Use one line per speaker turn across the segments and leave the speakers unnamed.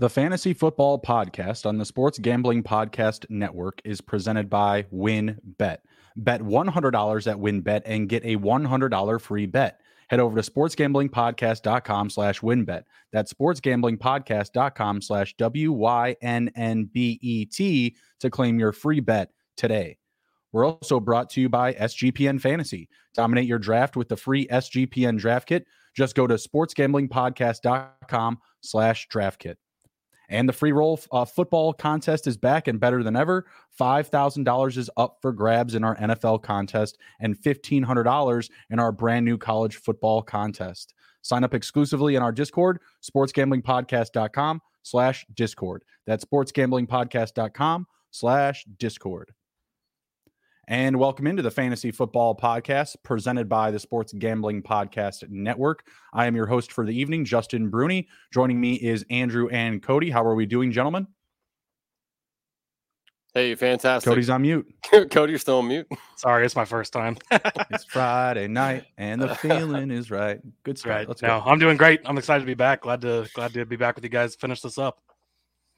The Fantasy Football Podcast on the Sports Gambling Podcast Network is presented by WynnBET. Bet Bet $100 at WynnBET and get a $100 free bet. Head over to sportsgamblingpodcast.com slash wynnbet. That's sportsgamblingpodcast.com slash W-Y-N-N-B-E-T to claim your free bet today. We're also brought to you by SGPN Fantasy. Dominate your draft with the free SGPN draft kit. Just go to sportsgamblingpodcast.com slash draft kit. And the free roll uh, football contest is back and better than ever. $5,000 is up for grabs in our NFL contest and $1,500 in our brand new college football contest. Sign up exclusively in our Discord, sportsgamblingpodcast.com slash Discord. That's sportsgamblingpodcast.com slash Discord and welcome into the Fantasy Football Podcast presented by the Sports Gambling Podcast Network. I am your host for the evening, Justin Bruni. Joining me is Andrew and Cody. How are we doing, gentlemen?
Hey, fantastic.
Cody's on mute.
Cody, you're still on mute.
Sorry, it's my first time.
it's Friday night and the feeling is right. Good stuff.
Right. Let's no, go. I'm doing great. I'm excited to be back. Glad to glad to be back with you guys. Finish this up.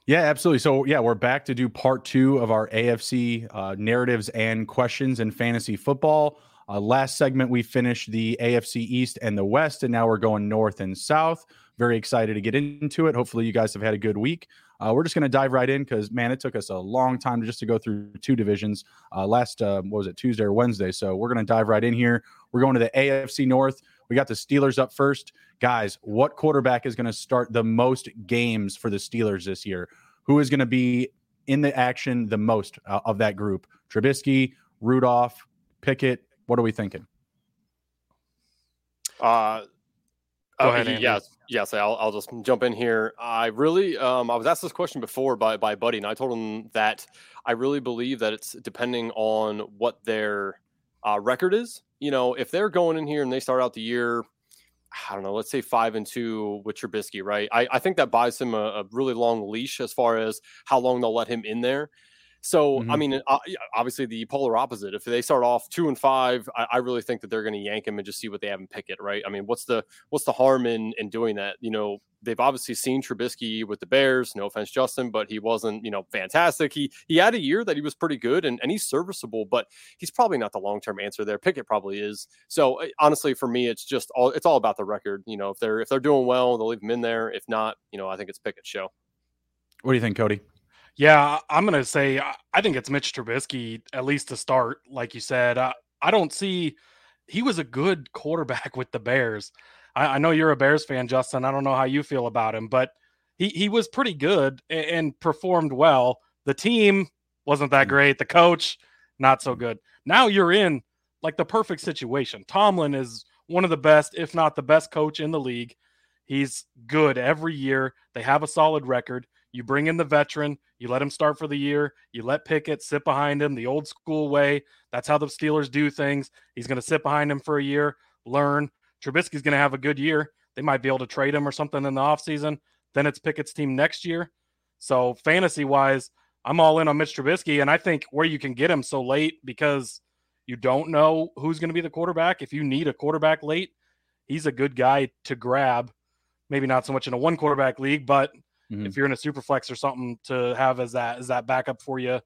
Yeah, absolutely. So, yeah, we're back to do part two of our AFC uh, narratives and questions in fantasy football. Uh, last segment, we finished the AFC East and the West, and now we're going north and south. Very excited to get into it. Hopefully, you guys have had a good week. Uh, we're just going to dive right in because, man, it took us a long time just to go through two divisions uh, last, uh, what was it, Tuesday or Wednesday. So, we're going to dive right in here. We're going to the AFC North. We got the Steelers up first. Guys, what quarterback is going to start the most games for the Steelers this year? Who is going to be in the action the most uh, of that group? Trubisky, Rudolph, Pickett. What are we thinking?
Uh, Go uh, ahead, Andy. yes, yes. I'll, I'll just jump in here. I really, um, I was asked this question before by by Buddy, and I told him that I really believe that it's depending on what their uh, record is you know, if they're going in here and they start out the year, I don't know, let's say five and two with Trubisky, right? I, I think that buys him a, a really long leash as far as how long they'll let him in there. So, mm-hmm. I mean, uh, obviously the polar opposite. If they start off two and five, I, I really think that they're going to yank him and just see what they have in Pickett, right? I mean, what's the what's the harm in in doing that? You know, they've obviously seen Trubisky with the Bears. No offense, Justin, but he wasn't, you know, fantastic. He he had a year that he was pretty good and, and he's serviceable, but he's probably not the long term answer there. Pickett probably is. So eh, honestly, for me, it's just all it's all about the record. You know, if they're if they're doing well, they'll leave him in there. If not, you know, I think it's Pickett's show.
What do you think, Cody?
Yeah, I'm going to say I think it's Mitch Trubisky at least to start. Like you said, I, I don't see he was a good quarterback with the Bears. I, I, know you're a Bears fan, Justin. I don't know how you feel about him, but he he was pretty good and, and performed well. The team wasn't that mm. great. The coach not so good. Now you're in like the perfect situation. Tomlin is one of the best, if not the best coach in the league. He's good every year. They have a solid record. You bring in the veteran, you let him start for the year, you let Pickett sit behind him the old school way. That's how the Steelers do things. He's going to sit behind him for a year, learn. Trubisky's going to have a good year. They might be able to trade him or something in the offseason. Then it's Pickett's team next year. So, fantasy wise, I'm all in on Mitch Trubisky. And I think where you can get him so late because you don't know who's going to be the quarterback. If you need a quarterback late, he's a good guy to grab. Maybe not so much in a one quarterback league, but mm-hmm. if you're in a super flex or something to have as that as that backup for you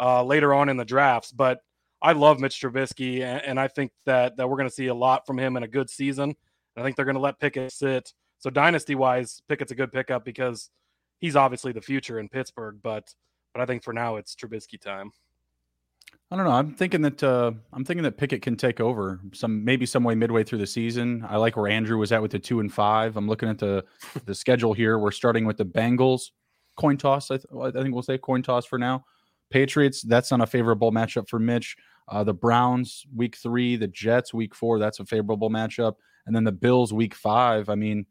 uh, later on in the drafts. But I love Mitch Trubisky, and, and I think that that we're going to see a lot from him in a good season. I think they're going to let Pickett sit. So dynasty wise, Pickett's a good pickup because he's obviously the future in Pittsburgh. But but I think for now it's Trubisky time.
I don't know. I'm thinking that uh, I'm thinking that Pickett can take over some maybe some way midway through the season. I like where Andrew was at with the two and five. I'm looking at the the schedule here. We're starting with the Bengals coin toss. I, th- I, think we'll say coin toss for now. Patriots. That's not a favorable matchup for Mitch. Uh, the Browns week three. The Jets week four. That's a favorable matchup. And then the Bills week five. I mean,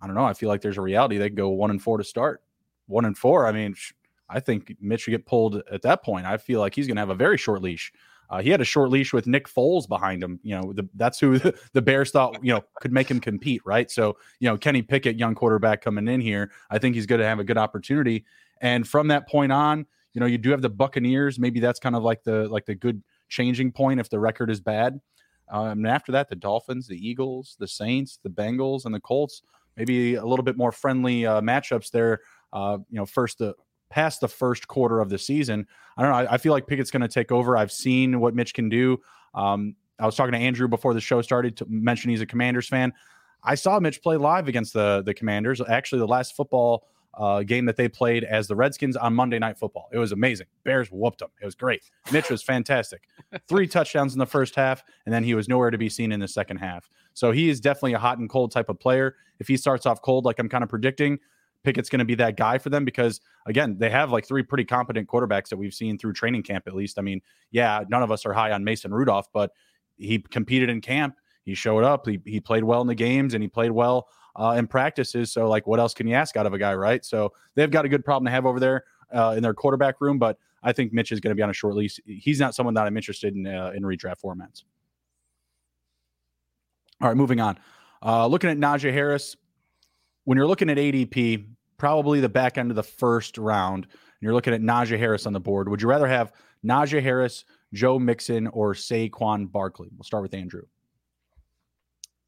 I don't know. I feel like there's a reality they go one and four to start. One and four. I mean, I think Mitch should get pulled at that point. I feel like he's going to have a very short leash. Uh, he had a short leash with Nick Foles behind him. You know, the, that's who the, the, Bears thought you know could make him compete, right? So you know, Kenny Pickett, young quarterback coming in here, I think he's going to have a good opportunity. And from that point on, you know, you do have the Buccaneers. Maybe that's kind of like the like the good changing point if the record is bad. Um, and after that, the Dolphins, the Eagles, the Saints, the Bengals, and the Colts. Maybe a little bit more friendly uh, matchups there uh, you know, first the past the first quarter of the season. I don't know. I, I feel like Pickett's going to take over. I've seen what Mitch can do. Um, I was talking to Andrew before the show started to mention he's a Commanders fan. I saw Mitch play live against the the Commanders. Actually, the last football uh, game that they played as the Redskins on Monday Night Football. It was amazing. Bears whooped them. It was great. Mitch was fantastic. Three touchdowns in the first half, and then he was nowhere to be seen in the second half. So he is definitely a hot and cold type of player. If he starts off cold, like I'm kind of predicting, Pickett's going to be that guy for them because again, they have like three pretty competent quarterbacks that we've seen through training camp at least. I mean, yeah, none of us are high on Mason Rudolph, but he competed in camp. He showed up. He, he played well in the games and he played well uh, in practices. So, like, what else can you ask out of a guy, right? So, they've got a good problem to have over there uh, in their quarterback room. But I think Mitch is going to be on a short lease. He's not someone that I'm interested in uh, in redraft formats. All right, moving on. Uh, looking at Najee Harris, when you're looking at ADP, probably the back end of the first round, and you're looking at Najee Harris on the board, would you rather have Najee Harris, Joe Mixon, or Saquon Barkley? We'll start with Andrew.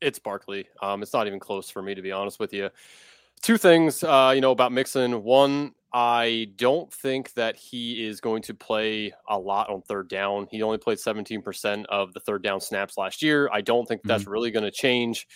It's Barkley. Um, it's not even close for me, to be honest with you. Two things, uh, you know, about Mixon. One, I don't think that he is going to play a lot on third down. He only played 17% of the third down snaps last year. I don't think that's mm-hmm. really going to change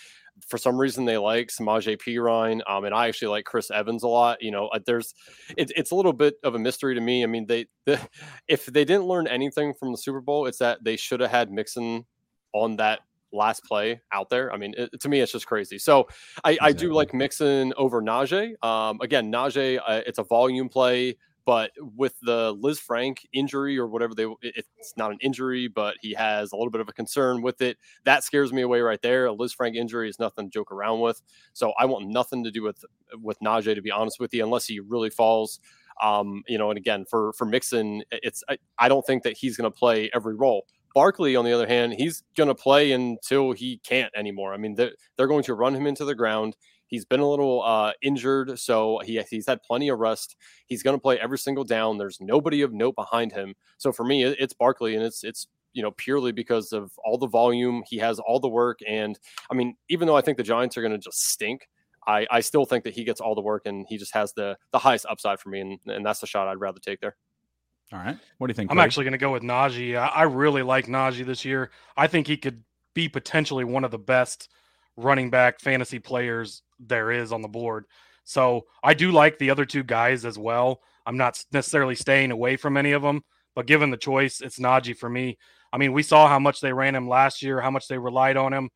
for some reason they like Samaje Perine, um, and I actually like Chris Evans a lot. You know, uh, there's it, it's a little bit of a mystery to me. I mean, they the, if they didn't learn anything from the Super Bowl, it's that they should have had Mixon on that last play out there. I mean, it, to me, it's just crazy. So I, exactly. I do like Mixon over Najee. Um, again, Najee, uh, it's a volume play. But with the Lisfranc injury or whatever they, it's not an injury, but he has a little bit of a concern with it. That scares me away right there. A Frank injury is nothing to joke around with. So I want nothing to do with with Najee, to be honest with you, unless he really falls. Um, you know, and again, for for Mixon, it's I, I don't think that he's going to play every role. Barkley, on the other hand, he's going to play until he can't anymore. I mean, they're, they're going to run him into the ground. He's been a little uh, injured, so he, he's had plenty of rest. He's going to play every single down. There's nobody of note behind him. So for me, it's Barkley, and it's it's you know purely because of all the volume. He has all the work, and I mean, even though I think the Giants are going to just stink, I, I still think that he gets all the work, and he just has the the highest upside for me, and, and that's the shot I'd rather take there.
All right. What do you think?
I'm actually going to go with Najee. I really like Najee this year. I think he could be potentially one of the best running back fantasy players there is on the board. So I do like the other two guys as well. I'm not necessarily staying away from any of them, but given the choice, it's Najee for me. I mean, we saw how much they ran him last year, how much they relied on him.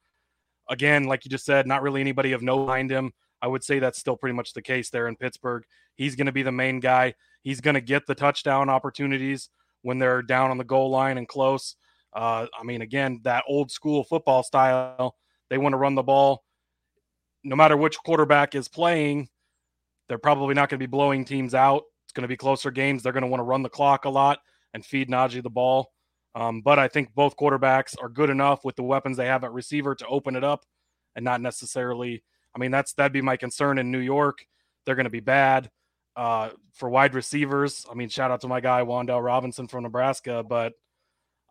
Again, like you just said, not really anybody of no behind him. I would say that's still pretty much the case there in Pittsburgh. He's going to be the main guy. He's going to get the touchdown opportunities when they're down on the goal line and close. Uh, I mean, again, that old school football style, they want to run the ball no matter which quarterback is playing, they're probably not going to be blowing teams out. It's going to be closer games. They're going to want to run the clock a lot and feed Najee the ball. Um, but I think both quarterbacks are good enough with the weapons they have at receiver to open it up and not necessarily. I mean, that's that'd be my concern in New York. They're going to be bad uh, for wide receivers. I mean, shout out to my guy Wan'Dale Robinson from Nebraska, but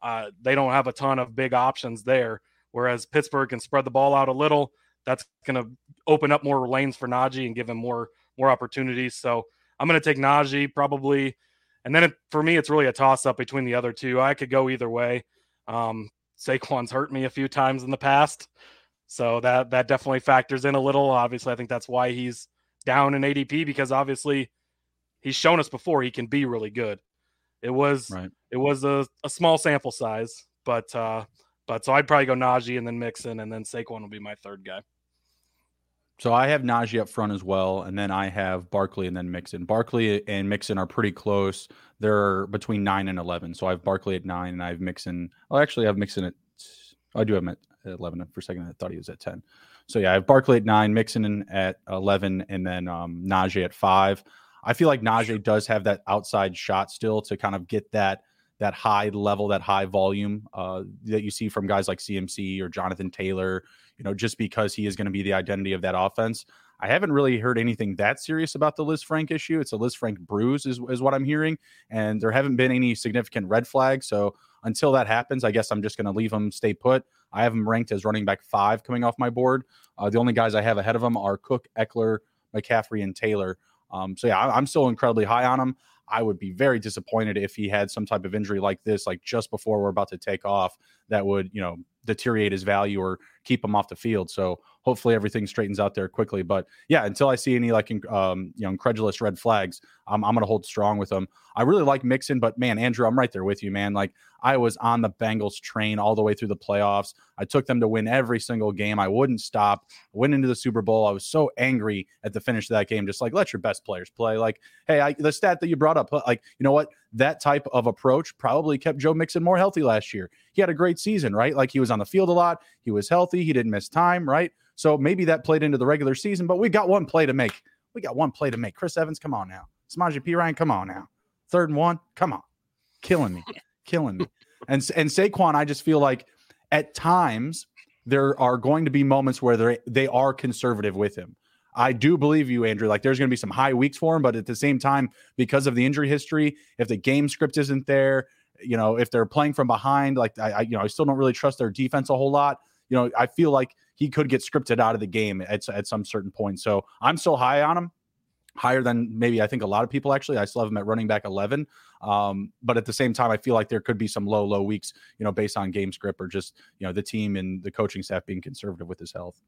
uh, they don't have a ton of big options there. Whereas Pittsburgh can spread the ball out a little that's going to open up more lanes for Najee and give him more more opportunities. So I'm going to take Najee probably, and then it, for me, it's really a toss up between the other two. I could go either way. Um, Saquon's hurt me a few times in the past, so that that definitely factors in a little. Obviously, I think that's why he's down in ADP because obviously he's shown us before he can be really good. It was right. it was a, a small sample size, but uh, but so I'd probably go Najee and then Mixon, and then Saquon will be my third guy.
So I have Najee up front as well, and then I have Barkley and then Mixon. Barkley and Mixon are pretty close. They're between nine and eleven. So I have Barkley at nine, and I have Mixon. Oh, actually, I have Mixon at. I do have him at eleven. For a second, I thought he was at ten. So yeah, I have Barkley at nine, Mixon at eleven, and then um, Najee at five. I feel like Najee does have that outside shot still to kind of get that that high level, that high volume uh, that you see from guys like CMC or Jonathan Taylor, you know, just because he is going to be the identity of that offense. I haven't really heard anything that serious about the Lisfranc issue. It's a Lisfranc bruise, is, is what I'm hearing. And there haven't been any significant red flags. So until that happens, I guess I'm just going to leave him stay put. I have him ranked as running back five coming off my board. Uh, the only guys I have ahead of him are Cook, Ekeler, McCaffrey, and Taylor. Um, so yeah, I, I'm still incredibly high on him. I would be very disappointed if he had some type of injury like this, like just before we're about to take off, that would, you know, deteriorate his value or keep him off the field. So hopefully everything straightens out there quickly. But yeah, until I see any like um, you know incredulous red flags, I'm I'm gonna hold strong with them. I really like Mixon, but man, Andrew, I'm right there with you, man. Like I was on the Bengals train all the way through the playoffs. I took them to win every single game. I wouldn't stop. went into the Super Bowl. I was so angry at the finish of that game. Just like let your best players play. Like, hey, I, the stat that you brought up, like you know what, that type of approach probably kept Joe Mixon more healthy last year. He had a great season, right? Like he was on the field a lot. He was healthy. He didn't miss time, right? So maybe that played into the regular season, but we got one play to make. We got one play to make. Chris Evans, come on now. Samaje Ryan, come on now. Third and one, come on. Killing me. Killing me. And and Saquon, I just feel like at times there are going to be moments where they they are conservative with him. I do believe you, Andrew. Like there's going to be some high weeks for him, but at the same time, because of the injury history, if the game script isn't there, you know, if they're playing from behind, like I, I you know, I still don't really trust their defense a whole lot. You know, I feel like he could get scripted out of the game at, at some certain point. So I'm still high on him, higher than maybe I think a lot of people actually. I still have him at running back 11. Um, but at the same time, I feel like there could be some low, low weeks, you know, based on game script or just, you know, the team and the coaching staff being conservative with his health.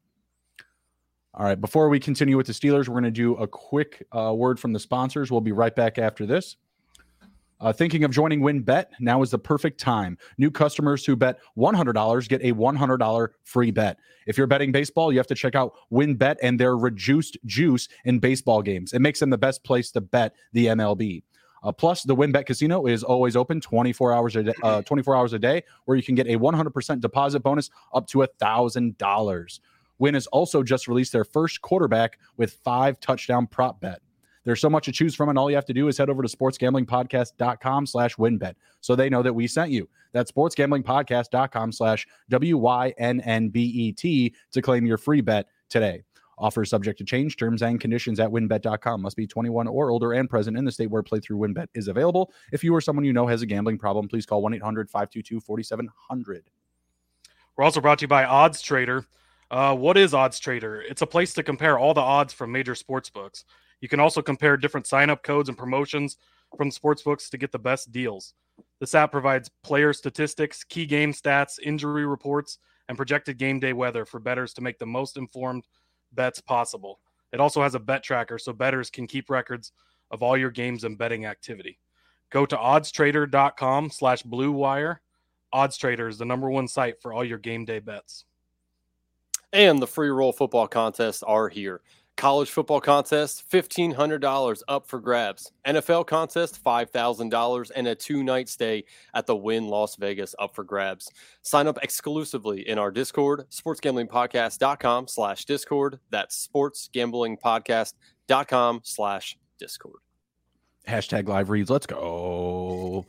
All right. Before we continue with the Steelers, we're going to do a quick uh, word from the sponsors. We'll be right back after this. Uh, thinking of joining WynnBET? Now is the perfect time. New customers who bet $100 get a $100 free bet. If you're betting baseball, you have to check out WynnBET and their reduced juice in baseball games. It makes them the best place to bet the MLB. Uh, plus, the WynnBET Casino is always open 24 hours a day, uh, 24 hours a day, where you can get a 100% deposit bonus up to a thousand dollars. Wynn has also just released their first quarterback with five touchdown prop bet. There's so much to choose from, and all you have to do is head over to sportsgamblingpodcast.com slash wynnbet so they know that we sent you. That's sportsgamblingpodcast.com slash W-Y-N-N-B-E-T to claim your free bet today. Offer subject to change. Terms and conditions at wynnbet.com. Must be 21 or older and present in the state where playthrough WynnBET is available. If you or someone you know has a gambling problem, please call 1 800 522 4700.
We're also brought to you by Odds Trader. Uh, what is Odds Trader? It's a place to compare all the odds from major sports books. You can also compare different sign up codes and promotions from sportsbooks to get the best deals. This app provides player statistics, key game stats, injury reports, and projected game day weather for bettors to make the most informed bets possible. It also has a bet tracker so bettors can keep records of all your games and betting activity. Go to oddstrader.com slash blue wire. OddsTrader is the number one site for all your game day bets.
And the free roll football contests are here. College football contest, $1,500 up for grabs. NFL contest, $5,000 and a two night stay at the Wynn Las Vegas up for grabs. Sign up exclusively in our Discord, sportsgamblingpodcast.com slash Discord. That's sportsgamblingpodcast.com slash Discord.
Hashtag live reads. Let's go.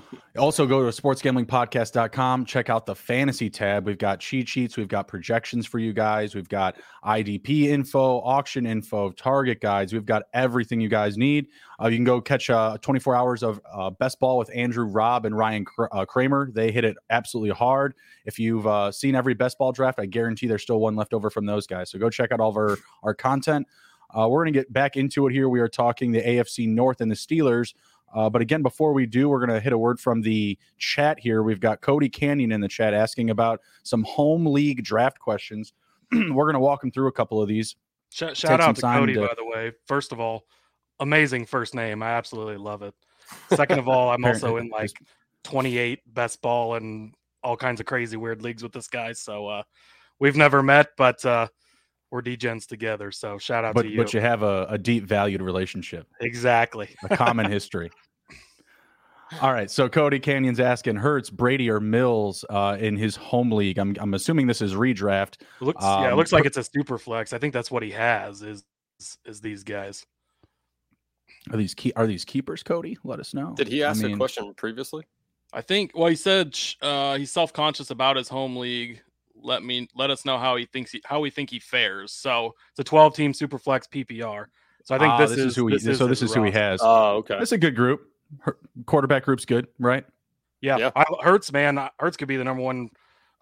also, go to sportsgamblingpodcast.com. Check out the fantasy tab. We've got cheat sheets, we've got projections for you guys, we've got IDP info, auction info, target guides. We've got everything you guys need. Uh, you can go catch uh, 24 hours of uh, best ball with Andrew, Raub, and Ryan uh, Kramer. They hit it absolutely hard. If you've uh, seen every best ball draft, I guarantee there's still one left over from those guys. So go check out all of our, our content. Uh, we're going to get back into it here. We are talking the AFC North and the Steelers. Uh, but again, before we do, we're going to hit a word from the chat here. We've got Cody Canyon in the chat asking about some home league draft questions. we're going to walk him through a couple of these.
Shout, shout out to Cody, to... by the way. First of all, amazing first name. I absolutely love it. Second of all, I'm also in like 28 best ball and all kinds of crazy weird leagues with this guy. So uh, we've never met, but uh, we're DGens together. So shout out
but,
to you.
But you have a, a deep valued relationship.
Exactly.
A common history. All right. So Cody Canyon's asking Hurts, Brady, or Mills uh, in his home league. I'm, I'm assuming this is redraft.
It looks, um, yeah, it looks like it's a super flex. I think that's what he has is is these guys.
Are these key are these keepers, Cody? Let us know.
Did he ask I mean, a question previously?
I think well he said uh, he's self-conscious about his home league let me let us know how he thinks he, how we think he fares. So it's a 12 team super flex PPR. So I think uh, this, this, is,
who he,
this
so this is who he has.
Oh, okay.
It's a good group. Her, quarterback group's good, right?
Yeah, yeah. I, Hurts, man, Hurts could be the number one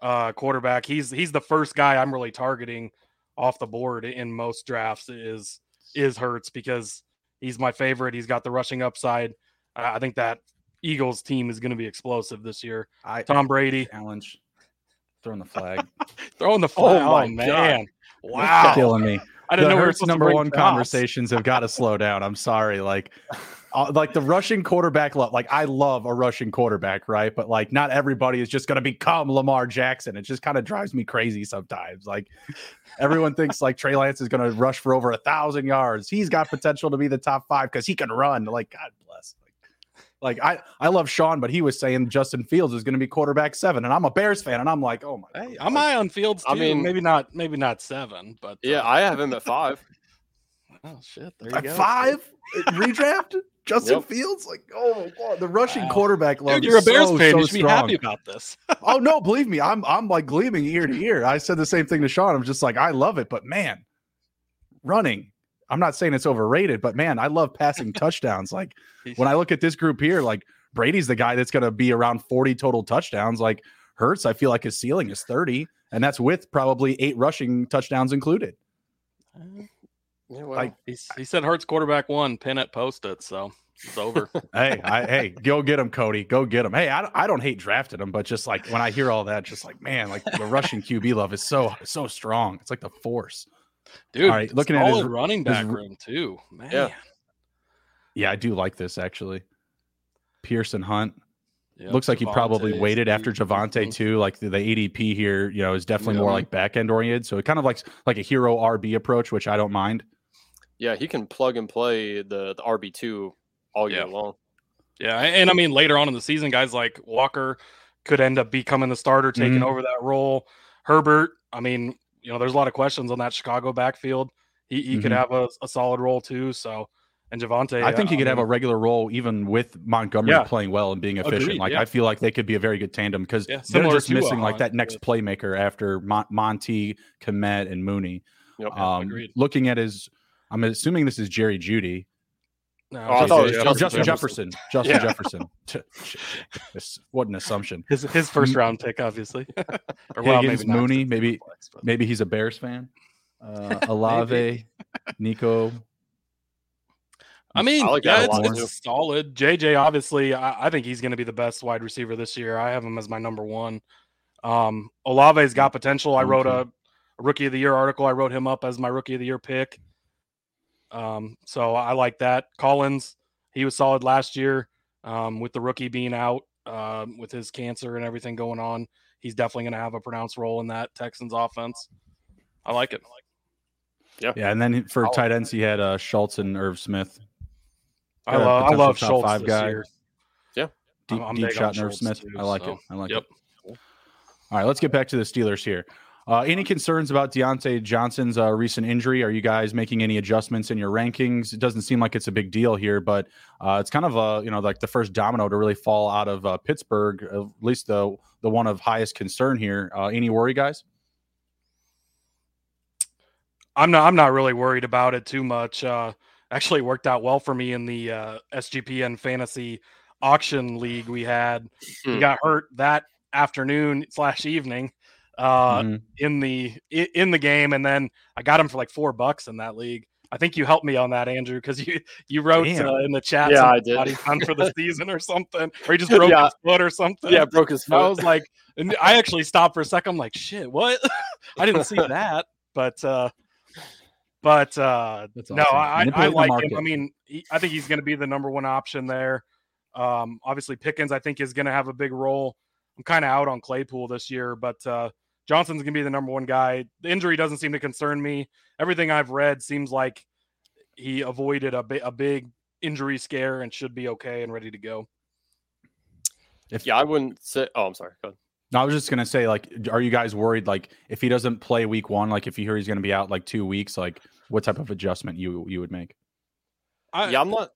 uh, quarterback. He's he's the first guy I'm really targeting off the board in most drafts is is Hurts because He's my favorite. He's got the rushing upside. I think that Eagles team is going to be explosive this year. I, Tom Brady
challenge, throwing the flag,
throwing the flag. Oh, oh man,
God. wow, killing me. I didn't the know Hurts number one conversations have got to slow down. I'm sorry, like. Uh, like the rushing quarterback love like i love a rushing quarterback right but like not everybody is just going to become lamar jackson it just kind of drives me crazy sometimes like everyone thinks like trey lance is going to rush for over a thousand yards he's got potential to be the top five because he can run like god bless like I, I love Sean, but he was saying Justin Fields is going to be quarterback seven, and I'm a Bears fan, and I'm like, oh my.
Hey, I'm high on Fields. Too. I mean, maybe not, maybe not seven, but
yeah, uh, I have him at five.
oh shit! There you
at
go.
Five redraft. Justin yep. Fields, like, oh god, the rushing wow. quarterback love.
Dude, you're a Bears
so,
fan.
So
you should be happy about this.
oh no, believe me, I'm I'm like gleaming ear to ear. I said the same thing to Sean. I'm just like, I love it, but man, running. I'm not saying it's overrated, but man, I love passing touchdowns. Like when I look at this group here, like Brady's the guy that's going to be around 40 total touchdowns. Like Hurts, I feel like his ceiling is 30, and that's with probably eight rushing touchdowns included.
Uh, Yeah, well, like he said, Hurts quarterback one, pin it, post it. So it's over.
hey, I, hey, go get him, Cody. Go get him. Hey, I, I don't hate drafting him, but just like when I hear all that, just like man, like the rushing QB love is so so strong. It's like the force,
dude. All right, looking at his running back his, room too, man.
Yeah. yeah, I do like this actually. Pearson Hunt. Yep, Looks like Javonte he probably waited after Javonte mm-hmm. too. Like the, the, ADP here, you know, is definitely more like back end oriented. So it kind of like like a hero RB approach, which I don't mind.
Yeah, he can plug and play the, the RB two all year yeah. long.
Yeah, and I mean later on in the season, guys like Walker could end up becoming the starter, taking mm-hmm. over that role. Herbert, I mean, you know, there's a lot of questions on that Chicago backfield. He, he mm-hmm. could have a, a, solid role too. So, and Javonte,
I think he could have a regular role even with Montgomery yeah. playing well and being efficient. Agreed, like yeah. I feel like they could be a very good tandem because yeah, they're just missing like that next playmaker after Mon- Monty, Kmet, and Mooney. Yep, um, looking at his, I'm assuming this is Jerry Jeudy.
No, oh, I thought it
was Justin, Jefferson. Justin yeah. Jefferson. what an assumption.
His his first round pick, obviously.
or well, Higgins, maybe Mooney. Maybe flex, maybe he's a Bears fan. Uh, Olave, Nico.
I mean, I like yeah, it's, it's solid. JJ, obviously, I, I think he's going to be the best wide receiver this year. I have him as my number one. Um, Olave's got potential. I wrote a, a rookie of the year article. I wrote him up as my rookie of the year pick. Um, so I like that. Collins, he was solid last year um, with the rookie being out uh, with his cancer and everything going on. He's definitely going to have a pronounced role in that Texans offense. I like it.
Yeah, yeah. And then for tight ends, he had uh, Schultz and Irv Smith.
I love, I love Schultz five guy. Year.
Yeah, deep, I'm, I'm deep shot Irv Smith. Too, I like so. it. I like yep. it. All right, let's get back to the Steelers here. Uh, any concerns about Diontae Johnson's uh, recent injury? Are you guys making any adjustments in your rankings? It doesn't seem like it's a big deal here, but uh, it's kind of a you know like the first domino to really fall out of uh, Pittsburgh, at least the the one of highest concern here. Uh, any worry, guys?
I'm not. I'm not really worried about it too much. Uh, actually, worked out well for me in the SGPN fantasy auction league we had. Hmm. He got hurt that afternoon slash evening uh, mm-hmm. in the in the game, and then I got him for like four bucks in that league. I think you helped me on that, Andrew, because you you wrote uh, in the chat,
yeah, I did.
done for the season or something, or he just broke yeah. his foot or something.
Yeah, broke his foot.
I was like, and I actually stopped for a second. I'm like, shit, what? I didn't see that, but uh, but uh, awesome. no, I, I like him. I mean, he, I think he's going to be the number one option there. Um, obviously, Pickens, I think, is going to have a big role. I'm kind of out on Claypool this year, but uh, Johnson's going to be the number one guy. The injury doesn't seem to concern me. Everything I've read seems like he avoided a, a big injury scare and should be okay and ready to go.
If yeah, I wouldn't say. Oh, I'm sorry. Go ahead.
No, I was just gonna say, like, are you guys worried? Like, if he doesn't play week one, like, if you hear he's gonna be out like two weeks, like, what type of adjustment you you would make?
I, yeah, I'm not.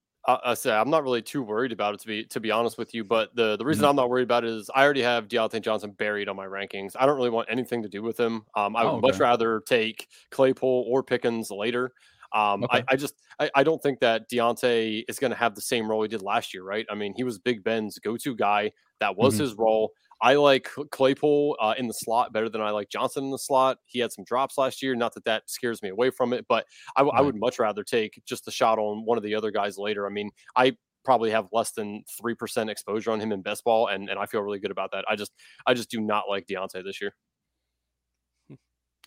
I, say I'm not really too worried about it to be to be honest with you. But the the reason mm-hmm. I'm not worried about it is I already have Diontae Johnson buried on my rankings. I don't really want anything to do with him. Um, I would oh, okay. much rather take Claypool or Pickens later. Um, okay. I, I, just I, I, don't think that Diontae is going to have the same role he did last year, right? I mean, he was Big Ben's go-to guy. That was mm-hmm. his role. I like Claypool uh, in the slot better than I like Johnson in the slot. He had some drops last year. Not that that scares me away from it, but I, right. I would much rather take just the shot on one of the other guys later. I mean, I probably have less than three percent exposure on him in best ball, and and I feel really good about that. I just I just do not like Diontae this year.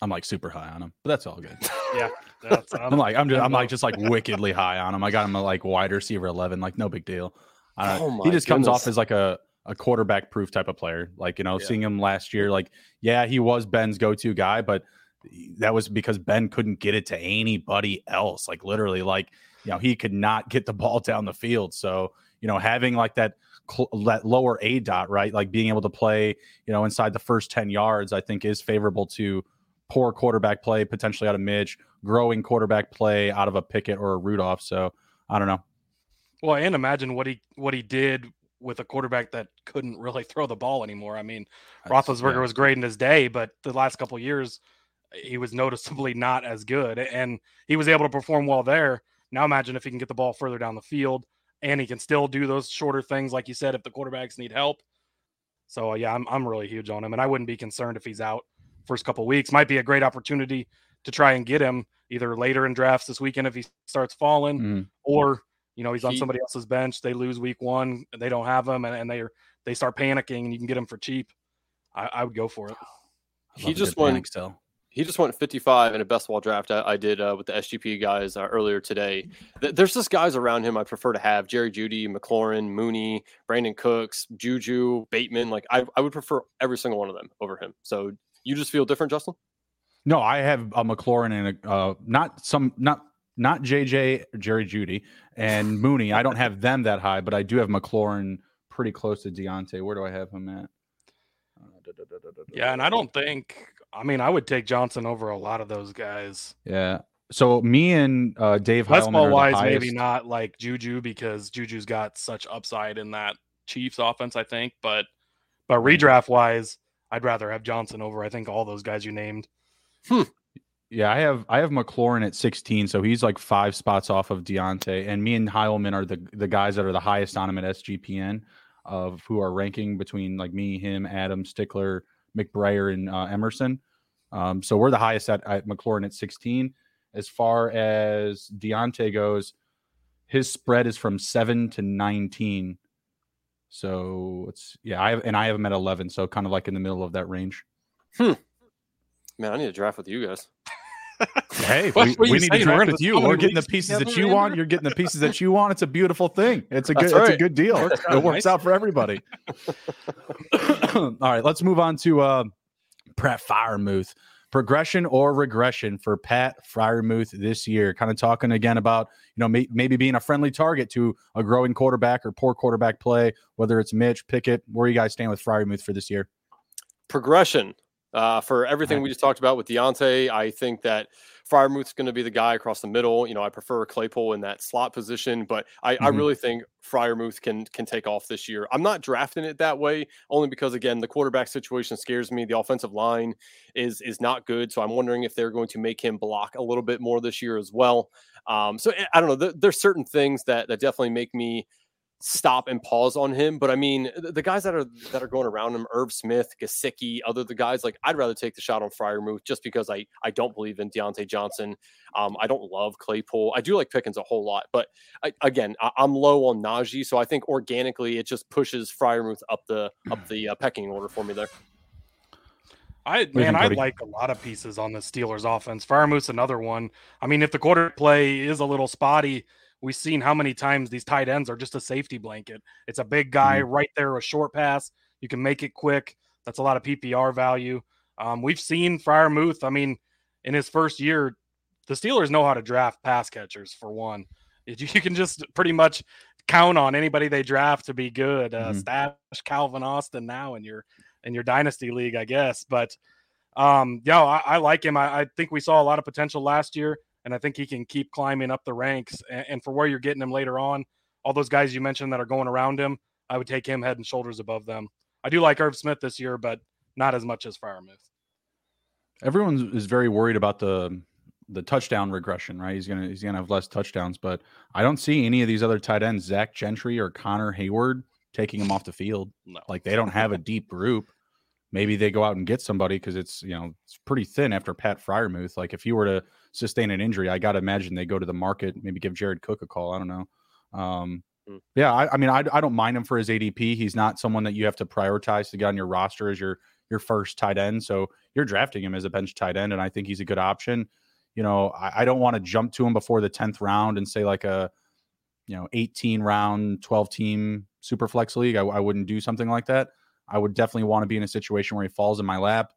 I'm like super high on him, but that's all good.
yeah,
I'm like I'm just I'm like just like wickedly high on him. I got him a like wide receiver eleven, like no big deal. Uh, oh he just goodness. comes off as like a a quarterback proof type of player. Like you know, yeah. seeing him last year, like yeah, he was Ben's go to guy, but that was because Ben couldn't get it to anybody else. Like literally, like you know, he could not get the ball down the field. So you know, having like that that lower A dot, right? Like being able to play, you know, inside the first 10 yards, I think is favorable to poor quarterback play potentially out of Mitch, growing quarterback play out of a Pickett or a Rudolph. So I don't know.
Well, and imagine what he what he did with a quarterback that couldn't really throw the ball anymore. I mean, That's, Roethlisberger yeah. was great in his day, but the last couple years he was noticeably not as good, and he was able to perform well there. Now imagine if he can get the ball further down the field, and he can still do those shorter things, like you said, if the quarterbacks need help. So yeah, I'm I'm really huge on him, and I wouldn't be concerned if he's out first couple weeks. Might be a great opportunity to try and get him either later in drafts this weekend if he starts falling, mm. or you know he's on somebody else's bench. They lose week one, they don't have him, and, and they they start panicking, and you can get him for cheap. I, I would go for it.
He just went still. He just went 55 in a best ball draft I, I did uh, with the SGP guys uh, earlier today. Th- there's just guys around him I prefer to have: Jerry Jeudy, McLaurin, Mooney, Brandin Cooks, Juju, Bateman. Like I, I would prefer every single one of them over him. So you just feel different, Justin?
No, I have a McLaurin and a, uh, not some not not JJ Jerry Jeudy, and Mooney. I don't have them that high, but I do have McLaurin pretty close to Diontae. Where do I have him at?
Uh, yeah, and I don't think. I mean, I would take Johnson over a lot of those guys.
Yeah. So me and uh, Dave
Best ball wise, maybe not like Juju because Juju's got such upside in that Chiefs offense. I think, but but redraft wise, I'd rather have Johnson over. I think all those guys you named.
Hmm. Yeah, I have I have McLaurin at 16, so he's like five spots off of Diontae, and me and Heilman are the the guys that are the highest on him at SGPN of who are ranking between like me, him, Adam, Stickler, McBrayer, and uh, Emerson. Um, so we're the highest at, at McLaurin at 16. As far as Diontae goes, his spread is from seven to 19 so it's yeah, I have and I have him at eleven, so kind of like in the middle of that range.
Hmm. Man, I need to draft with you guys.
hey, we, we need to draft with you. We're getting the pieces that you want. You're getting the pieces that you want. It's a beautiful thing. It's a good. Right. It's a good deal. It works, it works out for everybody. All right, let's move on to uh, Pat Freiermuth progression or regression for Pat Freiermuth this year. Kind of talking again about you know may, maybe being a friendly target to a growing quarterback or poor quarterback play, whether it's Mitch Pickett. Where you guys stand with Freiermuth for this year?
Progression. Uh, for everything we just talked about with Diontae, I think that Freiermuth's going to be the guy across the middle. You know, I prefer Claypool in that slot position, but I, mm-hmm. I really think Freiermuth can can take off this year. I'm not drafting it that way only because again the quarterback situation scares me. The offensive line is is not good, so I'm wondering if they're going to make him block a little bit more this year as well. Um, so eh, I don't know. there's certain things that that definitely make me stop and pause on him. But I mean, the, the, guys that are that are going around him, Irv Smith, Gesicki, other the guys, like I'd rather take the shot on Freiermuth just because I I don't believe in Diontae Johnson. Um, I don't love Claypool. I do like Pickens a whole lot, but I, again, I, am low on Najee, so I think organically it just pushes Freiermuth up the up the uh, pecking order for me there.
I man, I like a lot of pieces on the Steelers offense. Freiermuth's another one. I mean, if the quarter play is a little spotty, we've seen how many times these tight ends are just a safety blanket. It's a big guy mm-hmm. right there, a short pass. You can make it quick. That's a lot of PPR value. Um, we've seen Freiermuth. I mean, in his first year, the Steelers know how to draft pass catchers for one. You can just pretty much count on anybody they draft to be good. Uh, mm-hmm. Stash Calvin Austin now in your in your dynasty league, I guess. But um, yeah, I, I like him. I, I, think we saw a lot of potential last year and I think he can keep climbing up the ranks. And, and, for where you're getting him later on, all those guys you mentioned that are going around him, I would take him head and shoulders above them. I do like Irv Smith this year, but not as much as Freiermuth.
Everyone is very worried about the the touchdown regression, right? He's gonna he's gonna have less touchdowns, but I don't see any of these other tight ends, Zach Gentry or Connor Heyward, taking him off the field. No. Like they don't have a deep group. Maybe they go out and get somebody because it's you know it's pretty thin after Pat Freiermuth. Like if you were to sustain an injury, I got to imagine they go to the market, maybe give Jared Cook a call. I don't know. Um, hmm. yeah, I, I mean, I, I don't mind him for his ADP. He's not someone that you have to prioritize to get on your roster as your your first tight end. So you're drafting him as a bench tight end, and I think he's a good option. You know, I, I don't want to jump to him before the tenth round and say like a you know 18 round 12 team super flex league. I, I wouldn't do something like that. I would definitely want to be in a situation where he falls in my lap,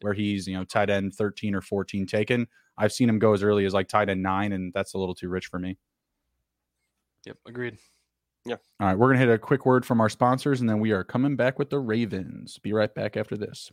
where he's you know tight end 13 or 14 taken. I've seen him go as early as like tight end nine, and that's a little too rich for me.
Yep, agreed.
Yeah.
All right, we're gonna hit a quick word from our sponsors, and then we are coming back with the Ravens. Be right back after this.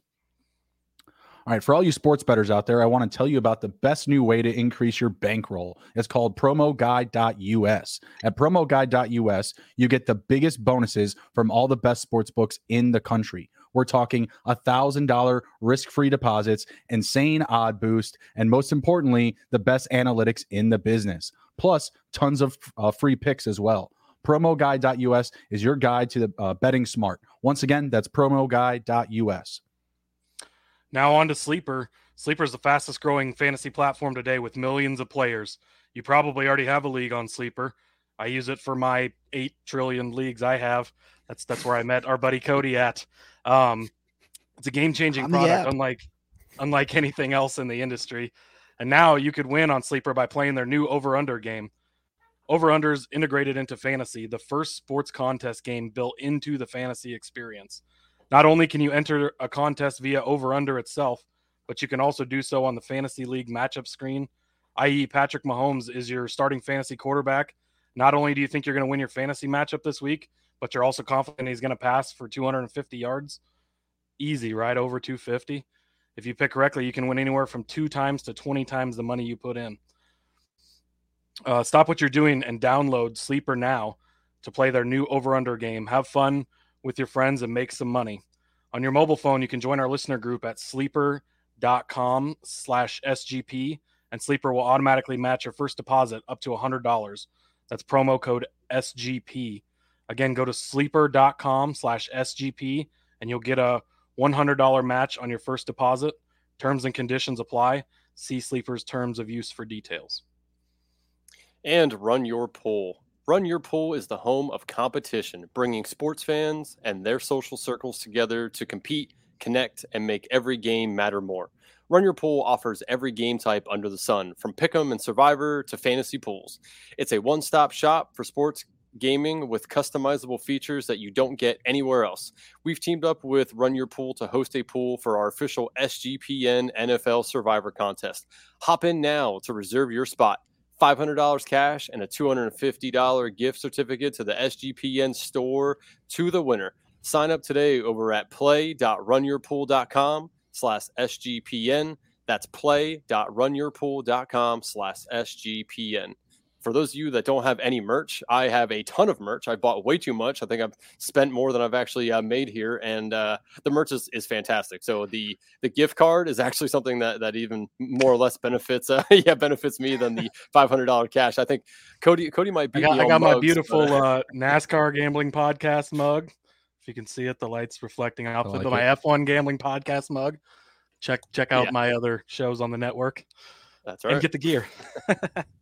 All right, for all you sports bettors out there, I want to tell you about the best new way to increase your bankroll. It's called promoguide.us. At promoguide.us, you get the biggest bonuses from all the best sports books in the country. We're talking a $1,000 risk free deposits, insane odd boost, and most importantly, the best analytics in the business, plus tons of uh, free picks as well. Promoguide.us is your guide to the uh, betting smart. Once again, that's promoguide.us.
Now on to Sleeper. Sleeper is the fastest growing fantasy platform today with millions of players. You probably already have a league on Sleeper. I use it for my eight trillion leagues I have. That's that's where I met our buddy Cody at. Um, it's a game changing product, unlike unlike anything else in the industry. And now you could win on Sleeper by playing their new over under game. Over unders integrated into fantasy, the first sports contest game built into the fantasy experience. Not only can you enter a contest via over under itself, but you can also do so on the fantasy league matchup screen, i.e., Patrick Mahomes is your starting fantasy quarterback. Not only do you think you're going to win your fantasy matchup this week, but you're also confident he's going to pass for 250 yards. Easy, right? Over 250. If you pick correctly, you can win anywhere from two times to 20 times the money you put in. Uh, stop what you're doing and download Sleeper now to play their new over under game. Have fun with your friends and make some money. On your mobile phone, you can join our listener group at sleeper.com slash SGP, and Sleeper will automatically match your first deposit up to $100. That's promo code SGP. Again, go to sleeper.com slash SGP, and you'll get a $100 match on your first deposit. Terms and conditions apply. See Sleeper's terms of use for details.
And run your pool. Run Your Pool is the home of competition, bringing sports fans and their social circles together to compete, connect, and make every game matter more. Run Your Pool offers every game type under the sun, from Pick'em and Survivor to fantasy pools. It's a one stop shop for sports gaming with customizable features that you don't get anywhere else. We've teamed up with Run Your Pool to host a pool for our official SGPN NFL Survivor contest. Hop in now to reserve your spot. $500 cash and a $250 gift certificate to the SGPN store to the winner. Sign up today over at play.runyourpool.com slash SGPN. That's play.runyourpool.com slash SGPN for those of you that don't have any merch, I have a ton of merch. I bought way too much. I think I've spent more than I've actually uh, made here, and uh, the merch is, is fantastic. So the the gift card is actually something that that even more or less benefits uh, yeah benefits me than the five hundred dollar cash. I think Cody Cody might be.
I got, I got mugs, my beautiful but... uh, NASCAR gambling podcast mug. If you can see it, the lights reflecting off like my F one gambling podcast mug. Check check out yeah. my other shows on the network.
That's right.
And get the gear.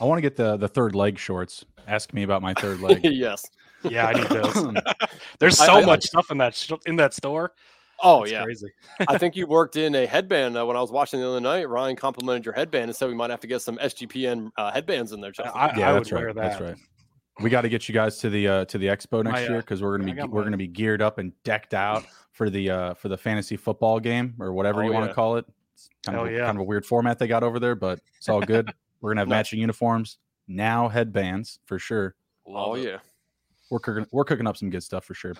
I want to get the the third leg shorts. Ask me about my third leg.
yes.
Yeah, I need those. There's so I, much I, stuff in that in that store.
Oh yeah, crazy. I think you worked in a headband uh, when I was watching the other night. Ryan complimented your headband and said we might have to get some SGPN uh, headbands in there.
I, yeah, that's right.
That. That's right. We got to get you guys to the uh, to the expo next my, year because we're gonna be we're my... gonna be geared up and decked out for the uh, for the fantasy football game or whatever oh, you want to call it. It's kind of, yeah. kind of a weird format they got over there, but it's all good. We're gonna have matching uniforms now, headbands for sure.
Oh yeah,
we're cooking, we're cooking up some good stuff for sure.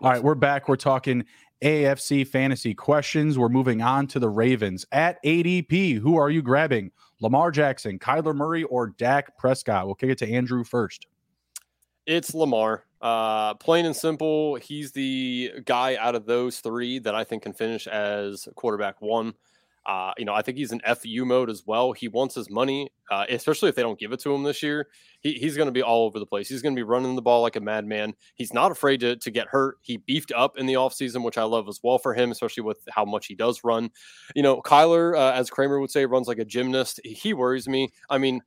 All right, we're back. We're talking AFC fantasy questions. We're moving on to the Ravens at ADP. Who are you grabbing? Lamar Jackson, Kyler Murray, or Dak Prescott? We'll kick it to Andrew first.
It's Lamar. Uh, plain and simple, he's the guy out of those three that I think can finish as quarterback one. Uh, you know, I think he's in FU mode as well. He wants his money, uh, especially if they don't give it to him this year. He, he's going to be all over the place. He's going to be running the ball like a madman. He's not afraid to, to get hurt. He beefed up in the offseason, which I love as well for him, especially with how much he does run. You know, Kyler, uh, as Kramer would say, runs like a gymnast. He worries me. I mean,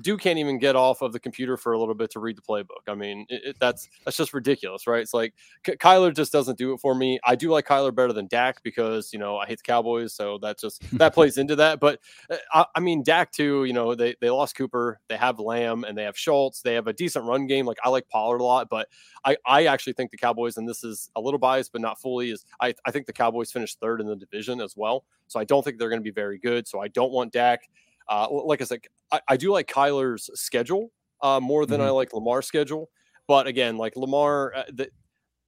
Duke can't even get off of the computer for a little bit to read the playbook. I mean, it, it, that's that's just ridiculous, right? It's like K- Kyler just doesn't do it for me. I do like Kyler better than Dak because you know I hate the Cowboys, so that just that plays into that. But uh, I, I, mean, Dak too. You know, they they lost Cooper, they have Lamb, and they have Schultz. They have a decent run game. Like I like Pollard a lot, but I I actually think the Cowboys, and this is a little biased, but not fully, is I I think the Cowboys finished third in the division as well. So I don't think they're going to be very good. So I don't want Dak. Uh, like I said, I, I, do like Kyler's schedule uh, more than mm-hmm. I like Lamar's schedule. But again, like Lamar, uh, the,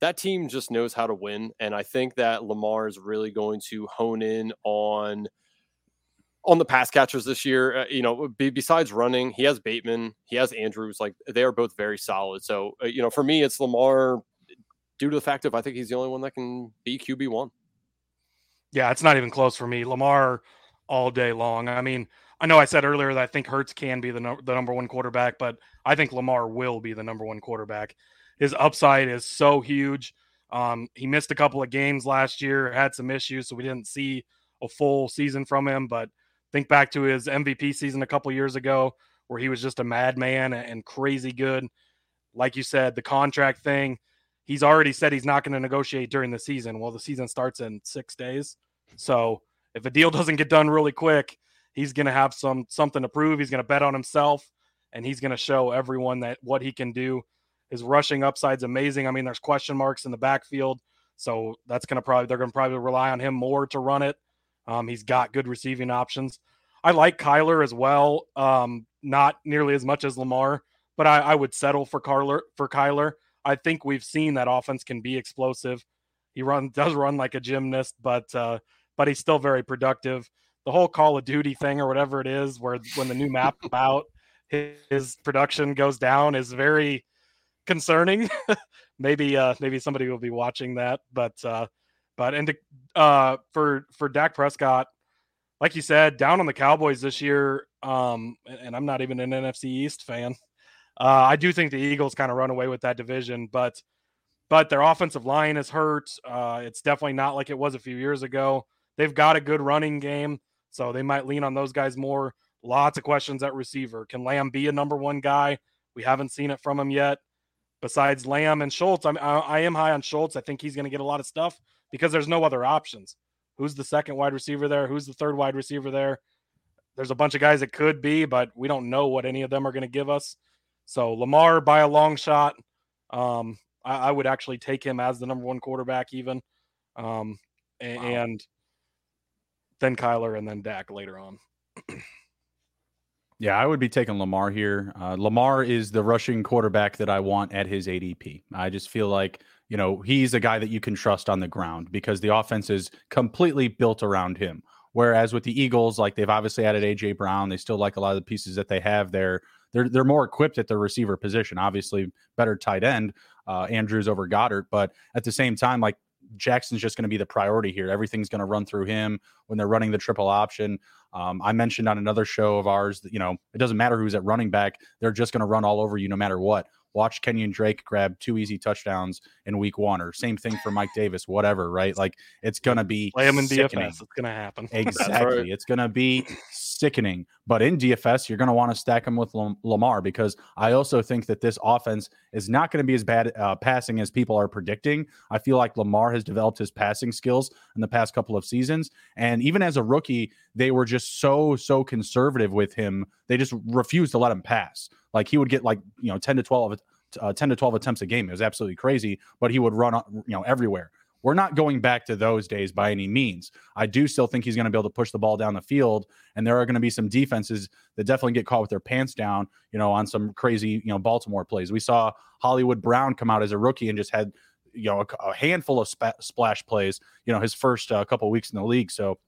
that team just knows how to win, and I think that Lamar is really going to hone in on on the pass catchers this year. Uh, you know, be, besides running, he has Bateman, he has Andrews. Like they are both very solid. So uh, you know, for me, it's Lamar due to the fact of I think he's the only one that can be QB one.
Yeah, it's not even close for me. Lamar all day long. I mean, I know I said earlier that I think Hurts can be the, no, the number one quarterback, but I think Lamar will be the number one quarterback. His upside is so huge. Um, he missed a couple of games last year, had some issues, so we didn't see a full season from him. But think back to his MVP season a couple years ago, where he was just a madman and crazy good. Like you said, the contract thing, he's already said he's not going to negotiate during the season. Well, the season starts in six days. So if a deal doesn't get done really quick, he's going to have some something to prove. He's going to bet on himself, and he's going to show everyone that what he can do. His rushing upside's amazing. I mean, there's question marks in the backfield, so that's going to probably they're going to probably rely on him more to run it. Um, he's got good receiving options. I like Kyler as well. Um, not nearly as much as Lamar, but I, I would settle for Kyler for Kyler. I think we've seen that offense can be explosive. He run does run like a gymnast, but uh, but he's still very productive the whole Call of Duty thing or whatever it is, where when the new map out, his production goes down is very concerning. maybe uh maybe somebody will be watching that, but uh but and to, uh for for Dak Prescott, like you said, down on the Cowboys this year, um, and I'm not even an NFC East fan. Uh, I do think the Eagles kind of run away with that division, but but their offensive line is hurt. Uh, it's definitely not like it was a few years ago. They've got a good running game. So they might lean on those guys more. Lots of questions at receiver. Can Lamb be a number one guy? We haven't seen it from him yet. Besides Lamb and Schultz, I'm, I am high on Schultz. I think he's going to get a lot of stuff because there's no other options. Who's the second wide receiver there? Who's the third wide receiver there? There's a bunch of guys that could be, but we don't know what any of them are going to give us. So Lamar by a long shot. Um, I, I, would actually take him as the number one quarterback, even. Um, and, wow. and then Kyler, and then Dak later on.
yeah, I would be taking Lamar here. Uh, Lamar is the rushing quarterback that I want at his ADP. I just feel like you know he's a guy that you can trust on the ground because the offense is completely built around him. Whereas with the Eagles, like they've obviously added AJ Brown, they still like a lot of the pieces that they have there. They're they're more equipped at the receiver position. Obviously, better tight end, uh, Andrews over Goedert. but at the same time, like Jackson's just going to be the priority here. Everything's going to run through him when they're running the triple option. Um, I mentioned on another show of ours that, you know, it doesn't matter who's at running back, they're just going to run all over you no matter what. Watch Kenyon Drake grab two easy touchdowns in week one, or same thing for Mike Davis, whatever, right? Like it's gonna be
play him in sickening. DFS. It's gonna happen.
Exactly. right. It's gonna be sickening. But in DFS, you're gonna want to stack him with Lamar because I also think that this offense is not to be as bad uh, passing as people are predicting. I feel like Lamar has developed his passing skills in the past couple of seasons, and even as a rookie, they were just so so conservative with him. They just refused to let him pass. Like he would get like you know ten to twelve, uh, ten to twelve attempts a game. It was absolutely crazy, but he would run you know everywhere. We're not going back to those days by any means. I do still think he's going to be able to push the ball down the field, and there are going to be some defenses that definitely get caught with their pants down, you know, on some crazy, you know, Baltimore plays. We saw Hollywood Brown come out as a rookie and just had, you know, a, a handful of sp- splash plays, you know, his first uh, couple weeks in the league. So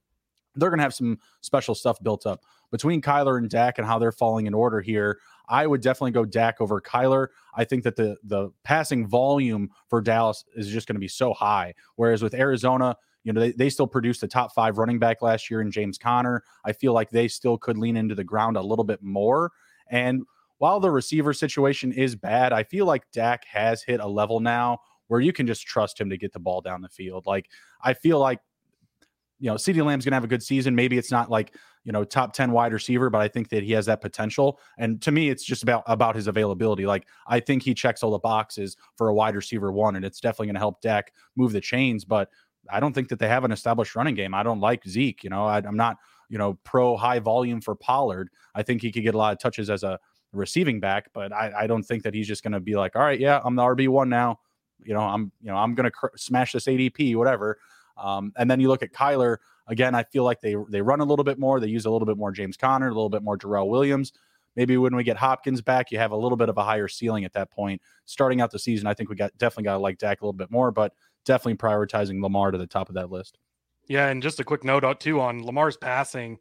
they're going to have some special stuff built up between Kyler and Dak and how they're falling in order here. I would definitely go Dak over Kyler. I think that the the passing volume for Dallas is just going to be so high. Whereas with Arizona, You know, they, they still produced a top five running back last year in James Conner. I feel like they still could lean into the ground a little bit more. And while the receiver situation is bad, I feel like Dak has hit a level now where you can just trust him to get the ball down the field. Like, I feel like, you know, CeeDee Lamb's going to have a good season. Maybe it's not like, you know, top 10 wide receiver, but I think that he has that potential. And to me, it's just about about his availability. Like I think he checks all the boxes for a wide receiver one, and it's definitely going to help Dak move the chains. But I don't think that they have an established running game. I don't like Zeke. You know, I, I'm not, you know, pro high volume for Pollard. I think he could get a lot of touches as a receiving back, but I, I don't think that he's just going to be like, all right, yeah, I'm the RB one now. You know, I'm, you know, I'm going to cr- smash this ADP, whatever. Um, and then you look at Kyler again. I feel like they they run a little bit more. They use a little bit more James Conner, a little bit more Darrel Williams. Maybe when we get Hopkins back, you have a little bit of a higher ceiling at that point. Starting out the season, I think we got definitely got to like Dak a little bit more, but definitely prioritizing Lamar to the top of that list.
Yeah, and just a quick note out too on Lamar's passing.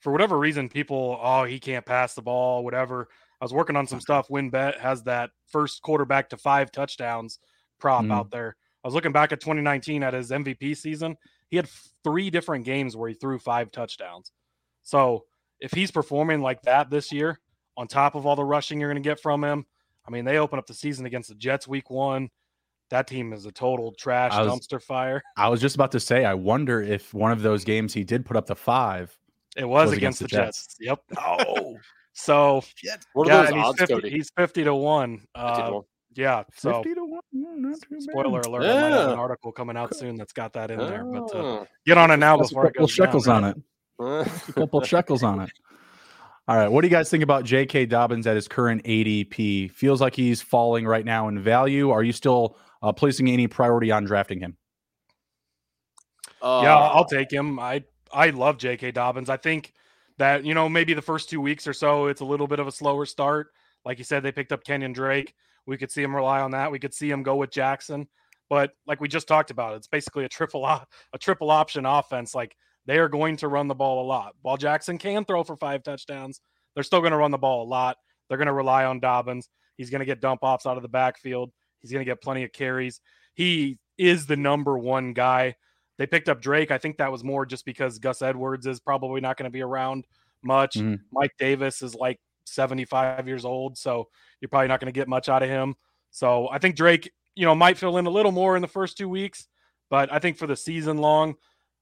For whatever reason, people, oh, he can't pass the ball, whatever. I was working on some stuff. WynnBET has that first quarterback to five touchdowns prop mm. out there. I was looking back at 2019 at his MVP season. He had three different games where he threw five touchdowns. So if he's performing like that this year, on top of all the rushing you're going to get from him, I mean, they open up the season against the Jets week one that team is a total trash was, dumpster fire.
I was just about to say, I wonder if one of those games he did put up the five.
It was, was against, against, the Jets. Jets. Yep.
Oh,
so what are yeah, those he's 50, he's 50 to one. Uh, yeah. So 50 to one. Mm, spoiler alert. Yeah. I might have an article coming out soon that's got that in there. But uh, ah. get on it now before
a couple shekels down, on it. a couple shekels on it. All right. What do you guys think about J.K. Dobbins at his current ADP? Feels like he's falling right now in value. Are you still uh, placing any priority on drafting him?
Uh, yeah, I'll take him. I I love J.K. Dobbins. I think that you know maybe the first two weeks or so it's a little bit of a slower start. Like you said, they picked up Kenyon Drake. We could see him rely on that. We could see him go with Jackson. But like we just talked about, it's basically a triple a triple option offense. Like they are going to run the ball a lot. While Jackson can throw for five touchdowns, they're still going to run the ball a lot. They're going to rely on Dobbins. He's going to get dump offs out of the backfield. He's going to get plenty of carries. He is the number one guy. They picked up Drake. I think that was more just because Gus Edwards is probably not going to be around much. Mm-hmm. Mike Davis is like 75 years old, so you're probably not going to get much out of him. So I think Drake, you know, might fill in a little more in the first two weeks, but I think for the season long,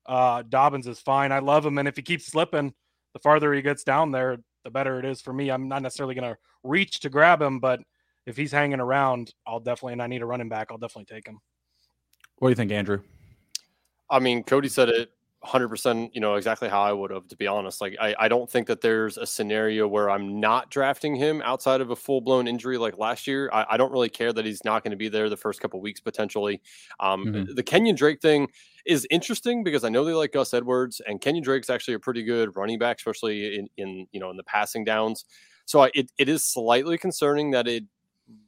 uh, Dobbins is fine. I love him, and if he keeps slipping, the farther he gets down there, the better it is for me. I'm not necessarily going to reach to grab him, but if he's hanging around, I'll definitely, and I need a running back, I'll definitely take him.
What do you think, Andrew?
I mean, Cody said it 100%, you know, exactly how I would have, to be honest. Like, I, I don't think that there's a scenario where I'm not drafting him outside of a full blown injury like last year. I, I, don't really care that he's not going to be there the first couple weeks potentially. Um, mm-hmm. The Kenyon Drake thing is interesting because I know they like Gus Edwards, and Kenyon Drake's actually a pretty good running back, especially in, in you know, in the passing downs. So I, it, it is slightly concerning that it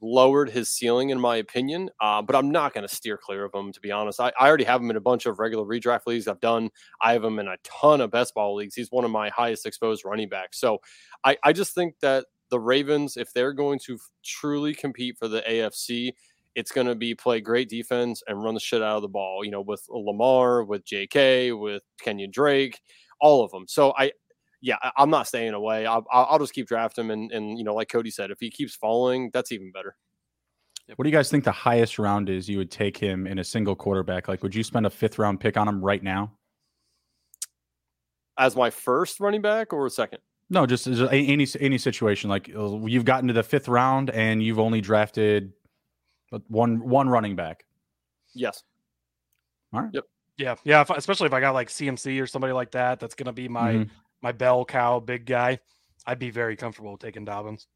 lowered his ceiling, in my opinion. Uh, but I'm not going to steer clear of him, to be honest. I, I, already have him in a bunch of regular redraft leagues I've done. I have him in a ton of best ball leagues. He's one of my highest exposed running backs. So I, I just think that the Ravens, if they're going to truly compete for the AFC, it's going to be play great defense and run the shit out of the ball, you know, with Lamar, with JK, with Kenyon Drake, all of them. So I, yeah, I'm not staying away. I'll, I'll just keep drafting him, and and you know, like Cody said, if he keeps falling, that's even better.
What do you guys think the highest round is you would take him in a single quarterback? Like, would you spend a fifth round pick on him right now?
As my first running back or second?
No, just any any situation. Like uh, you've gotten to the fifth round and you've only drafted one one running back.
Yes.
All right.
Yep.
Yeah, yeah. If, especially if I got like CMC or somebody like that, that's going to be my mm-hmm my bell cow, big guy, I'd be very comfortable taking Dobbins.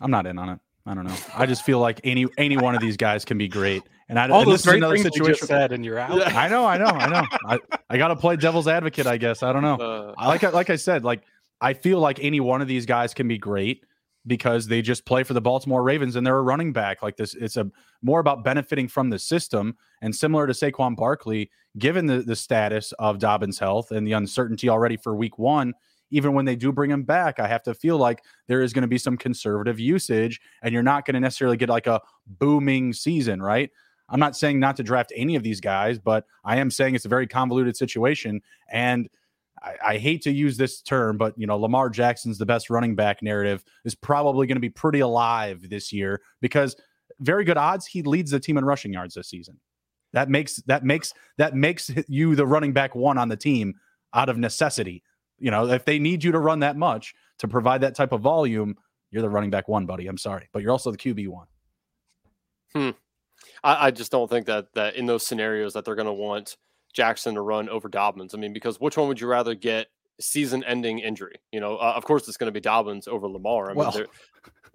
I'm not in on it. I don't know. I just feel like any any one of these guys can be great. And I
all and those great things situation. you said, and you're out.
I know, I know, I know. I, I got to play devil's advocate, I guess. I don't know. Uh, I like like I said, like I feel like any one of these guys can be great because they just play for the Baltimore Ravens and they're a running back. Like this, it's a more about benefiting from the system. And similar to Saquon Barkley, given the, the status of Dobbins' health and the uncertainty already for week one, even when they do bring him back, I have to feel like there is going to be some conservative usage and you're not going to necessarily get like a booming season, right? I'm not saying not to draft any of these guys, but I am saying it's a very convoluted situation. And I, I hate to use this term, but you know, Lamar Jackson's the best running back narrative is probably going to be pretty alive this year because very good odds he leads the team in rushing yards this season. That makes that makes that makes you the running back one on the team out of necessity. You know, if they need you to run that much to provide that type of volume, you're the running back one, buddy. I'm sorry, but you're also the QB one.
Hmm. I, I just don't think that that in those scenarios that they're going to want Jackson to run over Dobbins. I mean, because which one would you rather get season-ending injury? You know, uh, of course it's going to be Dobbins over Lamar. I mean, well,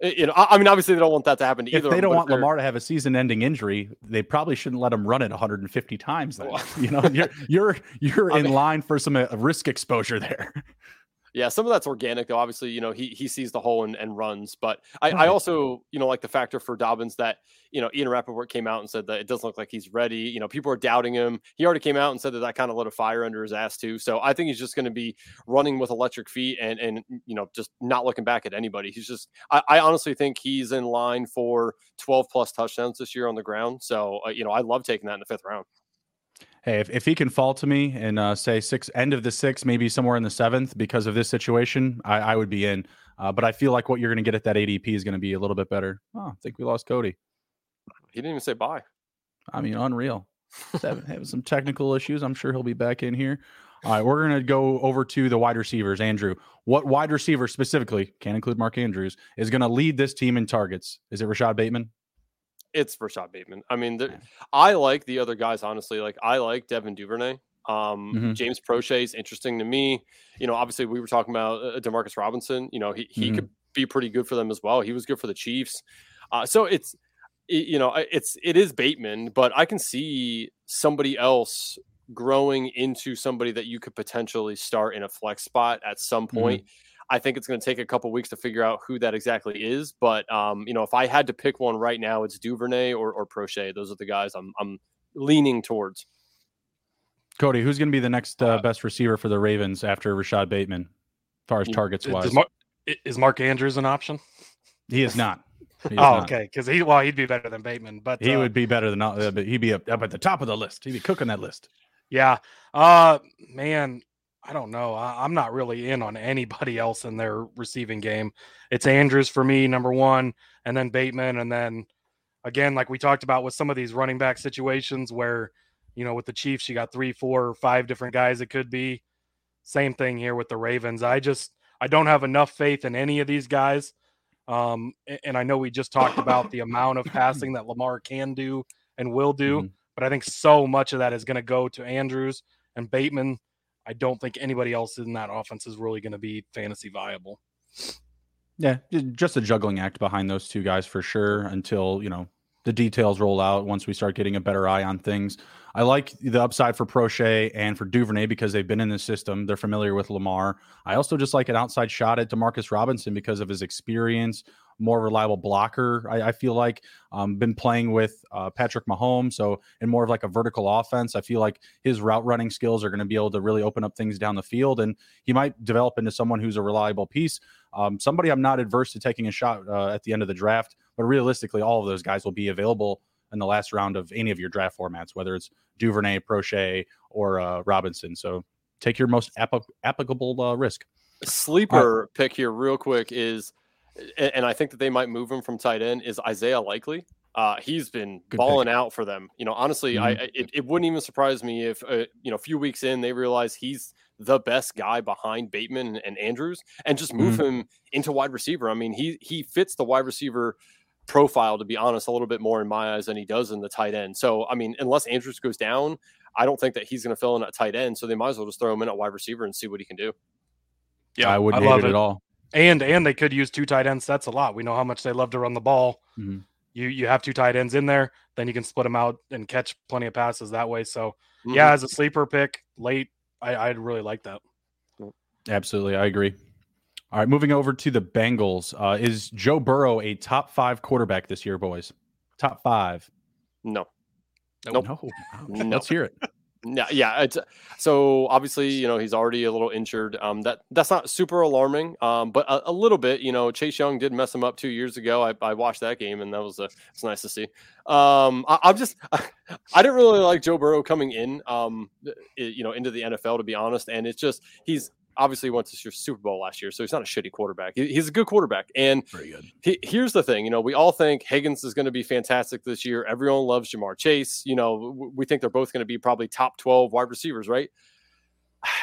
you know, I, I, mean, obviously they don't want that to happen to either.
If they don't want Lamar to have a season-ending injury, they probably shouldn't let him run it 150 times. Then, well, you know, you're you're you're in mean, line for some uh, risk exposure there.
Yeah, some of that's organic though. Obviously, you know, he he sees the hole and, and runs. But I, right. I also, you know, like the factor for Dobbins that, you know, Ian Rapoport came out and said that it doesn't look like he's ready. You know, people are doubting him. He already came out and said that that kind of lit a fire under his ass too. So I think he's just going to be running with electric feet and and you know just not looking back at anybody. He's just I, I honestly think he's in line for 12 plus touchdowns this year on the ground. So uh, you know, I love taking that in the fifth round
hey, if, if he can fall to me and uh, say six end of the sixth, maybe somewhere in the seventh because of this situation, I, I would be in. Uh, but I feel like what you're going to get at that ADP is going to be a little bit better. Oh, I think we lost Cody.
He didn't even say bye.
I mean, unreal. having some technical issues. I'm sure he'll be back in here. All right, we're going to go over to the wide receivers. Andrew, what wide receiver specifically, can't include Mark Andrews, is going to lead this team in targets? Is it Rashod Bateman?
It's Rashod Bateman. I mean, the, I like the other guys honestly. Like I like Devin Duvernay. Um, mm-hmm. James Proche is interesting to me. You know, obviously we were talking about uh, Demarcus Robinson. You know, he he mm-hmm. could be pretty good for them as well. He was good for the Chiefs. Uh, so it's you know it's it is Bateman, but I can see somebody else growing into somebody that you could potentially start in a flex spot at some mm-hmm. point. Mm-hmm. I think it's going to take a couple weeks to figure out who that exactly is. But um, you know, if I had to pick one right now, it's Duvernay or or Proche. Those are the guys I'm I'm leaning towards.
Cody, who's going to be the next uh, uh, best receiver for the Ravens after Rashod Bateman, as far as targets wise?
Mark, is Mark Andrews an option?
He is not.
He is oh, not. okay. Because he, well, he'd be better than Bateman, but
he uh, would be better than, uh, but he'd be up, up at the top of the list. He'd be cooking that list.
Yeah. Uh, man, I don't know. I, am not really in on anybody else in their receiving game. It's Andrews for me, number one, and then Bateman. And then again, like we talked about with some of these running back situations where, you know, with the Chiefs, you got three, four, or five different guys it could be. Same thing here with the Ravens. I just, I don't have enough faith in any of these guys. Um, and I know we just talked about the amount of passing that Lamar can do and will do, mm-hmm. but I think so much of that is going to go to Andrews and Bateman I don't think anybody else in that offense is really going to be fantasy viable.
Yeah, just a juggling act behind those two guys for sure until, you know, the details roll out once we start getting a better eye on things. I like the upside for Proche and for Duvernay because they've been in the system. They're familiar with Lamar. I also just like an outside shot at Demarcus Robinson because of his experience, more reliable blocker. I, I feel like um, been playing with uh, Patrick Mahomes, so in more of like a vertical offense. I feel like his route running skills are going to be able to really open up things down the field, and he might develop into someone who's a reliable piece. Um, somebody I'm not adverse to taking a shot uh, at the end of the draft, but realistically, all of those guys will be available in the last round of any of your draft formats, whether it's Duvernay, Proche, or uh, Robinson. So take your most applicable uh, risk.
Sleeper pick here, real quick, is and I think that they might move him from tight end is Isaiah Likely. Uh, he's been Good balling pick. out for them. You know, honestly, mm-hmm. I it, it, wouldn't even surprise me if uh, you know a few weeks in they realize he's the best guy behind Bateman and, and Andrews, and just move mm-hmm. him into wide receiver. I mean, he he fits the wide receiver profile to be honest a little bit more in my eyes than he does in the tight end. So I mean, unless Andrews goes down, I don't think that he's going to fill in at tight end. So they might as well just throw him in at wide receiver and see what he can do.
Yeah, I wouldn't I hate it, it at all.
And and they could use two tight ends. That's a lot. We know how much they love to run the ball. Mm-hmm. You you have two tight ends in there, then you can split them out and catch plenty of passes that way. So mm-hmm. yeah, as a sleeper pick late, I I'd really like that.
Absolutely, I agree. All right, moving over to the Bengals. Uh, is Joe Burrow a top five quarterback this year, boys? Top five?
No.
Nope. No. no. Let's hear it.
Yeah, yeah. It's, so obviously, you know, he's already a little injured. Um, that that's not super alarming. Um, but a, a, little bit. You know, Chase Young did mess him up two years ago. I, I watched that game, and that was a, it's nice to see. Um, I, am just, I, I, didn't really like Joe Burrow coming in. Um, you know, into the NFL to be honest, and it's just he's obviously he went to Super Bowl last year, so he's not a shitty quarterback. He's a good quarterback. And
Very good.
He, here's the thing, you know, we all think Higgins is going to be fantastic this year. Everyone loves Ja'Marr Chase. You know, we think they're both going to be probably top 12 wide receivers, right?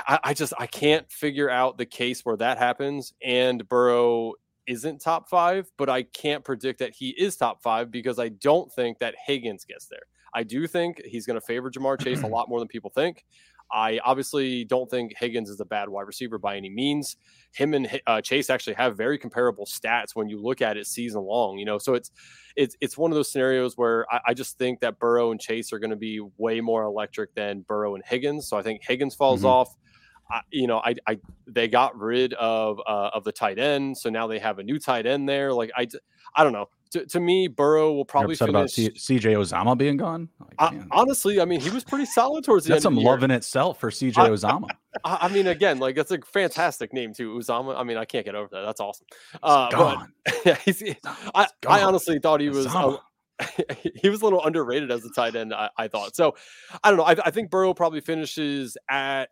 I, I just I can't figure out the case where that happens and Burrow isn't top five, but I can't predict that he is top five because I don't think that Higgins gets there. I do think he's going to favor Ja'Marr Chase a lot more than people think. I obviously don't think Higgins is a bad wide receiver by any means. Him and uh, Chase actually have very comparable stats when you look at it season long. You know, so it's it's it's one of those scenarios where I, I just think that Burrow and Chase are going to be way more electric than Burrow and Higgins. So I think Higgins falls mm-hmm. off. I, you know, I, I they got rid of uh, of the tight end, so now they have a new tight end there. Like I, I don't know to, to me, Burrow will probably finish. about
C- CJ Uzomah being gone.
I, honestly, I mean, he was pretty solid towards the
That's
end.
That's some love in itself for CJ Uzomah.
I, I, mean, again, like that's a fantastic name too, Uzomah. I mean, I can't get over that. That's awesome. Uh, gone. But, yeah, he's, I, I honestly thought he was. Uh, he was a little underrated as a tight end. I, I thought so. I don't know. I, I think Burrow probably finishes at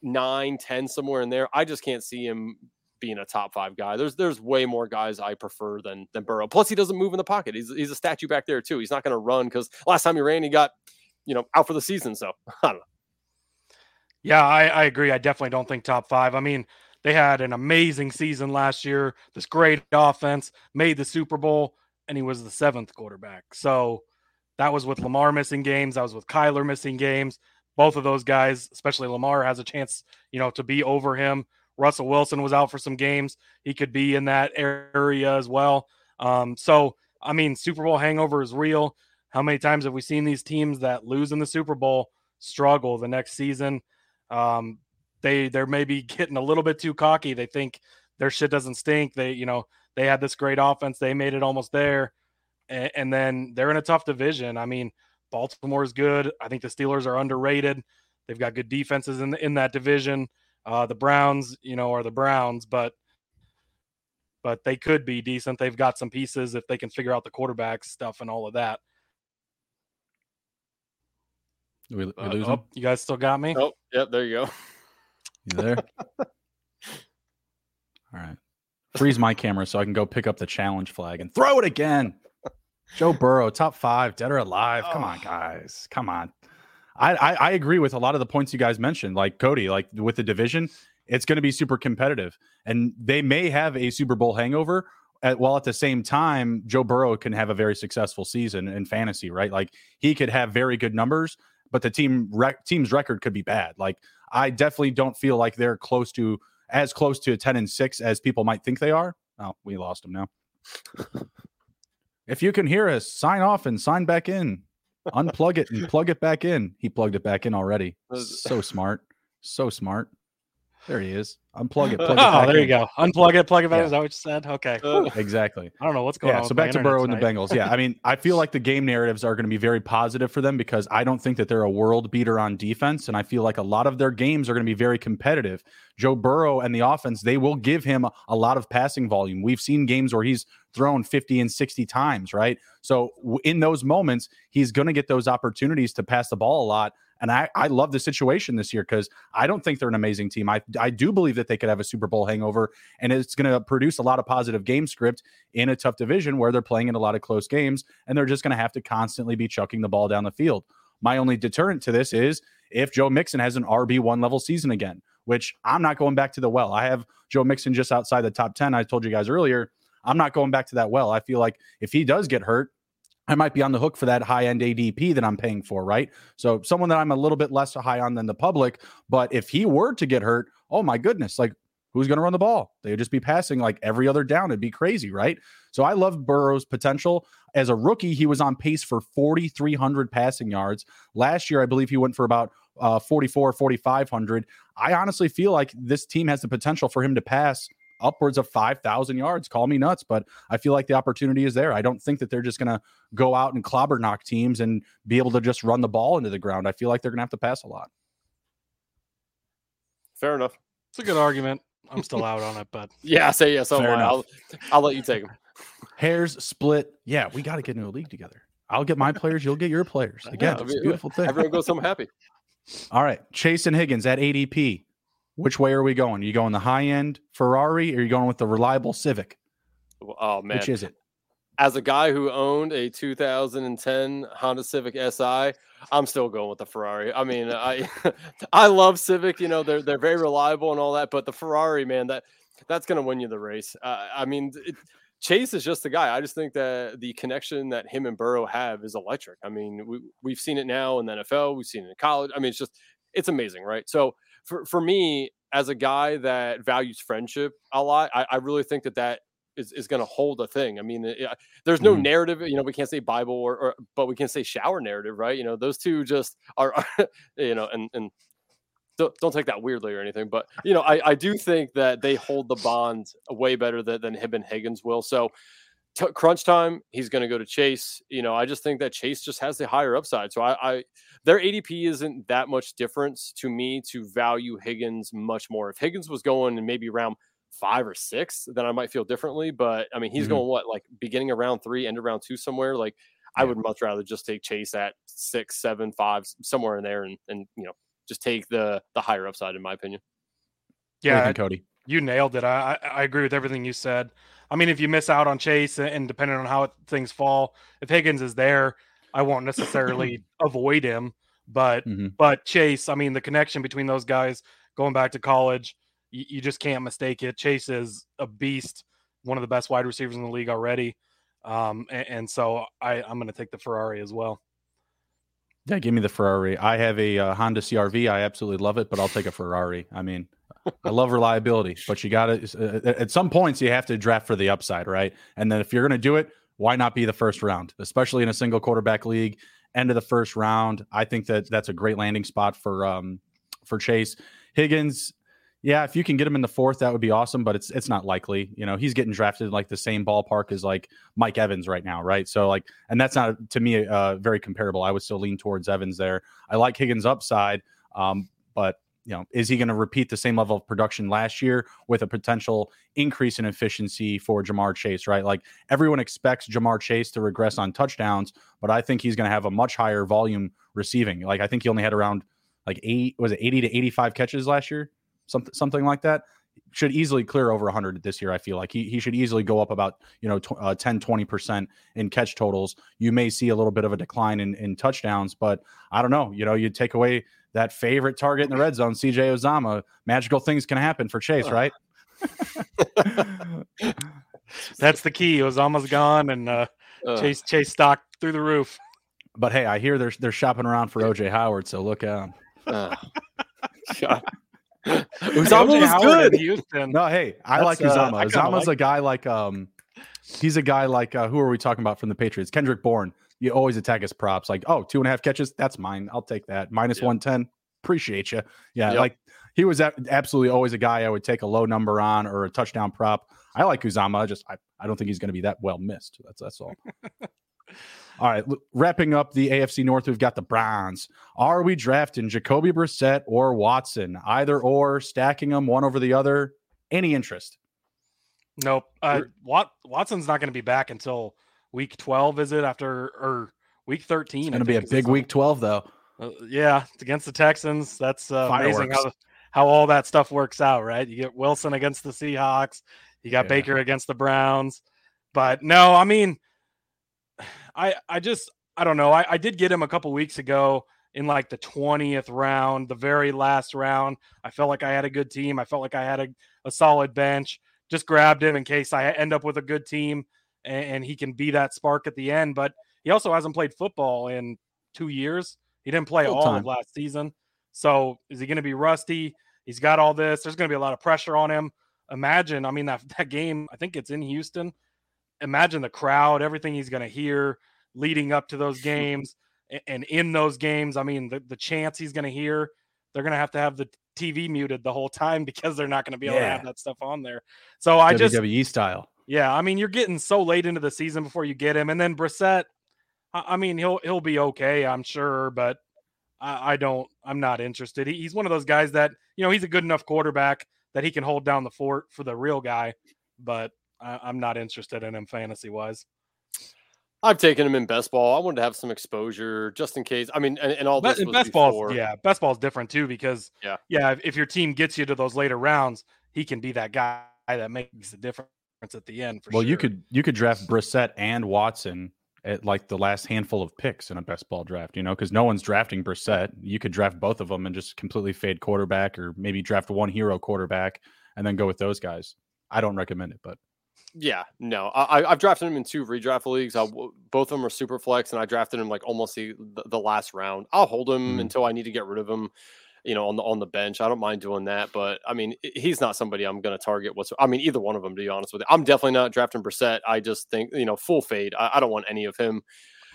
nine, ten, somewhere in there. I just can't see him being a top five guy. There's there's way more guys I prefer than than Burrow. Plus, he doesn't move in the pocket. He's he's a statue back there too. He's not going to run because last time he ran, he got you know out for the season. So I don't know.
Yeah, I, I agree. I definitely don't think top five. I mean, they had an amazing season last year. This great offense made the Super Bowl, and he was the seventh quarterback. So that was with Lamar missing games. That was with Kyler missing games. Both of those guys, especially Lamar, has a chance, you know, to be over him. Russell Wilson was out for some games. He could be in that area as well. Um, so, I mean, Super Bowl hangover is real. How many times have we seen these teams that lose in the Super Bowl struggle the next season? Um, they they're maybe getting a little bit too cocky. They think their shit doesn't stink. They you know they had this great offense. They made it almost there, and, and then they're in a tough division. I mean, Baltimore is good. I think the Steelers are underrated. They've got good defenses in in that division. Uh, the Browns, you know, are the Browns, but but they could be decent. They've got some pieces if they can figure out the quarterback stuff and all of that.
We, we uh, lose oh,
You guys still got me?
Oh, yep. There you go.
You there? All right. Freeze my camera so I can go pick up the challenge flag and throw it again. Joe Burrow, top five, dead or alive. Come oh. on, guys. Come on. I, I, I agree with a lot of the points you guys mentioned. Like Cody, like with the division, it's going to be super competitive, and they may have a Super Bowl hangover. At, while at the same time, Joe Burrow can have a very successful season in fantasy, right? Like he could have very good numbers, but the team rec- team's record could be bad. Like I definitely don't feel like they're close to as close to a 10 and 6 as people might think they are. Oh, we lost them now. if you can hear us, sign off and sign back in unplug it and plug it back in. He plugged it back in already. So smart. So smart. There he is. Unplug it. Plug it
oh, there in. you go. Unplug it. Plug it back. Yeah. Is that what you said? Okay.
Uh, exactly.
I don't know what's going
yeah,
on.
So back to Burrow
and
the Bengals. Yeah. I mean, I feel like the game narratives are going to be very positive for them because I don't think that they're a world beater on defense. And I feel like a lot of their games are going to be very competitive. Joe Burrow and the offense, they will give him a lot of passing volume. We've seen games where he's thrown 50 and 60 times, right? So in those moments, he's going to get those opportunities to pass the ball a lot. And I, I love the situation this year because I don't think they're an amazing team. I, I do believe that they could have a Super Bowl hangover, and it's going to produce a lot of positive game script in a tough division where they're playing in a lot of close games, and they're just going to have to constantly be chucking the ball down the field. My only deterrent to this is if Joe Mixon has an RB1 level season again, which I'm not going back to the well. I have Joe Mixon just outside the top 10. I told you guys earlier. I'm not going back to that well. I feel like if he does get hurt, I might be on the hook for that high end ADP that I'm paying for, right? So someone that I'm a little bit less high on than the public. But if he were to get hurt, oh my goodness, like who's going to run the ball? They would just be passing like every other down. It'd be crazy, right? So I love Burrow's potential. As a rookie, he was on pace for 4,300 passing yards. Last year, I believe he went for about uh, 44, 4,500. I honestly feel like this team has the potential for him to pass upwards of 5,000 yards. Call me nuts, but I feel like the opportunity is there. I don't think that they're just going to go out and clobber knock teams and be able to just run the ball into the ground. I feel like they're going to have to pass a lot.
Fair enough.
It's a good argument. I'm still out on it, but
yeah, say yes. So I'll, I'll let you take them.
Hairs split. Yeah, we got to get into a league together. I'll get my players. You'll get your players. Again, yeah, it's a beautiful thing.
Everyone goes home happy.
All right, Chase and Higgins at ADP. Which way are we going? Are you going the high end Ferrari, or are you going with the reliable Civic?
Oh man,
which is it?
As a guy who owned a 2010 Honda Civic Si, I'm still going with the Ferrari. I mean, I I love Civic. You know, they're they're very reliable and all that, but the Ferrari, man, that that's going to win you the race. Uh, I mean, it, Chase is just the guy. I just think that the connection that him and Burrow have is electric. I mean, we we've seen it now in the NFL, we've seen it in college. I mean, it's just it's amazing, right? So for for me, as a guy that values friendship a lot, I, I really think that that is, is going to hold a thing. I mean, it, there's no mm narrative. You know, we can't say Bible or, or, but we can say shower narrative, right? You know, those two just are, are you know, and and don't, don't take that weirdly or anything, but you know, I, I do think that they hold the bond way better than, than him and Higgins will. So t- crunch time, he's going to go to Chase. You know, I just think that Chase just has the higher upside. So I, I their ADP isn't that much difference to me to value Higgins much more. If Higgins was going and maybe around five or six, then I might feel differently. But I mean, he's mm-hmm. going what like beginning of round three, end of round two somewhere. Like yeah. I would much rather just take Chase at six, seven, five, somewhere in there, and and you know just take the the higher upside, in my opinion.
Yeah, think, Cody, you nailed it. I I agree with everything you said. I mean, if you miss out on Chase, and depending on how things fall, if Higgins is there, I won't necessarily avoid him. But mm-hmm. but Chase, I mean, the connection between those guys going back to college, you, you, just can't mistake it. Chase is a beast, one of the best wide receivers in the league already. Um, and, and so I, I'm going to take the Ferrari as well.
Yeah, give me the Ferrari. I have a uh, Honda CRV. I absolutely love it, but I'll take a Ferrari. I mean, I love reliability, but you got to uh, at some points you have to draft for the upside, right? And then if you're going to do it, why not be the first round, especially in a single quarterback league? End of the first round. I think that that's a great landing spot for um for Chase Higgins. Yeah, if you can get him in the fourth, that would be awesome. But it's it's not likely. You know, he's getting drafted like the same ballpark as like Mike Evans right now, right? So like, and that's not to me uh, very comparable. I would still lean towards Evans there. I like Higgins' upside, um, but you know, is he going to repeat the same level of production last year with a potential increase in efficiency for Ja'Marr Chase, right? Like everyone expects Ja'Marr Chase to regress on touchdowns, but I think he's going to have a much higher volume receiving. Like I think he only had around like eight, was it 80 to 85 catches last year? something something like that should easily clear over 100 this year i feel like. He, he should easily go up about you know tw- uh, 10 20% in catch totals. You may see a little bit of a decline in, in touchdowns but i don't know you know you take away that favorite target in the red zone cj uzomah magical things can happen for chase right?
That's the key. Uzomah's gone and uh, uh, chase chase stock through the roof.
But hey i hear they're they're shopping around for oj howard so look out uh, Uzomah was good. Houston. No, hey, I That's, like Uzomah. Uh, Uzomah's like a guy like um, he's a guy like uh, who are we talking about from the Patriots? Kendrick Bourne. You always attack his props. Like, oh, two and a half catches. That's mine. I'll take that. Minus yeah. one ten. Appreciate you. Yeah, yep. like he was absolutely always a guy I would take a low number on or a touchdown prop. I like Uzomah. I just I, I don't think he's going to be that well missed. That's that's all. All right, wrapping up the AFC North, we've got the Browns. Are we drafting Jacoby Brissett or Watson? Either or, stacking them one over the other. Any interest?
Nope. Uh, Wat- Watson's not going to be back until week 12, is it? After or week 13?
It's going to be a big week 12, though.
Uh, yeah, it's against the Texans. That's uh, amazing how, how all that stuff works out, right? You get Wilson against the Seahawks, you got yeah. Baker against the Browns. But no, I mean, I I just I don't know. I, I did get him a couple weeks ago in like the 20th round, the very last round. I felt like I had a good team. I felt like I had a, a solid bench. Just grabbed him in case I end up with a good team and, and he can be that spark at the end. But he also hasn't played football in two years. He didn't play Full all time. of last season. So is he going to be rusty? He's got all this. There's going to be a lot of pressure on him. Imagine, I mean, that, that game, I think it's in Houston imagine the crowd, everything he's going to hear leading up to those games and in those games. I mean, the, the chance he's going to hear, they're going to have to have the TV muted the whole time because they're not going to be able yeah. to have that stuff on there. So I WWE just
WWE style.
Yeah, I mean, you're getting so late into the season before you get him, and then Brissett. I mean, he'll he'll be okay, I'm sure, but I, I don't. I'm not interested. He, he's one of those guys that you know he's a good enough quarterback that he can hold down the fort for the real guy, but I, am not interested in him fantasy wise.
I've taken him in best ball. I wanted to have some exposure just in case. I mean, and, and all this
in best ball, yeah, best ball is different too because yeah, yeah, if, if your team gets you to those later rounds, he can be that guy that makes the difference at the end.
well,
sure.
you could you could draft Brissett and Watson at like the last handful of picks in a best ball draft, you know, because no one's drafting Brissett. You could draft both of them and just completely fade quarterback, or maybe draft one hero quarterback and then go with those guys. I don't recommend it, but
yeah, no, I, have drafted him in two redraft leagues. I, both of them are super flex, and I drafted him like almost the, the last round. I'll hold him mm. until I need to get rid of him. You know, on the on the bench, I don't mind doing that. But I mean, he's not somebody I'm going to target. What's I mean, either one of them. To be honest with you, I'm definitely not drafting Brissett. I just think you know, full fade. I, I don't want any of him.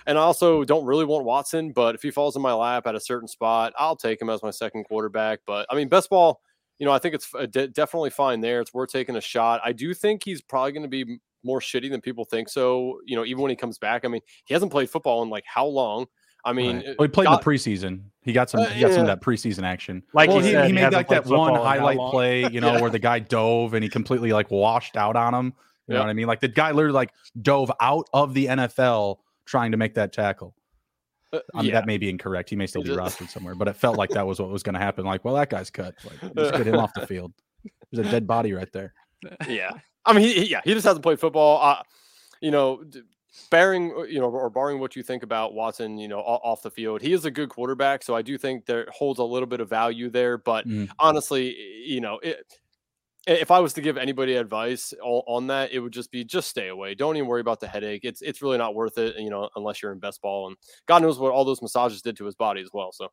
And I also don't really want Watson, but if he falls in my lap at a certain spot, I'll take him as my second quarterback. But I mean, best ball you know, I think it's uh, de- definitely fine there. It's worth taking a shot. I do think he's probably going to be more shitty than people think. So, you know, even when he comes back, I mean, he hasn't played football in like how long? I mean, right.
well, he played got, in the preseason. He got some. Uh, he got yeah. some of that preseason action.
Like
well,
he, said,
he, made like that one highlight play, you know, yeah. where the guy dove and he completely like washed out on him. You know what I mean? Like the guy literally like dove out of the NFL trying to make that tackle. I mean, yeah. that may be incorrect. He may still be rostered somewhere, but it felt like that was what was going to happen. Like, well, that guy's cut. Like, just get him off the field. There's a dead body right there.
Yeah, I mean, he, yeah, he just hasn't played football. Uh, you know, bearing uh, you know, or barring what you think about Watson, you know, off the field, he is a good quarterback. So I do think there holds a little bit of value there. But mm. honestly, you know, it if I was to give anybody advice on that, it would just be just stay away. Don't even worry about the headache. It's it's really not worth it, you know, unless you're in best ball. And God knows what all those massages did to his body as well. So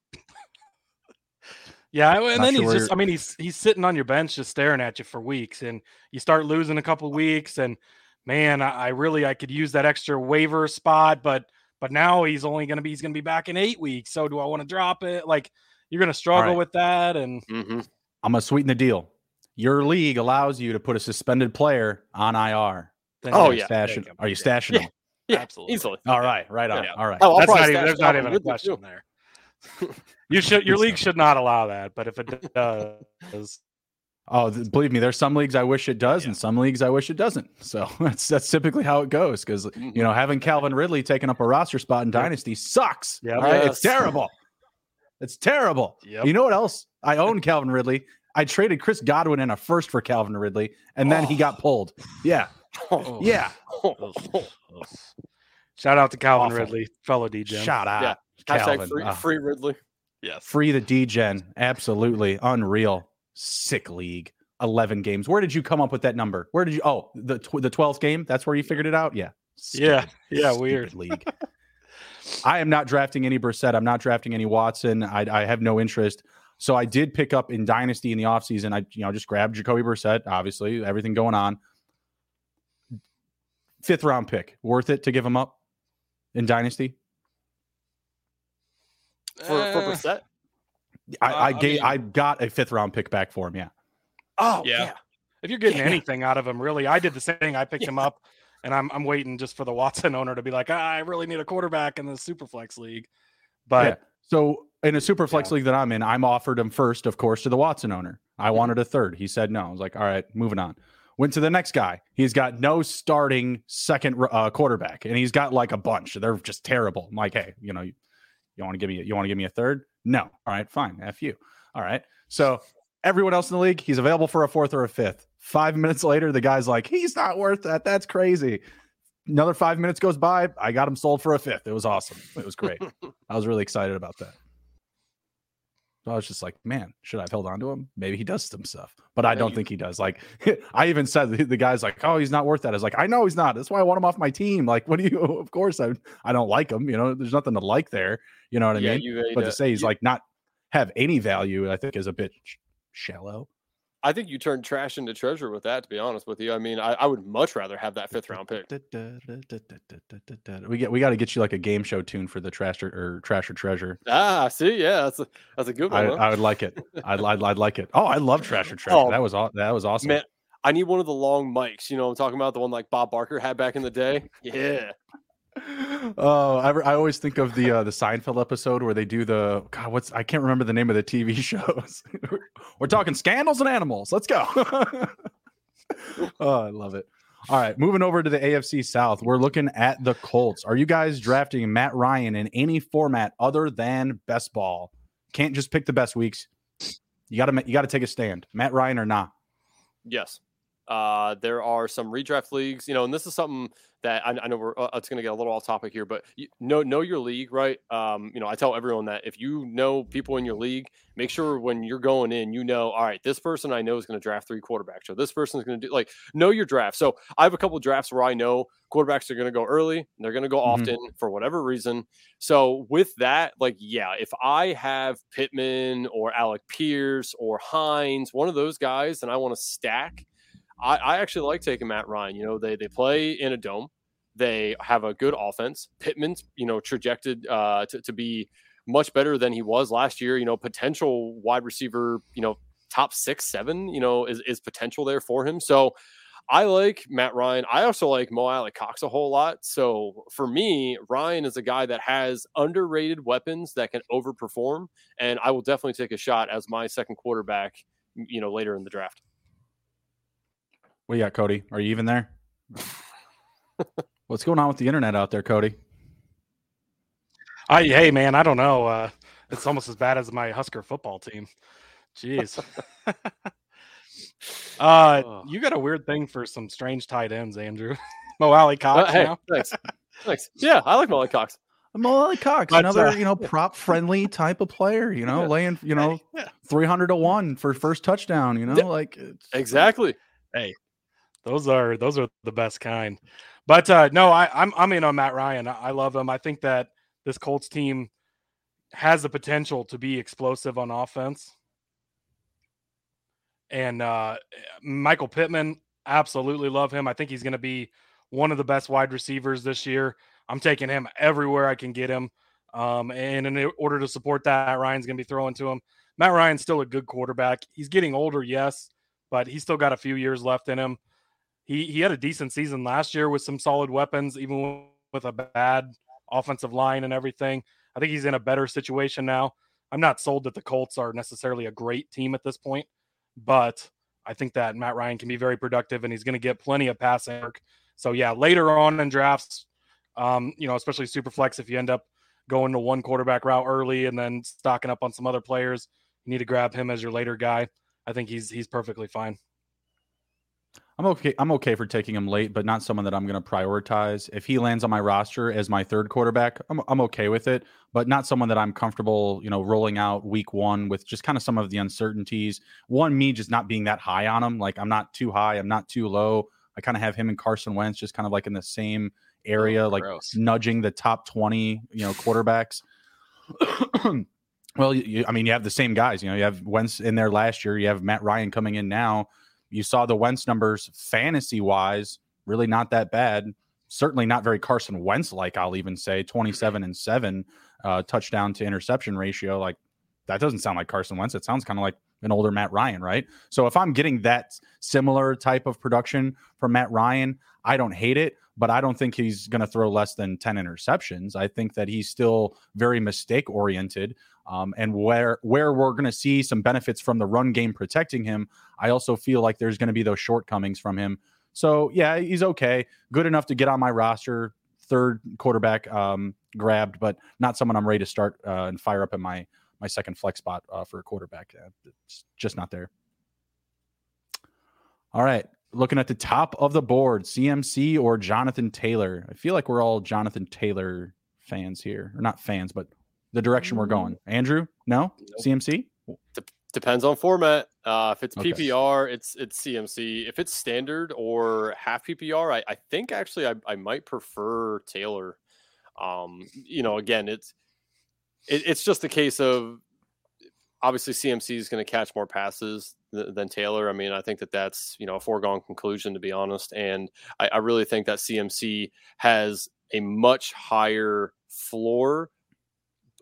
yeah, and not then sure he's just I mean, he's he's sitting on your bench just staring at you for weeks, and you start losing a couple weeks, and man, I, I really I could use that extra waiver spot, but but now he's only gonna be he's gonna be back in eight weeks. So do I want to drop it? Like you're gonna struggle right. with that and
mm-hmm. I'm gonna sweeten the deal your league allows you to put a suspended player on IR.
Then oh yeah,
stashing, are you stashing them?
Yeah, absolutely, easily.
All right, right on. Yeah. All right.
Oh, That's not even, there's not even a question there. you should your league should not allow that, but if it does.
Oh, believe me, there's some leagues I wish it does, yeah. and some leagues I wish it doesn't. So that's that's typically how it goes. Because mm-hmm. you know, having Calvin Ridley taking up a roster spot in Dynasty sucks. Yeah, right? yes. it's terrible. It's terrible. Yep. You know what else? I own Calvin Ridley, I traded Chris Godwin in a first for Calvin Ridley, and then oh. he got oh. pulled. Yeah. Oh. Yeah.
Shout out to Calvin Awful. Ridley, fellow DJ.
Shout out. Yeah.
Hashtag free, free Ridley.
Yeah. Free the DGen. Absolutely. Unreal. Sick league. 11 games. Where did you come up with that number? Where did you? Oh, the the 12th game. That's where you figured it out. Yeah.
Stupid, yeah. Yeah. Weird
league. I am not drafting any Brissett. I'm not drafting any Watson. I, I have no interest. So I did pick up in Dynasty in the offseason. I, you know, just grabbed Jacoby Brissett, obviously, everything going on. Fifth round pick. Worth it to give him up in Dynasty?
For, for uh, Brissett?
I, I, uh, gave, I, mean, I got a fifth round pick back for him. Yeah.
Oh, yeah. yeah.
If you're getting yeah. anything out of him, really, I did the same thing. I picked yeah. him up, and I'm I'm waiting just for the Watson owner to be like, ah, I really need a quarterback in the Superflex league. But
so in a super flex yeah. league that I'm in, I'm offered him first, of course, to the Watson owner. I mm-hmm. wanted a third. He said no. I was like, all right, moving on. Went to the next guy. He's got no starting second uh, quarterback, and he's got like a bunch. They're just terrible. I'm like, hey, you know, you, you want to give me you want to give me a third? No. All right, fine. F you. All right. So everyone else in the league, he's available for a fourth or a fifth. Five minutes later, the guy's like, he's not worth that. That's crazy. Another five minutes goes by. I got him sold for a fifth. It was awesome. It was great. I was really excited about that. I was just like, man, should I have held on to him? Maybe he does some stuff, but I don't think he does. Like, I even said the, the, guy's like, oh, he's not worth that. I was like, I know he's not. That's why I want him off my team. Like, what do you? Of course, I I don't like him. You know, there's nothing to like there. You know what I yeah, mean? You, but to say he's like not have any value, I think is a bit shallow.
I think you turned trash into treasure with that. To be honest with you, I mean, I, I would much rather have that fifth round pick.
We get we got to get you like a game show tune for the trash or, or trash or treasure.
Ah, see, yeah, that's a that's a good one.
I,
huh?
I would like it. I'd, I'd, I'd like it. Oh, I love trash or treasure. Oh, that was that was awesome.
Man, I need one of the long mics. You know, I'm talking about the one like Bob Barker had back in the day. Yeah.
Oh, I, I always think of the uh, the Seinfeld episode where they do the God. What's I can't remember the name of the TV shows. We're talking scandals and animals. Let's go. oh, I love it. All right, moving over to the AFC South. We're looking at the Colts. Are you guys drafting Matt Ryan in any format other than best ball? Can't just pick the best weeks. You got to you got to take a stand. Matt Ryan or not?
Yes. Uh, there are some redraft leagues, you know, and this is something that I, I know we're uh, it's going to get a little off topic here, but you know know your league, right? Um, you know, I tell everyone that if you know people in your league, make sure when you're going in, you know, all right, this person I know is going to draft three quarterbacks, so this person is going to do like know your draft. So I have a couple drafts where I know quarterbacks are going to go early, they're going to go mm-hmm. often for whatever reason. So with that, like, yeah, if I have Pittman or Alec Pierce or Hines, one of those guys, and I want to stack I, I actually like taking Matt Ryan. You know, they they play in a dome. They have a good offense. Pittman's, you know, trajected uh, to, to be much better than he was last year. You know, potential wide receiver, you know, top six, seven, you know, is, is potential there for him. So I like Matt Ryan. I also like Mo Alie-Cox a whole lot. So for me, Ryan is a guy that has underrated weapons that can overperform. And I will definitely take a shot as my second quarterback, you know, later in the draft.
What do you got, Cody? Are you even there? What's going on with the internet out there, Cody?
I hey man, I don't know. Uh, it's almost as bad as my Husker football team. Jeez. uh, you got a weird thing for some strange tight ends, Andrew. Mo Alie-Cox. Uh, hey,
thanks. thanks. Yeah, I like Mo Alie-Cox.
Mo Alie-Cox, but, another uh, you know prop friendly type of player. You know, yeah. laying you know three hundred to one for first touchdown. You know, yeah. like
exactly.
Hey, those are those are the best kind. But uh, no, I, I'm I'm in on Matt Ryan. I, I love him. I think that this Colts team has the potential to be explosive on offense. And uh, Michael Pittman, absolutely love him. I think he's going to be one of the best wide receivers this year. I'm taking him everywhere I can get him. Um, and in order to support that, Ryan's going to be throwing to him. Matt Ryan's still a good quarterback. He's getting older, yes, but he's still got a few years left in him he he had a decent season last year with some solid weapons, even with a bad offensive line and everything. I think he's in a better situation now. I'm not sold that the Colts are necessarily a great team at this point, but I think that Matt Ryan can be very productive and he's going to get plenty of passing work. So yeah, later on in drafts, um, you know, especially super flex, if you end up going to one quarterback route early and then stocking up on some other players, you need to grab him as your later guy. I think he's he's perfectly fine.
I'm okay. I'm okay for taking him late, but not someone that I'm going to prioritize. If he lands on my roster as my third quarterback, I'm I'm okay with it, but not someone that I'm comfortable, you know, rolling out week one with just kind of some of the uncertainties. One, me just not being that high on him. Like I'm not too high, I'm not too low. I kind of have him and Carson Wentz just kind of like in the same area, oh, like nudging the top 20, you know, quarterbacks. well, you, I mean, you have the same guys. You know, you have Wentz in there last year. You have Matt Ryan coming in now you saw the Wentz numbers fantasy wise, really not that bad. Certainly not very Carson Wentz like, I'll even say 27 and 7 uh, touchdown to interception ratio. Like, that doesn't sound like Carson Wentz. It sounds kind of like an older Matt Ryan, right? So if I'm getting that similar type of production from Matt Ryan, I don't hate it, but I don't think he's going to throw less than 10 interceptions. I think that he's still very mistake oriented. Um, and where where we're going to see some benefits from the run game protecting him, I also feel like there's going to be those shortcomings from him. So yeah, he's okay, good enough to get on my roster, third quarterback um, grabbed, but not someone I'm ready to start uh, and fire up in my my second flex spot uh, for a quarterback. Uh, it's just not there. All right, looking at the top of the board, CMC or Jonathan Taylor. I feel like we're all Jonathan Taylor fans here, or not fans, but the direction we're going. Mm. Andrew, no nope. CMC.
De- depends on format. Uh, if it's okay. PPR, it's it's CMC. If it's standard or half PPR, I, I think actually I, I might prefer Taylor. Um, you know, again, it's it, it's just a case of obviously CMC is going to catch more passes than Taylor. I mean, I think that that's you know a foregone conclusion to be honest, and I, I really think that CMC has a much higher floor.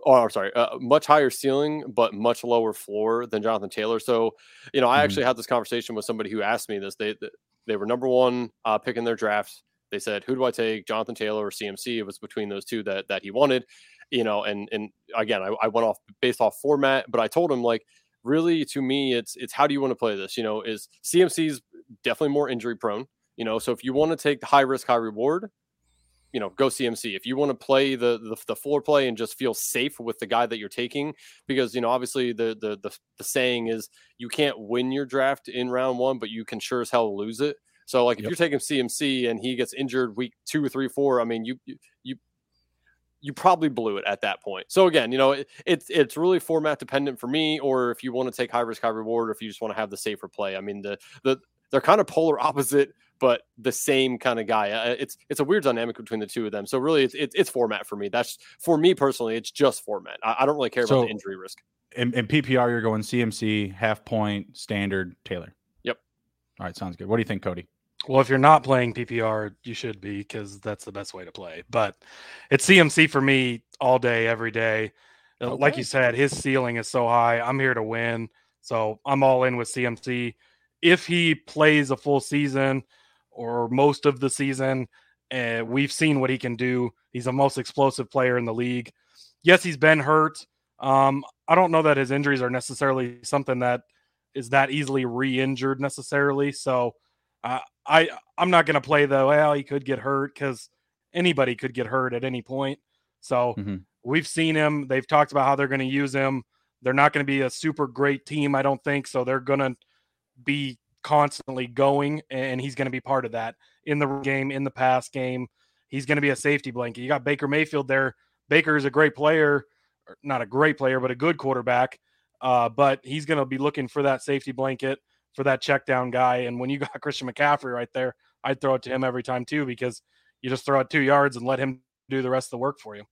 Oh, I'm sorry, uh, much higher ceiling, but much lower floor than Jonathan Taylor. So, you know, I mm-hmm. actually had this conversation with somebody who asked me this. They they were number one uh, pick in their draft. They said, "Who do I take, Jonathan Taylor or CMC?" It was between those two that that he wanted, you know. And and again, I, I went off based off format, but I told him like, really, to me, it's it's how do you want to play this? You know, is CMC's definitely more injury prone. You know, so if you want to take the high risk, high reward, you know, go CMC. If you want to play the, the, the floor play and just feel safe with the guy that you're taking, because you know, obviously the, the the the saying is you can't win your draft in round one, but you can sure as hell lose it. So like if yep. you're taking CMC and he gets injured week two three, four, I mean you you you probably blew it at that point. So again, you know, it, it's it's really format dependent for me, or if you want to take high risk, high reward, or if you just want to have the safer play. I mean, the the they're kind of polar opposite, but the same kind of guy. Uh, it's it's a weird dynamic between the two of them. So really, it's it's, it's format for me. That's for me personally. It's just format. I, I don't really care so about the injury risk.
In, in PPR, you're going CMC, half point, standard, Taylor.
Yep.
All right, sounds good. What do you think, Cody?
Well, if you're not playing PPR, you should be because that's the best way to play. But it's CMC for me all day, every day. Uh, okay. Like you said, his ceiling is so high. I'm here to win. So I'm all in with CMC. If he plays a full season or most of the season, uh, we've seen what he can do. He's the most explosive player in the league. Yes, he's been hurt. Um, I don't know that his injuries are necessarily something that is that easily re-injured necessarily. So uh, I I'm not going to play though. Well, he could get hurt because anybody could get hurt at any point. So mm-hmm. we've seen him. They've talked about how they're going to use him. They're not going to be a super great team, I don't think. So they're going to be constantly going, and he's going to be part of that in the game, in the pass game. He's going to be a safety blanket. You got Baker Mayfield there. Baker is a great player, not a great player, but a good quarterback. Uh, but he's going to be looking for that safety blanket for that check down guy. And when you got Christian McCaffrey right there, I'd throw it to him every time too, because you just throw it two yards and let him do the rest of the work for you.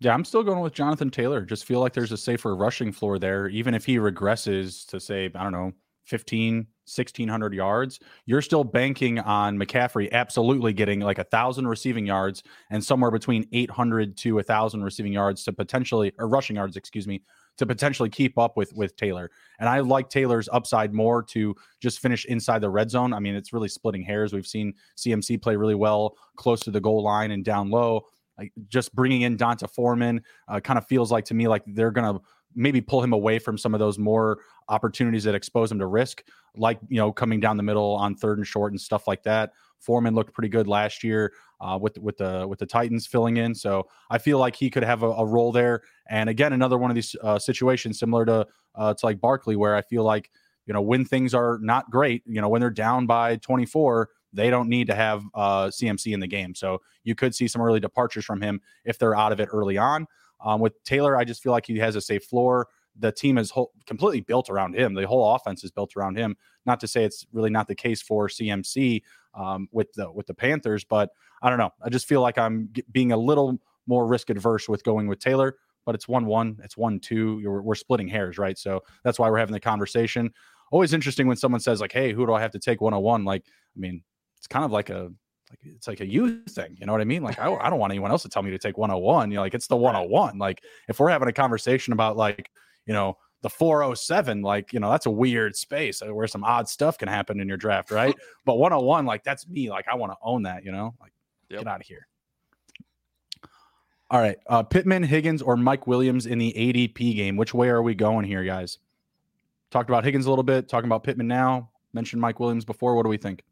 Yeah, I'm still going with Jonathan Taylor. Just feel like there's a safer rushing floor there. Even if he regresses to say, I don't know, 15, 1600 yards, you're still banking on McCaffrey absolutely getting like a thousand receiving yards and somewhere between 800 to a thousand receiving yards to potentially, or rushing yards, excuse me, to potentially keep up with with Taylor. And I like Taylor's upside more to just finish inside the red zone. I mean, it's really splitting hairs. We've seen CMC play really well close to the goal line and down low. Like just bringing in D'Onta Foreman uh, kind of feels like to me like they're gonna maybe pull him away from some of those more opportunities that expose him to risk, like you know coming down the middle on third and short and stuff like that. Foreman looked pretty good last year uh, with with the with the Titans filling in, so I feel like he could have a, a role there. And again, another one of these uh, situations similar to uh, to like Barkley, where I feel like you know when things are not great, you know when they're down by 24, they don't need to have uh, CMC in the game. So you could see some early departures from him if they're out of it early on. Um, with Taylor, I just feel like he has a safe floor. The team is whole, completely built around him. The whole offense is built around him. Not to say it's really not the case for CMC um, with the with the Panthers, but I don't know. I just feel like I'm being a little more risk adverse with going with Taylor. But it's one one, it's one two. We're, we're splitting hairs, right? So that's why we're having the conversation. Always interesting when someone says like, "Hey, who do I have to take 101?" Like, I mean, it's kind of like a like it's like a you thing you know what i mean like I, I don't want anyone else to tell me to take 101 you know like it's the 101 like if we're having a conversation about like you know the 407 like you know that's a weird space uh, where some odd stuff can happen in your draft right but 101 like that's me like i want to own that you know like yep. get out of here all right uh pittman higgins or mike williams in the adp game which way are we going here guys talked about higgins a little bit talking about pittman now mentioned mike williams before what do we think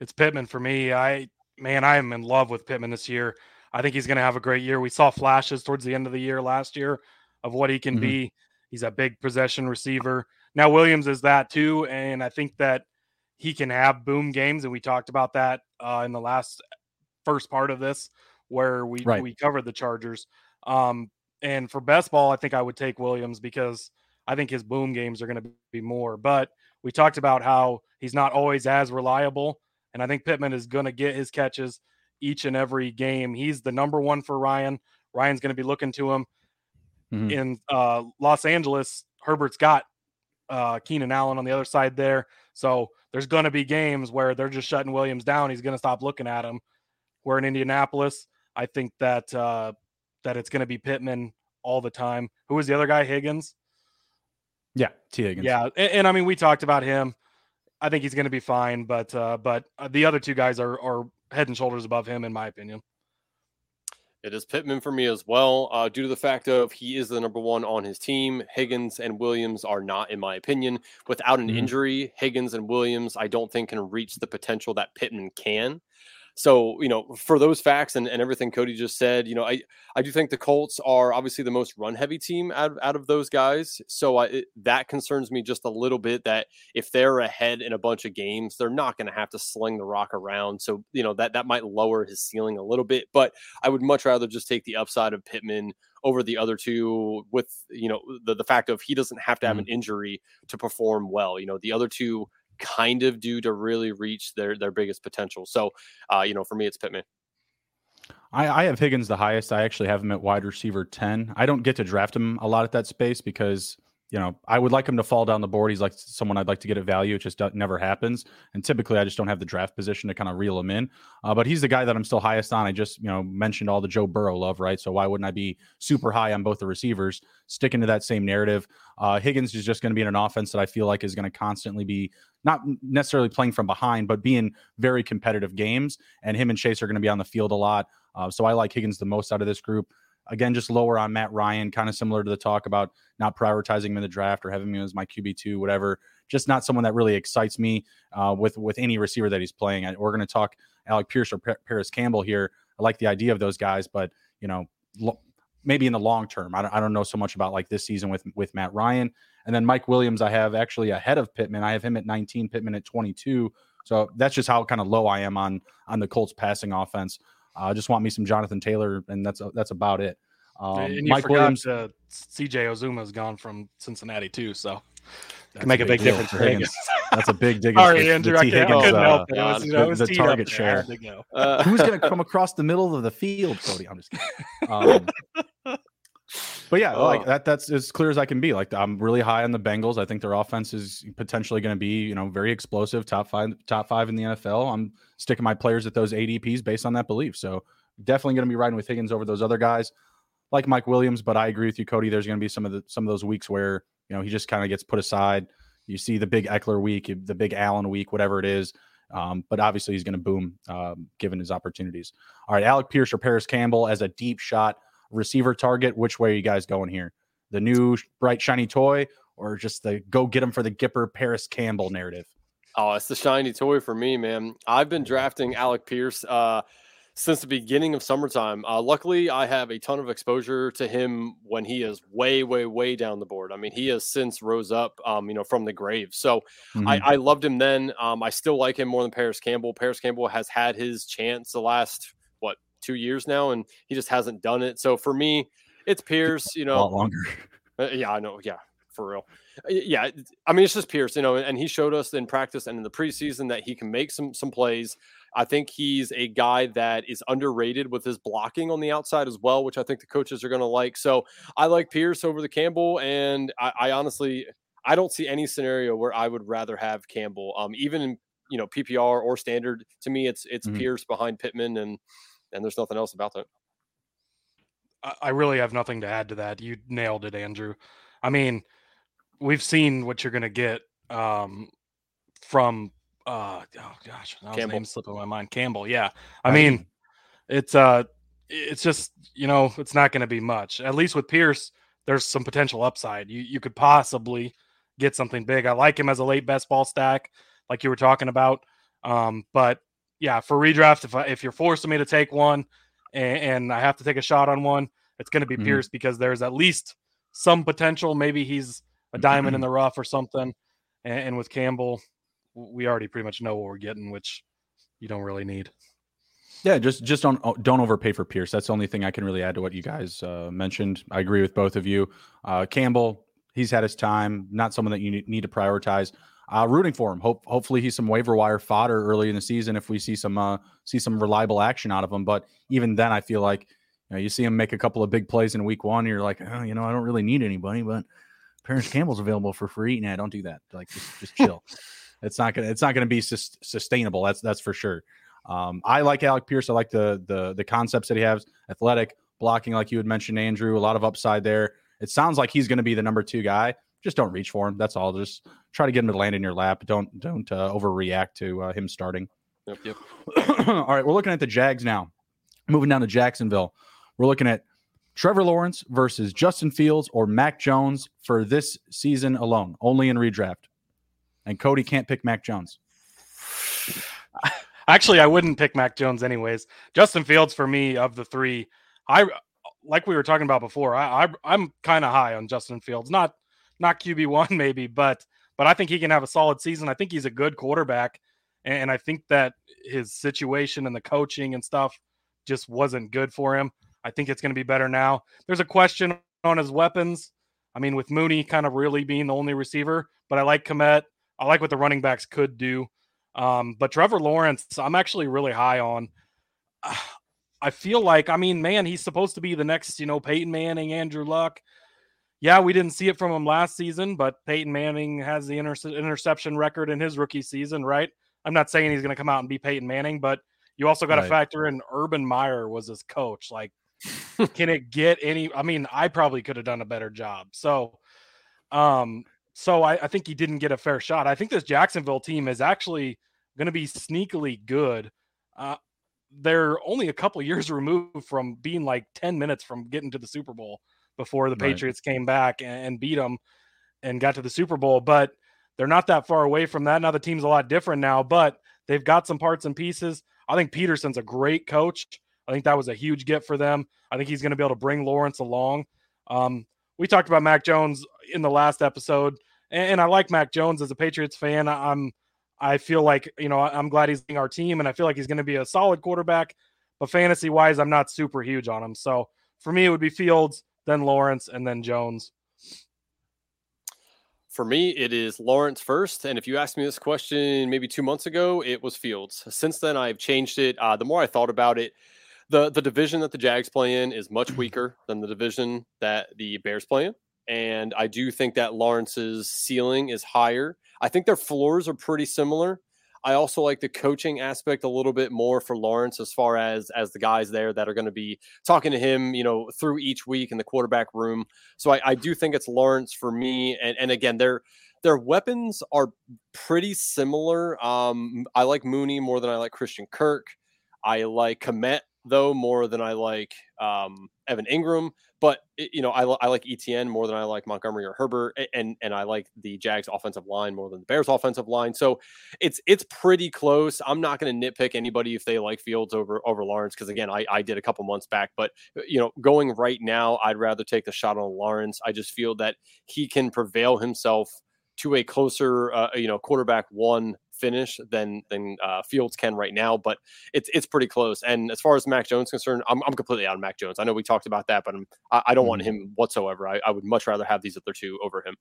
it's Pittman for me. I man, I am in love with Pittman this year. I think he's going to have a great year. We saw flashes towards the end of the year last year of what he can mm-hmm. be. He's a big possession receiver. Now Williams is that too, and I think that he can have boom games, and we talked about that uh, in the last first part of this where we right. we covered the Chargers. Um, and for best ball, I think I would take Williams because I think his boom games are going to be more. But we talked about how he's not always as reliable. And I think Pittman is going to get his catches each and every game. He's the number one for Ryan. Ryan's going to be looking to him. Mm-hmm. In uh, Los Angeles, Herbert's got uh, Keenan Allen on the other side there. So there's going to be games where they're just shutting Williams down. He's going to stop looking at him. We're in Indianapolis. I think that uh, that it's going to be Pittman all the time. Who was the other guy? Higgins.
Yeah, T Higgins.
Yeah, and, and I mean we talked about him. I think he's going to be fine, but uh, but uh, the other two guys are are head and shoulders above him in my opinion.
It is Pittman for me as well, uh, due to the fact of he is the number one on his team. Higgins and Williams are not, in my opinion. Without an mm-hmm. injury, Higgins and Williams, I don't think can reach the potential that Pittman can. So, you know, for those facts and, and everything Cody just said, you know, I, I do think the Colts are obviously the most run heavy team out, out of those guys. So I, it, that concerns me just a little bit that if they're ahead in a bunch of games, they're not going to have to sling the rock around. So, you know, that, that might lower his ceiling a little bit. But I would much rather just take the upside of Pittman over the other two with, you know, the, the fact of he doesn't have to have an mm. injury to perform well. You know, the other two kind of do to really reach their their biggest potential. So, uh, you know, for me, it's Pittman.
I, I have Higgins the highest. I actually have him at wide receiver 10. I don't get to draft him a lot at that space because you know, I would like him to fall down the board. He's like someone I'd like to get at value. It just never happens. And typically, I just don't have the draft position to kind of reel him in. Uh, but he's the guy that I'm still highest on. I just, you know, mentioned all the Joe Burrow love, right? So why wouldn't I be super high on both the receivers, sticking to that same narrative? Uh, Higgins is just going to be in an offense that I feel like is going to constantly be not necessarily playing from behind, but being very competitive games. And him and Chase are going to be on the field a lot. Uh, so I like Higgins the most out of this group. Again, just lower on Matt Ryan, kind of similar to the talk about not prioritizing him in the draft or having him as my QB two, whatever. Just not someone that really excites me uh, with with any receiver that he's playing. We're going to talk Alec Pierce or Parris Campbell here. I like the idea of those guys, but you know, lo- maybe in the long term. I don't, I don't know so much about like this season with with Matt Ryan, and then Mike Williams. I have actually ahead of Pittman. I have him at 19, Pittman at 22. So that's just how kind of low I am on on the Colts passing offense. I uh, just want me some Jonathan Taylor, and that's that's about it.
Um, and Mike Williams, uh, CJ Uzomah has gone from Cincinnati too, so can make a big, difference for Higgins.
That's a big dig.
Sorry, Andrew, I, Higgins, I couldn't uh, help
it. it was, you know, the, the target share. Uh, Who's going to come across the middle of the field, Cody? I'm just kidding. Um, but yeah, oh. like that. That's as clear as I can be. Like I'm really high on the Bengals. I think their offense is potentially going to be, you know, very explosive, top five, top five in the NFL. I'm sticking my players at those ADPs based on that belief. So definitely going to be riding with Higgins over those other guys like Mike Williams, but I agree with you, Cody. There's going to be some of the some of those weeks where you know he just kind of gets put aside. You see the big Ekeler week, the big Allen week, whatever it is. Um, but obviously he's going to boom um, given his opportunities. All right, Alec Pierce or Parris Campbell as a deep shot receiver target. Which way are you guys going here? The new bright shiny toy, or just the go get him for the Gipper Parris Campbell narrative?
Oh, it's the shiny toy for me, man. I've been drafting Alec Pierce. Uh, since the beginning of summertime. Uh, luckily, I have a ton of exposure to him when he is way, way, way down the board. I mean, he has since rose up, um, you know, from the grave. So mm-hmm. I, I, loved him then. Um, I still like him more than Parris Campbell. Parris Campbell has had his chance the last two years now, and he just hasn't done it. So for me, it's Pierce. You know,
a lot longer.
Uh, yeah, I know. Yeah, for real. Uh, yeah, I mean it's just Pierce, you know, and he showed us in practice and in the preseason that he can make some some plays. I think he's a guy that is underrated with his blocking on the outside as well, which I think the coaches are going to like. So I like Pierce over the Campbell, and I, I, honestly I don't see any scenario where I would rather have Campbell, um, even in you know PPR or standard. To me, it's it's mm-hmm. Pierce behind Pittman, and and there's nothing else about that.
I really have nothing to add to that. You nailed it, Andrew. I mean, we've seen what you're going to get um, from uh oh gosh, was name slipping my mind. Campbell, yeah. I mean, it's uh it's just you know it's not going to be much. At least with Pierce, there's some potential upside. You you could possibly get something big. I like him as a late best ball stack, like you were talking about. Um, but yeah, for redraft, if I, if you're forcing me to take one and, and I have to take a shot on one, it's going to be mm-hmm. Pierce because there's at least some potential. Maybe he's a diamond in the rough or something. And, and with Campbell, we already pretty much know what we're getting, which you don't really need.
Yeah, just just don't oh, don't overpay for Pierce. That's the only thing I can really add to what you guys uh, mentioned. I agree with both of you. Uh, Campbell, he's had his time. Not someone that you need to prioritize. Uh, rooting for him. Hope hopefully he's some waiver wire fodder early in the season if we see some uh, see some reliable action out of him. But even then, I feel like you know you see him make a couple of big plays in week one. you're like, oh, you know, I don't really need anybody, but Parris Campbell's available for free. Nah, don't do that. Like just just chill. it's not gonna it's not gonna be sus- sustainable. That's that's for sure. Um, I like Alec Pierce. I like the the the concepts that he has. Athletic blocking, like you had mentioned, Andrew. A lot of upside there. It sounds like he's going to be the number two guy. Just don't reach for him. That's all. Just try to get him to land in your lap. Don't don't uh, overreact to uh, him starting.
Yep. Yep.
all right, we're looking at the Jags now. Moving down to Jacksonville, we're looking at Trevor Lawrence versus Justin Fields or Mac Jones for this season alone, only in redraft. And Cody can't pick Mac Jones.
Actually, I wouldn't pick Mac Jones anyways. Justin Fields for me of the three, I like we were talking about before. I, I am kind of high on Justin Fields, not not QB one maybe, but but I think he can have a solid season. I think he's a good quarterback, and I think that his situation and the coaching and stuff just wasn't good for him. I think it's going to be better now. There's a question on his weapons. I mean, with Mooney kind of really being the only receiver, but I like Kmet. I like what the running backs could do. Um, but Trevor Lawrence, I'm actually really high on. I feel like, I mean, man, he's supposed to be the next, you know, Peyton Manning, Andrew Luck. Yeah, we didn't see it from him last season, but Peyton Manning has the inter- interception record in his rookie season, right? I'm not saying he's going to come out and be Peyton Manning, but you also got to right. factor in Urban Meyer was his coach. Like, can it get any? I mean, I probably could have done a better job. So, um, so I, I think he didn't get a fair shot. I think this Jacksonville team is actually going to be sneakily good. Uh, they're only a couple years removed from being like 10 minutes from getting to the Super Bowl before the right. Patriots came back and, and, beat them and got to the Super Bowl. But they're not that far away from that. Now the team's a lot different now, but they've got some parts and pieces. I think Pederson's a great coach. I think that was a huge get for them. I think he's going to be able to bring Lawrence along. Um, we talked about Mac Jones in the last episode, and, and I like Mac Jones as a Patriots fan. I'm I feel like, you know, I'm glad he's in our team and I feel like he's going to be a solid quarterback. But fantasy wise, I'm not super huge on him. So for me, it would be Fields, then Lawrence, and then Jones.
For me, it is Lawrence first. And if you asked me this question maybe two months ago, it was Fields. Since then, I've changed it. Uh, the more I thought about it, the, the division that the Jags play in is much weaker than the division that the Bears play in. And I do think that Lawrence's ceiling is higher. I think their floors are pretty similar. I also like the coaching aspect a little bit more for Lawrence as far as as the guys there that are going to be talking to him, you know, through each week in the quarterback room. So I, I do think it's Lawrence for me. And, and again, their their weapons are pretty similar. Um, I like Mooney more than I like Christian Kirk. I like Kmet though more than I like um, Evan Engram. But you know, I, I like ETN more than I like Montgomery or Herbert, and and I like the Jags offensive line more than the Bears offensive line. So it's it's pretty close. I'm not going to nitpick anybody if they like Fields over over Lawrence because again, I, I did a couple months back. But uh, you know, going right now, I'd rather take the shot on Lawrence. I just feel that he can prevail himself to a closer, uh, you know, quarterback one finish than than uh, Fields can right now, but it's it's pretty close. And as far as Mac Jones concerned, I'm, I'm completely out of Mac Jones. I know we talked about that, but I'm, I, I don't mm-hmm. want him whatsoever. I, I would much rather have these other two over him.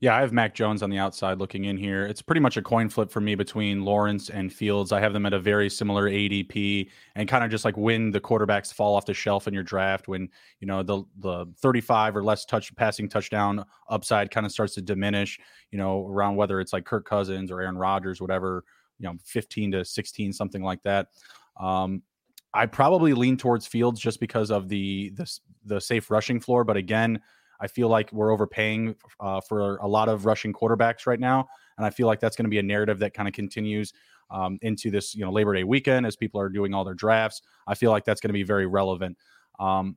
Yeah, I have Mac Jones on the outside looking in here. It's pretty much a coin flip for me between Lawrence and Fields. I have them at a very similar ADP and kind of just like when the quarterbacks fall off the shelf in your draft, when you know the the 35 or less touch passing touchdown upside kind of starts to diminish, you know, around whether it's like Kirk Cousins or Aaron Rodgers, whatever, you know, 15 to 16, something like that. Um, I probably lean towards Fields just because of the the the safe rushing floor, but again, I feel like we're overpaying uh, for a lot of rushing quarterbacks right now, and I feel like that's going to be a narrative that kind of continues um, into this you know Labor Day weekend as people are doing all their drafts. I feel like that's going to be very relevant. Um,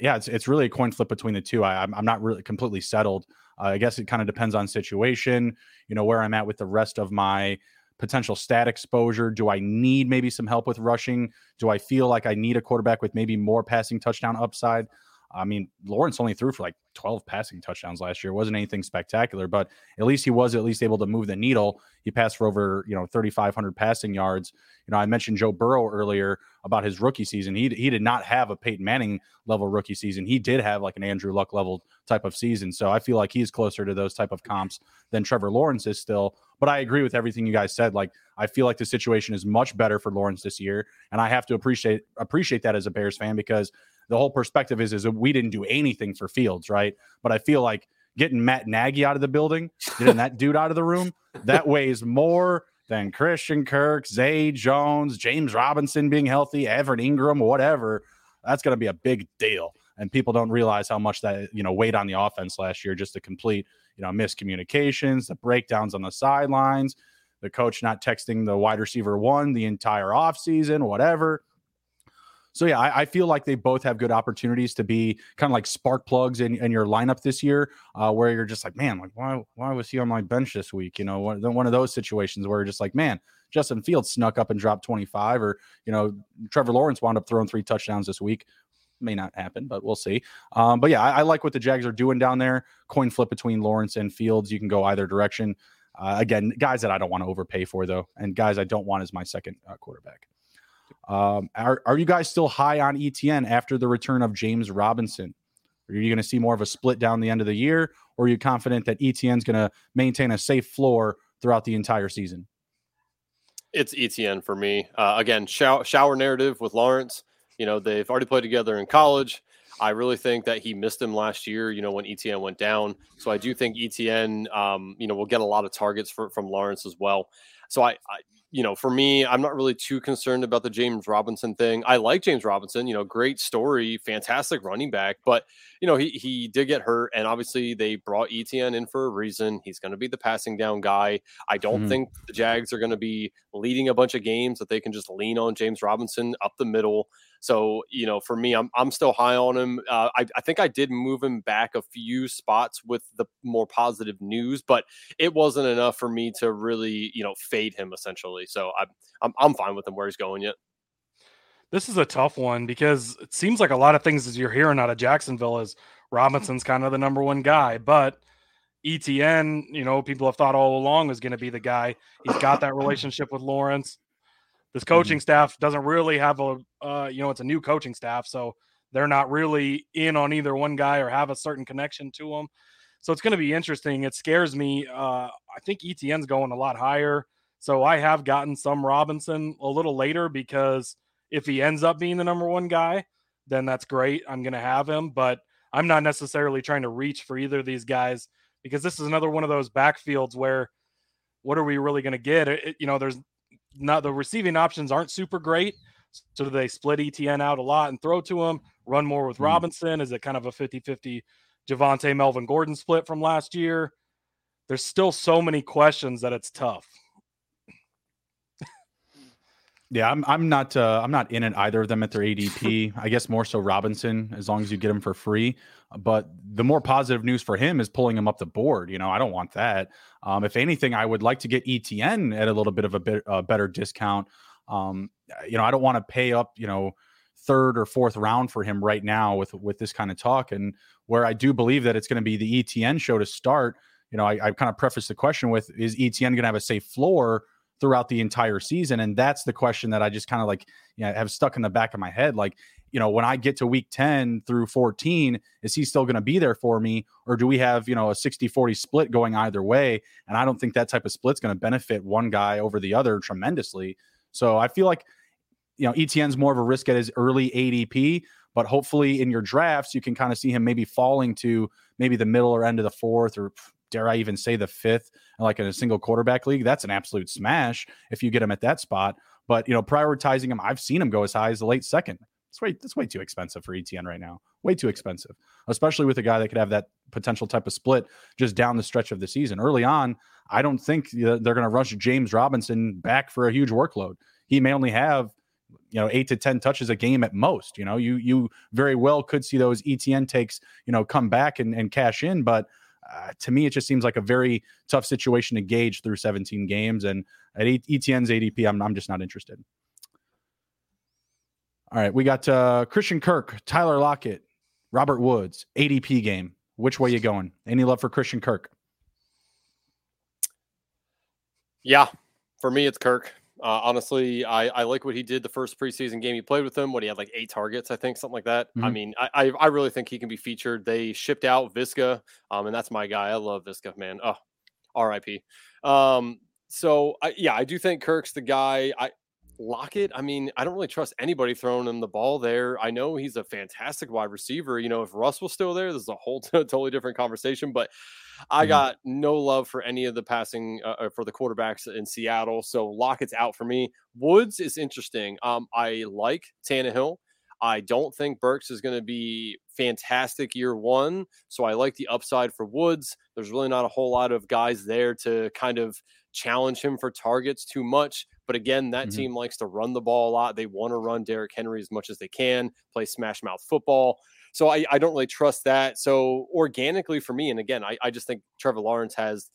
yeah, it's it's really a coin flip between the two. I, I'm, I'm not really completely settled. Uh, I guess it kind of depends on situation. You know where I'm at with the rest of my potential stat exposure? Do I need maybe some help with rushing? Do I feel like I need a quarterback with maybe more passing touchdown upside? I mean, Lawrence only threw for like 12 passing touchdowns last year. It wasn't anything spectacular, but at least he was at least able to move the needle. He passed for over, you know, 3,500 passing yards. You know, I mentioned Joe Burrow earlier about his rookie season. He, he did not have a Peyton Manning level rookie season. He did have like an Andrew Luck level type of season. So I feel like he's closer to those type of comps than Trevor Lawrence is still. But I agree with everything you guys said. Like I feel like the situation is much better for Lawrence this year, and I have to appreciate appreciate that as a Bears fan because the whole perspective is is we didn't do anything for Fields, right? But I feel like getting Matt Nagy out of the building, getting that dude out of the room, that weighs more than Christian Kirk, Zay Jones, James Robinson being healthy, Everett Engram, whatever. That's going to be a big deal. And people don't realize how much that, you know, weighed on the offense last year just to complete, you know, miscommunications, the breakdowns on the sidelines, the coach not texting the wide receiver one the entire offseason, whatever. So yeah, I, I, feel like they both have good opportunities to be kind of like spark plugs in, in your lineup this year, uh, where you're just like, man, like why why was he on my bench this week? You know, one, one of those situations where you're just like, man, Justin Fields snuck up and dropped 25, or you know, Trevor Lawrence wound up throwing three touchdowns this week. May not happen, but we'll see. Um, but yeah, I, I, like what the Jags are doing down there. Coin flip between Lawrence and Fields. You can go either direction. Uh, again, guys that I don't want to overpay for though, and guys I don't want as my second uh, quarterback. Um, are, are you guys still high on ETN after the return of James Robinson? Are you going to see more of a split down the end of the year, or are you confident that ETN is going to maintain a safe floor throughout the entire season?
It's ETN for me. Uh, again, shower, shower narrative with Lawrence. You know, they've already played together in college. I really think that he missed him last year, you know, when ETN went down. So I do think ETN, um, you know, will get a lot of targets for, from Lawrence as well. So I, I you know, for me, I'm not really too concerned about the James Robinson thing. I like James Robinson, you know, great story, fantastic running back, but you know, he he did get hurt, and obviously they brought ETN in for a reason. He's going to be the passing down guy. I don't mm-hmm. think the Jags are going to be leading a bunch of games that they can just lean on James Robinson up the middle. So, you know, for me, I'm, I'm still high on him. Uh, I, I think I did move him back a few spots with the more positive news, but it wasn't enough for me to really, you know, fade him essentially. So I'm, I'm, I'm fine with him where he's going yet.
This is a tough one because it seems like a lot of things as you're hearing out of Jacksonville is Robinson's kind of the number one guy, but ETN, you know, people have thought all along was going to be the guy. He's got that relationship with Lawrence. This coaching mm-hmm. staff doesn't really have a, uh, you know, it's a new coaching staff, so they're not really in on either one guy or have a certain connection to them. So it's going to be interesting. It scares me. Uh, I think ETN's going a lot higher. So I have gotten some Robinson a little later because if he ends up being the number one guy, then that's great. I'm going to have him, but I'm not necessarily trying to reach for either of these guys because this is another one of those backfields where what are we really going to get? It, you know, there's not the receiving options aren't super great. So do they split ETN out a lot and throw to him, run more with mm. Robinson? Is it kind of a 50 50 Javonte Melvin Gordon split from last year? There's still so many questions that it's tough.
Yeah, I'm I'm not uh, I'm not in it either of them at their ADP. I guess more so Robinson, as long as you get him for free. But the more positive news for him is pulling him up the board. You know, I don't want that. Um, if anything, I would like to get ETN at a little bit of a bit uh, better discount. Um, you know, I don't want to pay up. You know, third or fourth round for him right now with with this kind of talk. And where I do believe that it's going to be the ETN show to start. You know, I, I kind of preface the question with: Is ETN going to have a safe floor? Throughout the entire season? And that's the question that I just kind of like, you know, have stuck in the back of my head. Like, you know, when I get to week 10 through 14, is he still going to be there for me? Or do we have, you know, a 60 40 split going either way? And I don't think that type of split's going to benefit one guy over the other tremendously. So I feel like, you know, ETN's more of a risk at his early ADP, but hopefully in your drafts, you can kind of see him maybe falling to maybe the middle or end of the fourth or dare I even say the fifth, like in a single quarterback league, that's an absolute smash if you get him at that spot. But you know, prioritizing him, I've seen him go as high as the late second. It's way that's way too expensive for ETN right now. Way too expensive, especially with a guy that could have that potential type of split just down the stretch of the season. Early on, I don't think they're going to rush James Robinson back for a huge workload. He may only have you know eight to ten touches a game at most you know you you very well could see those etn takes you know come back and, and cash in but uh, to me, it just seems like a very tough situation to gauge through 17 games. And at ETN's ADP, I'm, I'm just not interested. All right, we got uh, Christian Kirk, Tyler Lockett, Robert Woods, ADP game. Which way you going? Any love for Christian Kirk?
Yeah, for me, it's Kirk. Uh, honestly, I, I like what he did the first preseason game he played with him. What he had like eight targets, I think, something like that. Mm-hmm. I mean, I, I really think he can be featured. They shipped out Viska, um, and that's my guy. I love Viska, man. Oh, R.I.P. Um, so I, yeah, I do think Kirk's the guy. I Lockett, I mean, I don't really trust anybody throwing him the ball there. I know he's a fantastic wide receiver. You know, if Russ was still there, this is a whole t- totally different conversation. But I mm-hmm. got no love for any of the passing uh, uh, for the quarterbacks in Seattle. So Lockett's out for me. Woods is interesting. Um, I like Tannehill. I don't think Burks is going to be fantastic year one. So I like the upside for Woods. There's really not a whole lot of guys there to kind of challenge him for targets too much. But again, that mm-hmm. team likes to run the ball a lot. They want to run Derrick Henry as much as they can, play smash mouth football. So I, I don't really trust that. So organically for me, and again, I, I just think Trevor Lawrence has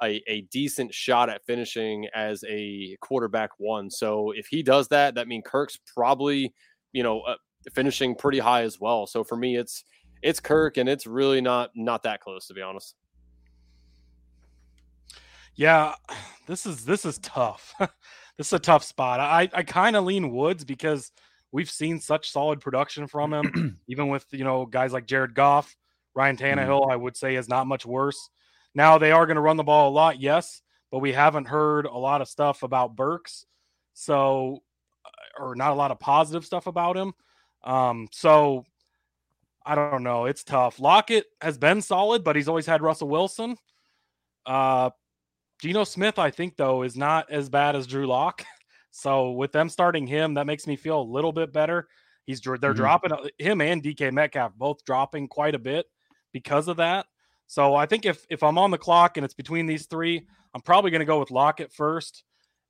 a, a decent shot at finishing as a quarterback one. So if he does that, that means Kirk's probably, you know, uh, finishing pretty high as well. So for me, it's it's Kirk, and it's really not not that close to be honest.
Yeah, this is this is tough. this is a tough spot. I I kind of lean Woods because we've seen such solid production from him, even with you know guys like Jared Goff, Ryan mm-hmm. Tannehill. I would say is not much worse. Now they are going to run the ball a lot, yes, but we haven't heard a lot of stuff about Burks, so uh, or not a lot of positive stuff about him. Um, so I don't know. It's tough. Lockett has been solid, but he's always had Russell Wilson. Uh, Geno Smith, I think, though, is not as bad as Drew Lock. So with them starting him, that makes me feel a little bit better. He's they're mm-hmm. dropping uh, him and DK Metcalf both dropping quite a bit because of that. So I think if if I'm on the clock and it's between these three, I'm probably going to go with Lockett first,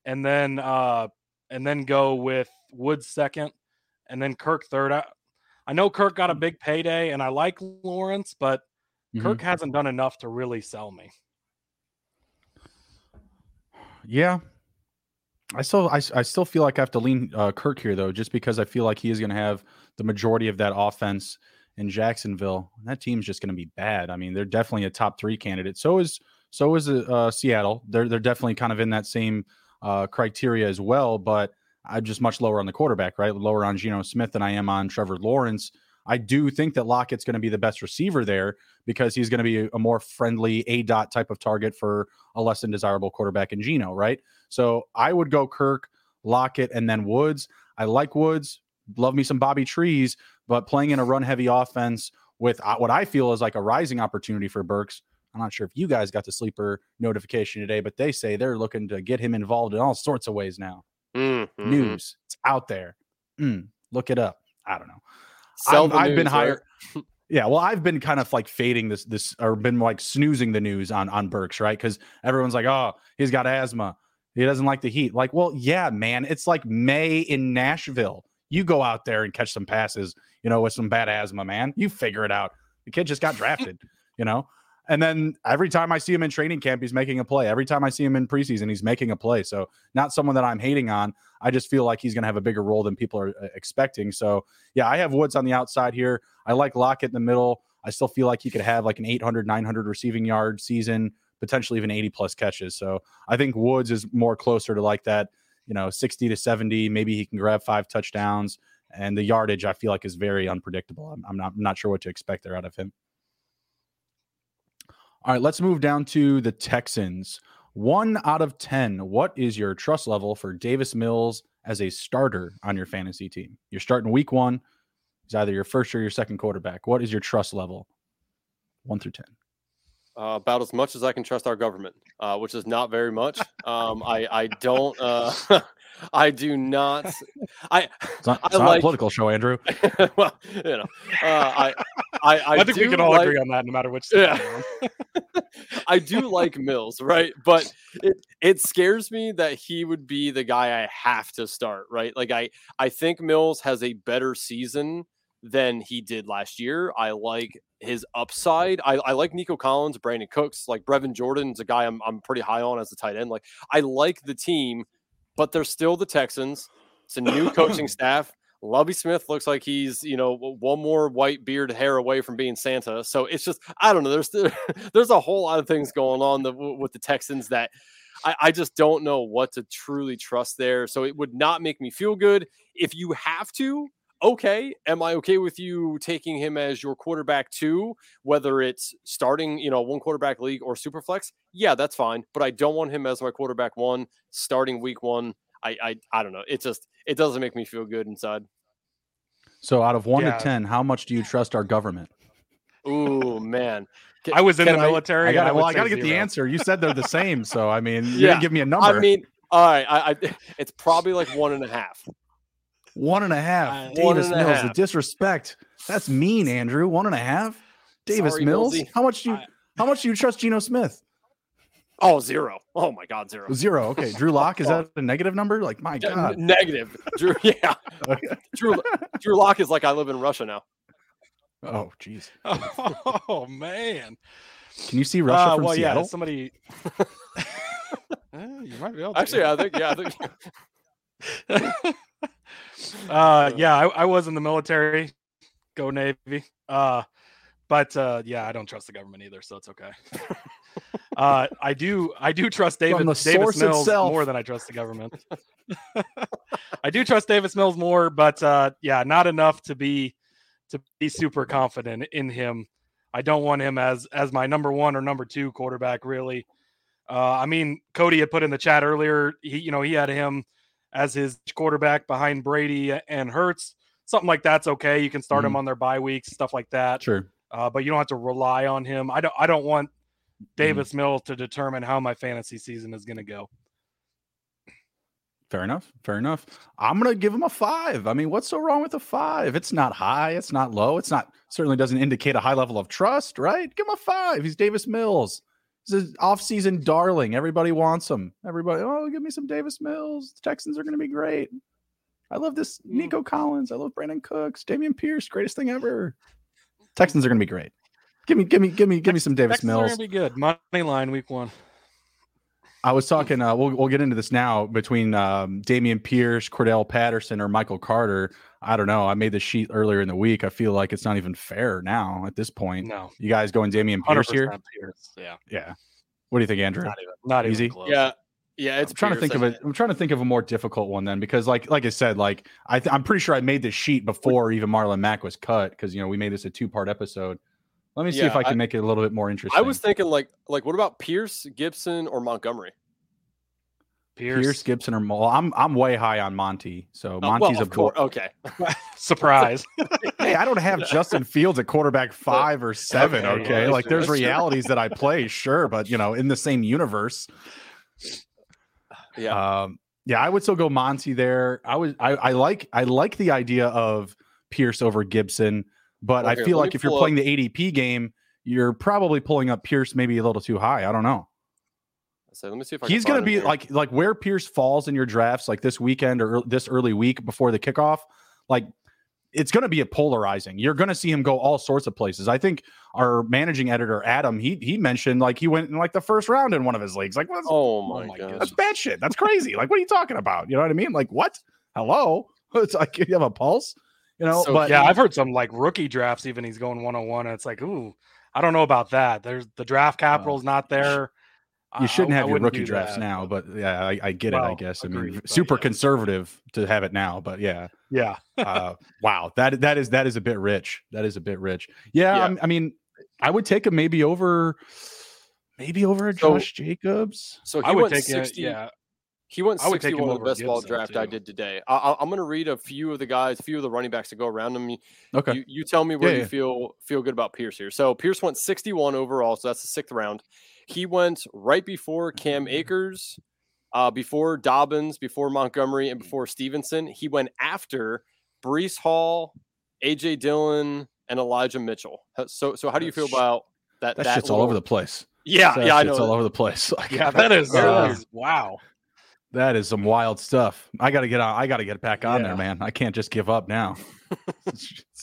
and then uh and then go with Woods second, and then Kirk third. I, I know Kirk got a big payday, and I like Lawrence, but mm-hmm. Kirk hasn't done enough to really sell me.
Yeah, I still I, I still feel like I have to lean uh, Kirk here though, just because I feel like he is going to have the majority of that offense in Jacksonville. That team's just going to be bad. I mean, they're definitely a top three candidate. So is so is uh, Seattle. They're they're definitely kind of in that same uh, criteria as well. But I'm just much lower on the quarterback, right? Lower on Geno Smith than I am on Trevor Lawrence. I do think that Lockett's going to be the best receiver there because he's going to be a more friendly A dot type of target for a less than desirable quarterback in Geno, right? So I would go Kirk, Lockett, and then Woods. I like Woods, love me some Bobby Trees, but playing in a run heavy offense with uh, what I feel is like a rising opportunity for Burks. I'm not sure if you guys got the sleeper notification today, but they say they're looking to get him involved in all sorts of ways now. Mm-hmm. News, it's out there. Mm, look it up. I don't know. I've, I've been higher. Yeah, well, I've been kind of like fading this this or been like snoozing the news on on Burks, right? Because everyone's like, oh, he's got asthma. He doesn't like the heat. Like, well, yeah, man, it's like May in Nashville. You go out there and catch some passes, you know, with some bad asthma, man. You figure it out. The kid just got drafted, you know. And then every time I see him in training camp, he's making a play. Every time I see him in preseason, he's making a play. So, not someone that I'm hating on. I just feel like he's going to have a bigger role than people are uh, expecting. So, yeah, I have Woods on the outside here. I like Lockett in the middle. I still feel like he could have like an 800, 900 receiving yard season, potentially even 80 plus catches. So, I think Woods is more closer to like that, you know, 60 to 70. Maybe he can grab five touchdowns. And the yardage, I feel like, is very unpredictable. I'm, I'm not, I'm not sure what to expect there out of him. All right, let's move down to the Texans. One out of 10. What is your trust level for Davis Mills as a starter on your fantasy team? You're starting week one. He's either your first or your second quarterback. What is your trust level? One through 10.
Uh, about as much as I can trust our government, uh, which is not very much. Um, I I don't uh, I do not. I
it's not, it's I not like, a political show, Andrew.
well, you know, uh, I I I,
I think we can all like, agree on that, no matter which. Yeah.
I do like Mills, right? But it it scares me that he would be the guy I have to start, right? Like I I think Mills has a better season than he did last year. I like his upside. I, I like Nico Collins, Brandin Cooks, like Brevin Jordan's a guy I'm I'm pretty high on as a tight end. Like I like the team, but they're still the Texans. It's a new coaching staff. Lovie Smith looks like he's, you know, one more white beard hair away from being Santa. So it's just, I don't know. There's there's a whole lot of things going on the, with the Texans that I, I just don't know what to truly trust there. So it would not make me feel good. If you have to, okay, am I okay with you taking him as your quarterback too, whether it's starting, you know, one quarterback league or super flex? Yeah, that's fine. But I don't want him as my quarterback one starting week one. I I I don't know. It just it doesn't make me feel good inside.
So out of one yeah. to ten, how much do you trust our government?
Ooh man,
can, I was in the military.
I, I got well, I got to get the answer. You said they're the same, so I mean, you yeah. didn't give me a number. I
mean, all right, I, I, it's probably like one and a half.
One and a half. Uh, Davis Mills, half. the disrespect. That's mean, Andrew. One and a half. Davis Sorry, Mills. Millsy. How much do you? I, how much do you trust Geno Smith?
Oh, zero. Oh my God, zero.
Zero. Okay. Drew Lock, is that a negative number? Like, my God.
negative. Drew, yeah. Drew Drew Lock is like I live in Russia now.
Oh, jeez.
Oh man.
Can you see Russia uh, from well, Seattle?
Yeah, somebody.
eh, you might be able to. Actually, I think yeah. I
think... uh, yeah, I, I was in the military. Go Navy. Uh, but uh, yeah, I don't trust the government either, so it's okay. Uh, I do I do trust David Davis Mills itself. more than I trust the government. I do trust Davis Mills more, but uh, yeah, not enough to be to be super confident in him. I don't want him as as my number one or number two quarterback. Really, uh, I mean, Cody had put in the chat earlier. He you know he had him as his quarterback behind Brady and Hurts. Something like that's okay. You can start mm-hmm. him on their bye weeks, stuff like that.
Sure.
Uh, but you don't have to rely on him. I don't. I don't want Davis mm-hmm. Mills to determine how my fantasy season is going to go.
Fair enough. Fair enough. I'm gonna give him a five. I mean, what's so wrong with a five? It's not high. It's not low. It's not certainly doesn't indicate a high level of trust, right? Give him a five. He's Davis Mills. He's an off-season darling. Everybody wants him. Everybody, oh, give me some Davis Mills. The Texans are gonna be great. I love this mm. Nico Collins. I love Brandin Cooks. Dameon Pierce, greatest thing ever. Texans are gonna be great. Give me, give me, give me, give me some Davis
Texans
Mills.
Are gonna be good. Money line week one.
I was talking. Uh, we'll we'll get into this now between um, Dameon Pierce, Cordarrelle Patterson, or Michael Carter. I don't know. I made the sheet earlier in the week. I feel like it's not even fair now at this point.
No,
you guys going Dameon Pierce here?
Pierce. Yeah,
yeah. What do you think, Andrew?
Not even, not easy. Close.
Yeah, yeah. It's
I'm trying Pierce, to think of a. I'm trying to think of a more difficult one then, because like like I said, like I th- I'm pretty sure I made this sheet before even Marlon Mack was cut because you know we made this a two part episode. Let me see yeah, if I can I, make it a little bit more interesting.
I was thinking like like what about Pierce, Gibson, or Montgomery?
Pierce, Pierce Gibson, or Mole. I'm I'm way high on Monty. So oh, Monty's well, a
course. Okay,
surprise.
hey, I don't have Justin Fields at quarterback five or seven. Okay, okay? like there's realities that I play, sure, but you know, in the same universe.
Yeah.
Um, yeah, I would still go Monty there. I was I, I like I like the idea of Pierce over Gibson, but okay, I feel like if you're playing the ADP game, you're probably pulling up Pierce maybe a little too high. I don't know.
So let me see if I
he's going to be like like where Pierce falls in your drafts, like this weekend or this early week before the kickoff. Like it's going to be a polarizing. You're going to see him go all sorts of places. I think our managing editor Adam he he mentioned like he went in like the first round in one of his leagues. Like, what's,
oh my, oh my god,
that's bad shit. That's crazy. like, what are you talking about? You know what I mean? Like, what? Hello? It's like you have a pulse. You know,
so,
but
yeah, I've heard some like rookie drafts. Even he's going one on one, and it's like, ooh, I don't know about that. There's the draft capital's not there
you shouldn't have I, your rookie drafts that. now, but yeah, I, I get well, it. I guess. I mean, super yeah. conservative to have it now, but yeah,
yeah.
uh, wow, that that is that is a bit rich. That is a bit rich. Yeah, yeah. I mean, I would take him maybe over, maybe over a Josh so, Jacobs.
So he I would take 60, it. Yeah, he went 61 on the best ball draft too. I did today. I, am going to read a few of the guys, a few of the running backs that go around him.
Okay.
You, you tell me where yeah, you yeah. feel feel good about Pierce here. So Pierce went 61 overall, so that's the sixth round. He went right before Cam mm-hmm. Akers, uh, before Dobbins, before Montgomery, and before Stevenson. He went after Breece Hall, AJ Dillon, and Elijah Mitchell. So, so how do you feel about that?
That, that shit's little... all over the place.
Yeah,
that
yeah, I know.
It's all over the place.
Like, yeah, that is, uh, wow.
That is some wild stuff. I got to get on. I got to get back on yeah. there, man. I can't just give up now.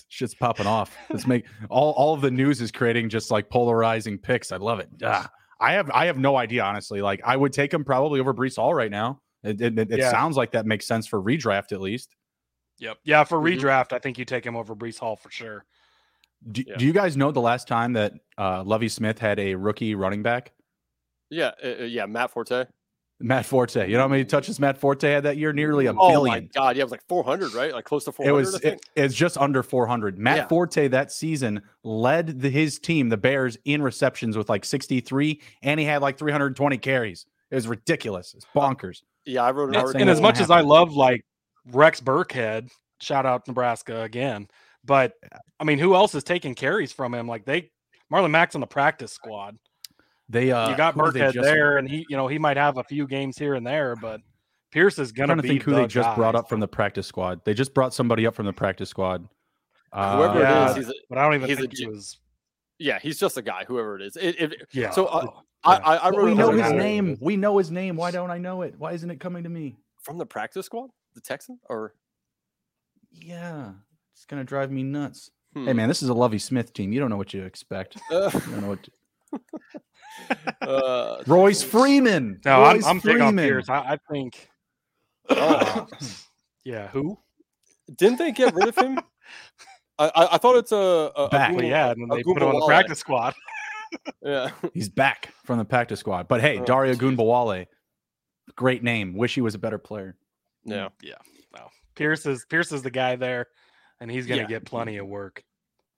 shit's popping off. Let's make all all of the news is creating just like polarizing picks. I love it. Ah. I have I have no idea honestly. Like I would take him probably over Breece Hall right now. It, it, it yeah. sounds like that makes sense for redraft at least.
Yep. Yeah, for mm-hmm. redraft, I think you take him over Breece Hall for sure.
Do, yeah. do you guys know the last time that uh, Lovie Smith had a rookie running back?
Yeah, uh, uh yeah, Matt Forte.
Matt Forte. You know how many touches Matt Forte had that year? Nearly a
oh
billion.
my god, yeah, it was like 400, right? Like close to 400.
It was. It, it's just under 400. Matt yeah. Forte that season led the, his team, the Bears, in receptions with like 63, and he had like 320 carries. It was ridiculous. It's bonkers.
Yeah, I wrote an article.
And as much as I love like Rex Burkhead, shout out Nebraska again. But I mean, who else is taking carries from him? Like they Marlon Mack's on the practice squad.
They uh
you got Burkhead just, there, and he you know he might have a few games here and there, but Pierce is gonna
to think who
the
they just
guy.
brought up from the practice squad. They just brought somebody up from the practice squad.
Whoever
yeah,
it is, a,
but I don't even think he was.
Yeah, he's just a guy. Whoever it is. It, it,
yeah.
So uh, I, I, I
we know his name. We know his name. Why don't I know it? Why isn't it coming to me?
From the practice squad, the Texan, or
yeah, it's gonna drive me nuts. Hmm. Hey man, this is a Lovie Smith team. You don't know what you expect. Uh, you don't know what. To... uh, Royce Freeman.
No,
Royce
I'm, I'm big on Pierce. I, I think. Uh, yeah, who?
Didn't they get rid of him? I, I thought it's a, a
back.
A
well, yeah, and they put him on the practice squad.
yeah,
he's back from the practice squad. But hey, oh, Dare Ogunbowale, great name. Wish he was a better player.
Yeah,
yeah. No, Pierce is Pierce is the guy there, and he's going to yeah. get plenty of work.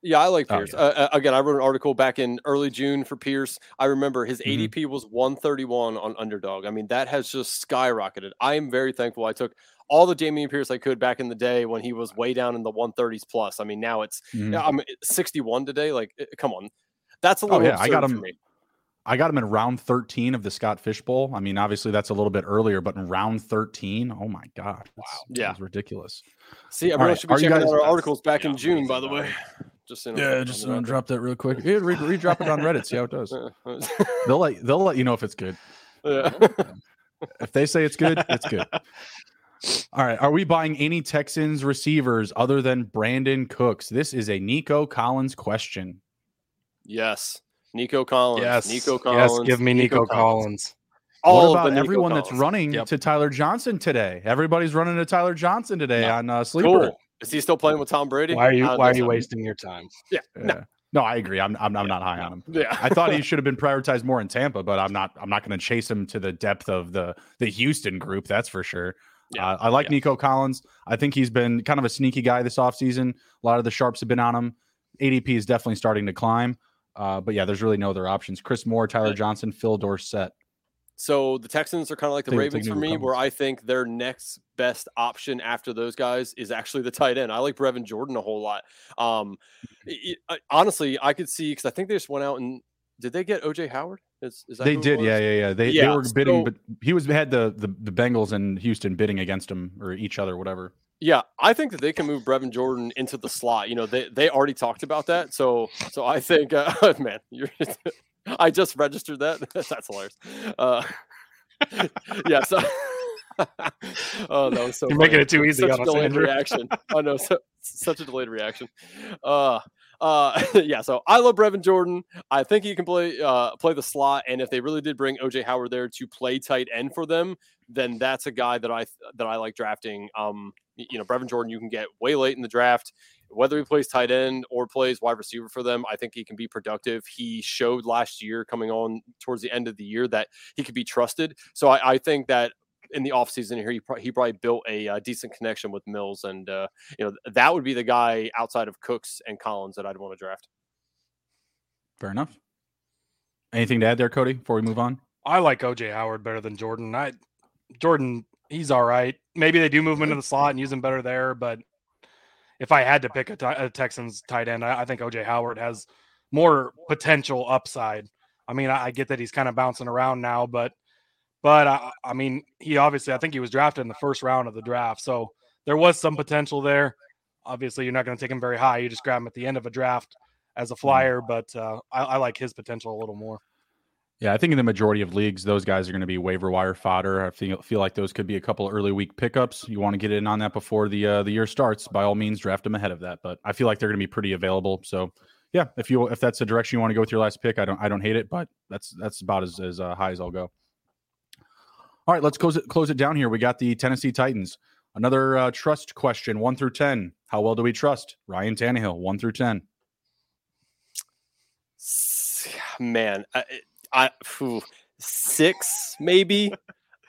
Yeah, I like Pierce. Oh, yeah. uh, again, I wrote an article back in early June for Pierce. I remember his mm-hmm. ADP was 131 on Underdog. I mean, that has just skyrocketed. I am very thankful. I took all the Dameon Pierce I could back in the day when he was way down in the 130s plus. I mean, now it's mm-hmm. I'm 61 today. Like, eh, come on, that's a little. Oh, yeah, I got him.
I got him in round 13 of the Scott Fishbowl. I mean, obviously that's a little bit earlier, but in round 13, oh my god, wow,
yeah,
it's ridiculous.
See, everyone right. should be Are checking guys, out our articles back yeah, in June, by the way.
Just yeah, just drop that real quick. Yeah, re- re-drop it on Reddit. See how it does. they'll let they'll let you know if it's good.
Yeah.
if they say it's good, it's good. All right. Are we buying any Texans receivers other than Brandin Cooks? This is a Nico Collins question.
Yes. Nico Collins.
Yes.
Nico Collins.
Yes, give me Nico, Nico Collins. Collins.
All what about everyone Collins. that's running yep. to Tyler Johnson today? Everybody's running to Tyler Johnson today on uh, Sleeper. Cool.
Is he still playing with Tom Brady?
Why are you Why are you wasting your time?
Yeah. No.
No, I agree. I'm I'm, I'm not high
on
him.
Yeah,
I thought he should have been prioritized more in Tampa, but I'm not. I'm not going to chase him to the depth of the the Houston group. That's for sure. Yeah, uh, I like yeah. Nico Collins. I think he's been kind of a sneaky guy this offseason. A lot of the sharps have been on him. ADP is definitely starting to climb. Uh, but yeah, there's really no other options. Chris Moore, Tyler Johnson, Phil Dorsett.
So the Texans are kind of like the Ravens for me, where I think their next best option after those guys is actually the tight end. I like Brevin Jordan a whole lot. Um, it, it, honestly, I could see because I think they just went out and did they get OJ Howard? Is, is
they did, yeah, yeah, yeah. They, yeah, they were bidding, so, but he was had the, the the Bengals and Houston bidding against him or each other, whatever.
Yeah, I think that they can move Brevin Jordan into the slot. You know, they they already talked about that. So so I think, uh, man, you're. I just registered that. That's hilarious. Uh, yeah. So. oh no! So
you're funny. making it too easy.
Such a delayed reaction. Oh no, So, such a delayed reaction. Uh, uh, yeah. So I love Brevin Jordan. I think he can play uh, play the slot, and if they really did bring OJ Howard there to play tight end for them, then that's a guy that I that I like drafting. Um, you know, Brevin Jordan, you can get way late in the draft. Whether he plays tight end or plays wide receiver for them, I think he can be productive. He showed last year, coming on towards the end of the year, that he could be trusted. So I, I think that in the offseason here, he, he probably built a uh, decent connection with Mills. And, uh, you know, that would be the guy outside of Cooks and Collins that I'd want to draft.
Fair enough. Anything to add there, Cody, before we move on?
I like OJ Howard better than Jordan. I Jordan, he's all right. Maybe they do move him into the slot and use him better there, but if I had to pick a, t- a Texans tight end, I, I, think OJ Howard has more potential upside. I mean, I, I get that he's kind of bouncing around now, but but I, I mean, he obviously I think he was drafted in the first round of the draft, so there was some potential there. Obviously, you're not going to take him very high. You just grab him at the end of a draft as a mm-hmm. flyer, but uh, I, I like his potential a little more.
Yeah, I think in the majority of leagues, those guys are going to be waiver wire fodder. I feel feel like those could be a couple early week pickups. You want to get in on that before the uh, the year starts. By all means, draft them ahead of that. But I feel like they're going to be pretty available. So, yeah, if you if that's the direction you want to go with your last pick, I don't I don't hate it. But that's that's about as as uh, high as I'll go. All right, let's close it close it down here. We got the Tennessee Titans. Another uh, trust question, one through ten. How well do we trust Ryan Tannehill? One through ten.
Man, I, I six maybe.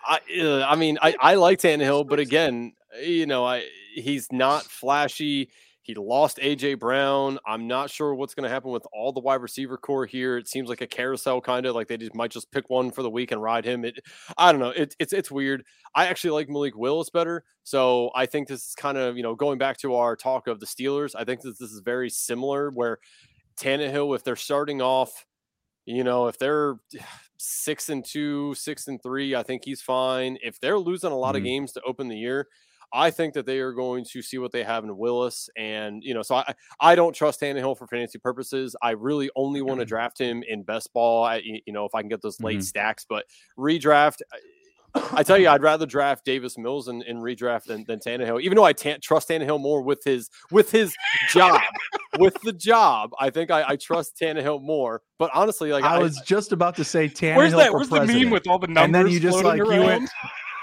I uh, I mean I I like Tannehill, but again, you know I he's not flashy. He lost AJ Brown. I'm not sure what's going to happen with all the wide receiver core here. It seems like a carousel kind of like they just might just pick one for the week and ride him. It, I don't know. It, it's it's weird. I actually like Malik Willis better, so I think this is kind of you know going back to our talk of the Steelers. I think that this is very similar where Tannehill, if they're starting off, you know, if they're six and two, six and three, I think he's fine. If they're losing a lot mm-hmm. of games to open the year, I think that they are going to see what they have in Willis, and you know, so I I don't trust Tannehill for fantasy purposes. I really only want to draft him in best ball. I, you know, if I can get those late mm-hmm. stacks, but redraft. I tell you, I'd rather draft Davis Mills and, in redraft than, than Tannehill, even though I t- trust Tannehill more with his with his job. with the job, I think I, I, trust Tannehill more. But honestly, like
I, I was just about to say Tannehill. Where's that? Where's
president. the meme with all the numbers? And then you just like around? you went.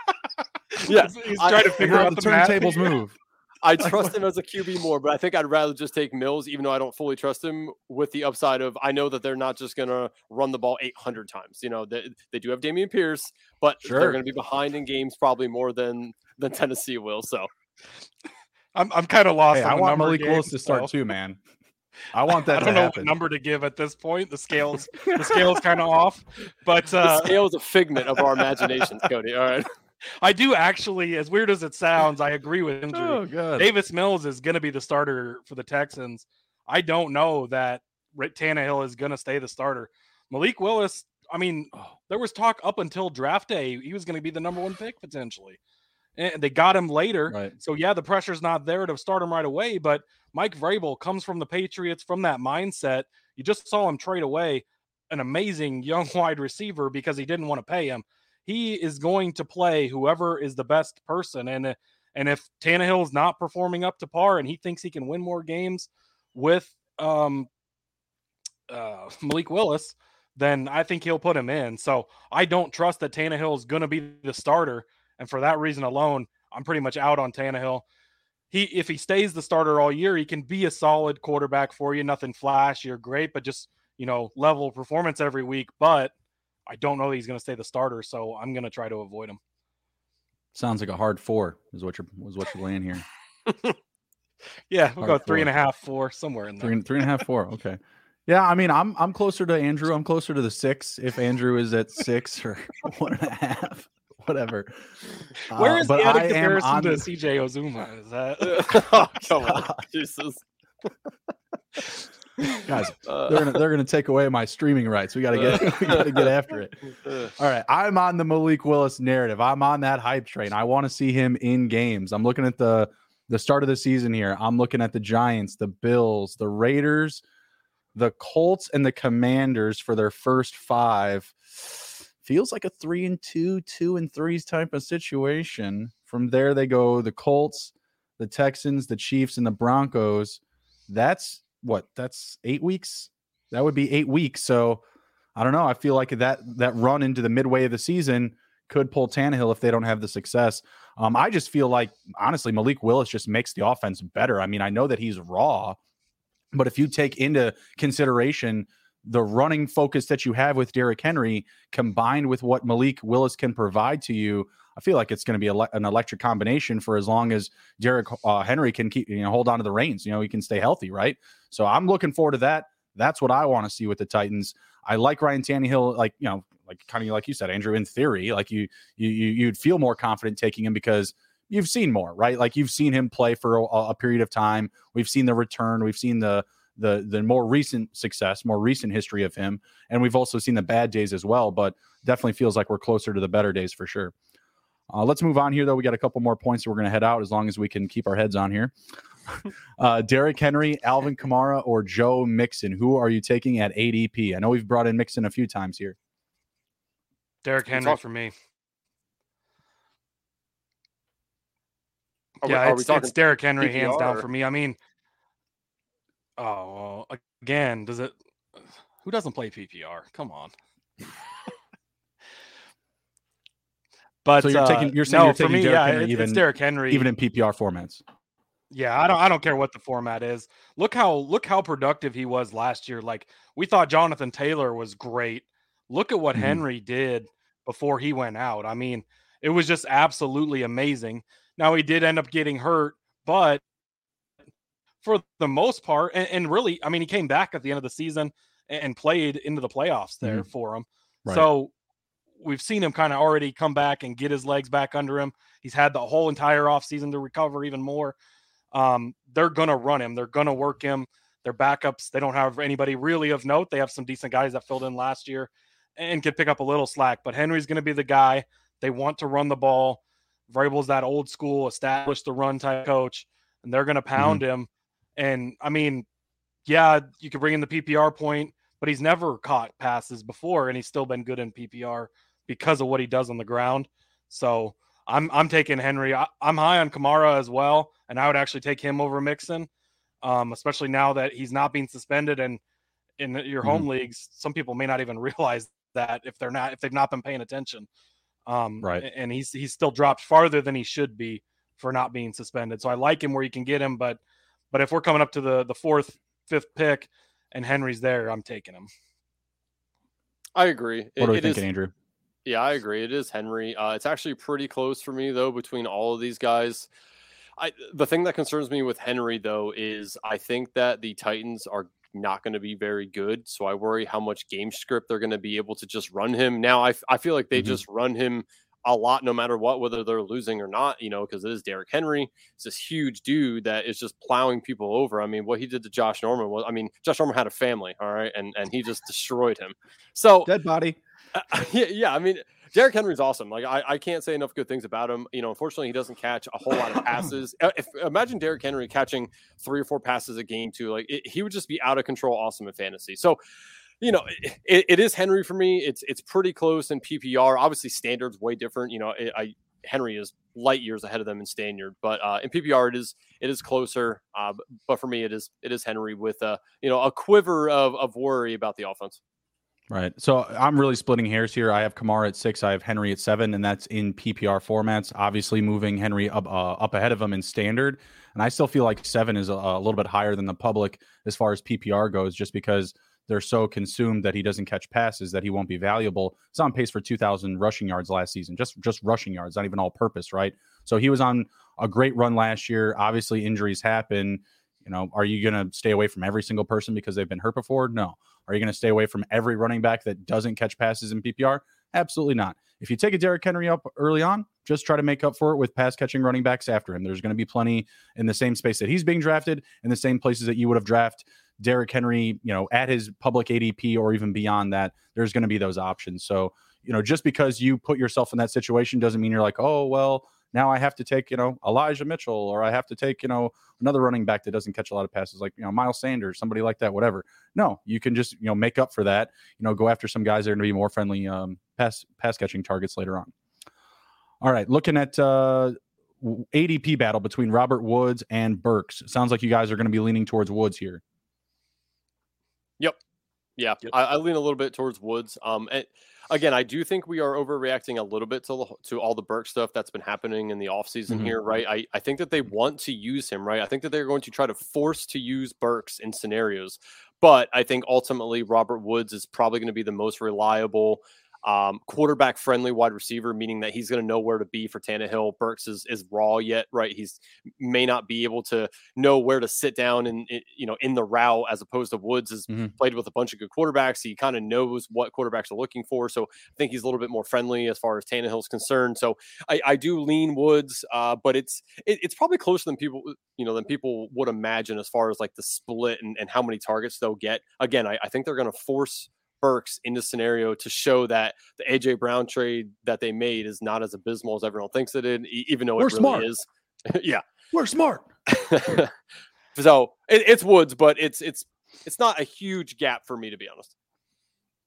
yeah,
he's trying I, to figure out the, the
turntables move.
I trust him as a QB more, but I think I'd rather just take Mills, even though I don't fully trust him, with the upside of I know that they're not just going to run the ball 800 times. You know, they, they do have Dameon Pierce, but sure. they're going to be behind in games probably more than than Tennessee will. So
I'm I'm kind of lost. Hey,
I want Malik Willis to start so. too, man. I want that.
I don't
know
happen. what number to give at this point. The scales, the scale is kind of off, but uh,
the scale is a figment of our imaginations, Cody. All right.
I do actually, as weird as it sounds, I agree with injury. Oh, God. Davis Mills is going to be the starter for the Texans. I don't know that Rick Tannehill is going to stay the starter. Malik Willis, I mean, oh. there was talk up until draft day he was going to be the number one pick potentially. And they got him later. Right. So, yeah, the pressure's not there to start him right away. But Mike Vrabel comes from the Patriots, from that mindset. You just saw him trade away an amazing young wide receiver because he didn't want to pay him he is going to play whoever is the best person. And uh, and if Tannehill is not performing up to par and he thinks he can win more games with um, uh, Malik Willis, then I think he'll put him in. So I don't trust that Tannehill is going to be the starter. And for that reason alone, I'm pretty much out on Tannehill. He, if he stays the starter all year, he can be a solid quarterback for you. Nothing flash, you're great, but just you know level performance every week. But I don't know that he's going to stay the starter, so I'm going to try to avoid him.
Sounds like a hard four is what you're was what you're laying here.
yeah, we'll hard go three four. and a half, four, somewhere in there.
Three, three and a half, four. Okay. Yeah, I mean, I'm I'm closer to Andrew. I'm closer to the six. If Andrew is at six or one and a half, whatever.
Where is uh, the other comparison to CJ Uzomah? Is that? oh, come on, Jesus.
guys uh, they're gonna they're gonna take away my streaming rights. We gotta get we gotta get after it. All right i'm on the malik willis narrative. I'm on that hype train. I want to see him in games. I'm looking at the the start of the season here. I'm looking at the giants the bills the raiders the colts and the commanders for their first five. Feels like a three and two two and threes type of situation. From there they go the colts the texans the chiefs and the broncos. That's what that's eight weeks. That would be eight weeks. So I don't know. I feel like that that run into the midway of the season could pull Tannehill if they don't have the success. Um, I just feel like honestly, Malik Willis just makes the offense better. I mean, I know that he's raw, but if you take into consideration the running focus that you have with Derrick Henry combined with what Malik Willis can provide to you, I feel like it's going to be an electric combination for as long as Derrick uh, Henry can keep you know hold on to the reins. You know, he can stay healthy, right? So I'm looking forward to that. That's what I want to see with the Titans. I like Ryan Tannehill, like you know, like kind of like you said, Andrew. In theory, like you you you'd feel more confident taking him because you've seen more, right? Like you've seen him play for a, a period of time. We've seen the return. We've seen the the the more recent success, more recent history of him, and we've also seen the bad days as well. But definitely feels like we're closer to the better days for sure. Uh, let's move on here, though. We got a couple more points. So we're going to head out as long as we can keep our heads on here. uh, Derrick Henry, Alvin Kamara, or Joe Mixon? Who are you taking at ADP? I know we've brought in Mixon a few times here.
Derrick Henry for me. Are yeah, we, it's, it's Derrick Henry PPR hands down for me. I mean, oh, again, does it? Who doesn't play PPR? Come on. But
so you're taking uh, you're saying no, you're taking me, Derrick
yeah,
Henry
it's,
even
it's Derrick Henry
even in PPR formats.
Yeah, I don't I don't care what the format is. Look how look how productive he was last year. Like we thought Jonathan Taylor was great. Look at what mm-hmm. Henry did before he went out. I mean, it was just absolutely amazing. Now he did end up getting hurt, but for the most part. And, and, really, I mean, he came back at the end of the season and, and played into the playoffs there mm-hmm. for him. Right. So we've seen him kind of already come back and get his legs back under him. He's had the whole entire offseason to recover even more. Um, they're going to run him, they're going to work him. Their backups, they don't have anybody really of note. They have some decent guys that filled in last year and could pick up a little slack. But Henry's going to be the guy. They want to run the ball. Vrabel's that old school, established the run type coach, and they're going to pound mm-hmm. him. And I mean, yeah, you could bring in the PPR point, but he's never caught passes before, and he's still been good in PPR because of what he does on the ground. So I'm I'm taking Henry. I, am high on Kamara as well, and I would actually take him over Mixon, um, especially now that he's not being suspended. And in your home mm-hmm. leagues, some people may not even realize that if they're not if they've not been paying attention. Um, right. And he's he's still dropped farther than he should be for not being suspended. So I like him where you can get him, but but if we're coming up to the the fourth, fifth pick, and Henry's there, I'm taking him.
I agree.
What it, are we thinking, is, Andrew?
Yeah, I agree. It is Henry. Uh, it's actually pretty close for me though between all of these guys. I the thing that concerns me with Henry though is I think that the Titans are not going to be very good. So I worry how much game script they're going to be able to just run him. Now I, I feel like they mm-hmm. just run him a lot no matter what, whether they're losing or not, you know, because it is Derrick Henry. It's this huge dude that is just plowing people over. I mean, what he did to Josh Norman was, I mean, Josh Norman had a family, all right, and and he just destroyed him. So
dead body.
Uh, yeah, yeah. I mean, Derrick Henry's awesome. Like I, I can't say enough good things about him. You know, unfortunately, he doesn't catch a whole lot of passes. Uh, if imagine Derrick Henry catching three or four passes a game too, like it, he would just be out of control, awesome in fantasy. So, you know, it, it is Henry for me. It's it's pretty close in PPR. Obviously, standards way different. You know, it, I Henry is light years ahead of them in standard, but uh, in PPR it is it is closer. Uh, but for me, it is it is Henry with a you know a quiver of of worry about the offense.
Right. So I'm really splitting hairs here. I have Kamara at six. I have Henry at seven, and that's in PPR formats. Obviously, moving Henry up uh, up ahead of him in standard, and I still feel like seven is a, a, little bit higher than the public as far as PPR goes, just because they're so consumed that he doesn't catch passes that he won't be valuable. It's on pace for 2,000 rushing yards last season, just just rushing yards, not even all purpose, right? So he was on a great run last year. Obviously, injuries happen. You know, are you going to stay away from every single person because they've been hurt before? No. Are you going to stay away from every running back that doesn't catch passes in PPR? Absolutely not. If you take a Derrick Henry up early on, just try to make up for it with pass catching running backs after him. There's going to be plenty in the same space that he's being drafted, in the same places that you would have drafted Derrick Henry, you know, at his public ADP or even beyond that. There's going to be those options. So, you know, just because you put yourself in that situation doesn't mean you're like, oh, well, now I have to take, you know, Elijah Mitchell or I have to take, you know, another running back that doesn't catch a lot of passes like, you know, Miles Sanders, somebody like that, whatever. No, you can just, you know, make up for that, you know, go after some guys that are going to be more friendly um, pass pass catching targets later on. All right, looking at uh, ADP battle between Robert Woods and Burks. Sounds like you guys are going to be leaning towards Woods here.
Yep. Yeah, yep. I, I, lean a little bit towards Woods. Um, and again, I do think we are overreacting a little bit to the, to all the Burke stuff that's been happening in the offseason mm-hmm. here, right? I, I think that they want to use him, right? I think that they're going to try to force to use Burks in scenarios. But I think ultimately Robert Woods is probably going to be the most reliable um, quarterback friendly wide receiver, meaning that he's going to know where to be for Tannehill. Burks is, is raw yet, right? He's may not be able to know where to sit down and you know in the route as opposed to Woods has mm-hmm. played with a bunch of good quarterbacks. He kind of knows what quarterbacks are looking for, so I think he's a little bit more friendly as far as Tannehill's concerned. So I, I do lean Woods, uh, but it's it, it's probably closer than people you know than people would imagine as far as like the split and, and how many targets they'll get. Again, I, I think they're going to force Burks in the scenario to show that the AJ Brown trade that they made is not as abysmal as everyone thinks it is, even though it We're really smart. is. yeah,
we're smart.
so it, it's Woods, but it's it's it's not a huge gap for me to be honest.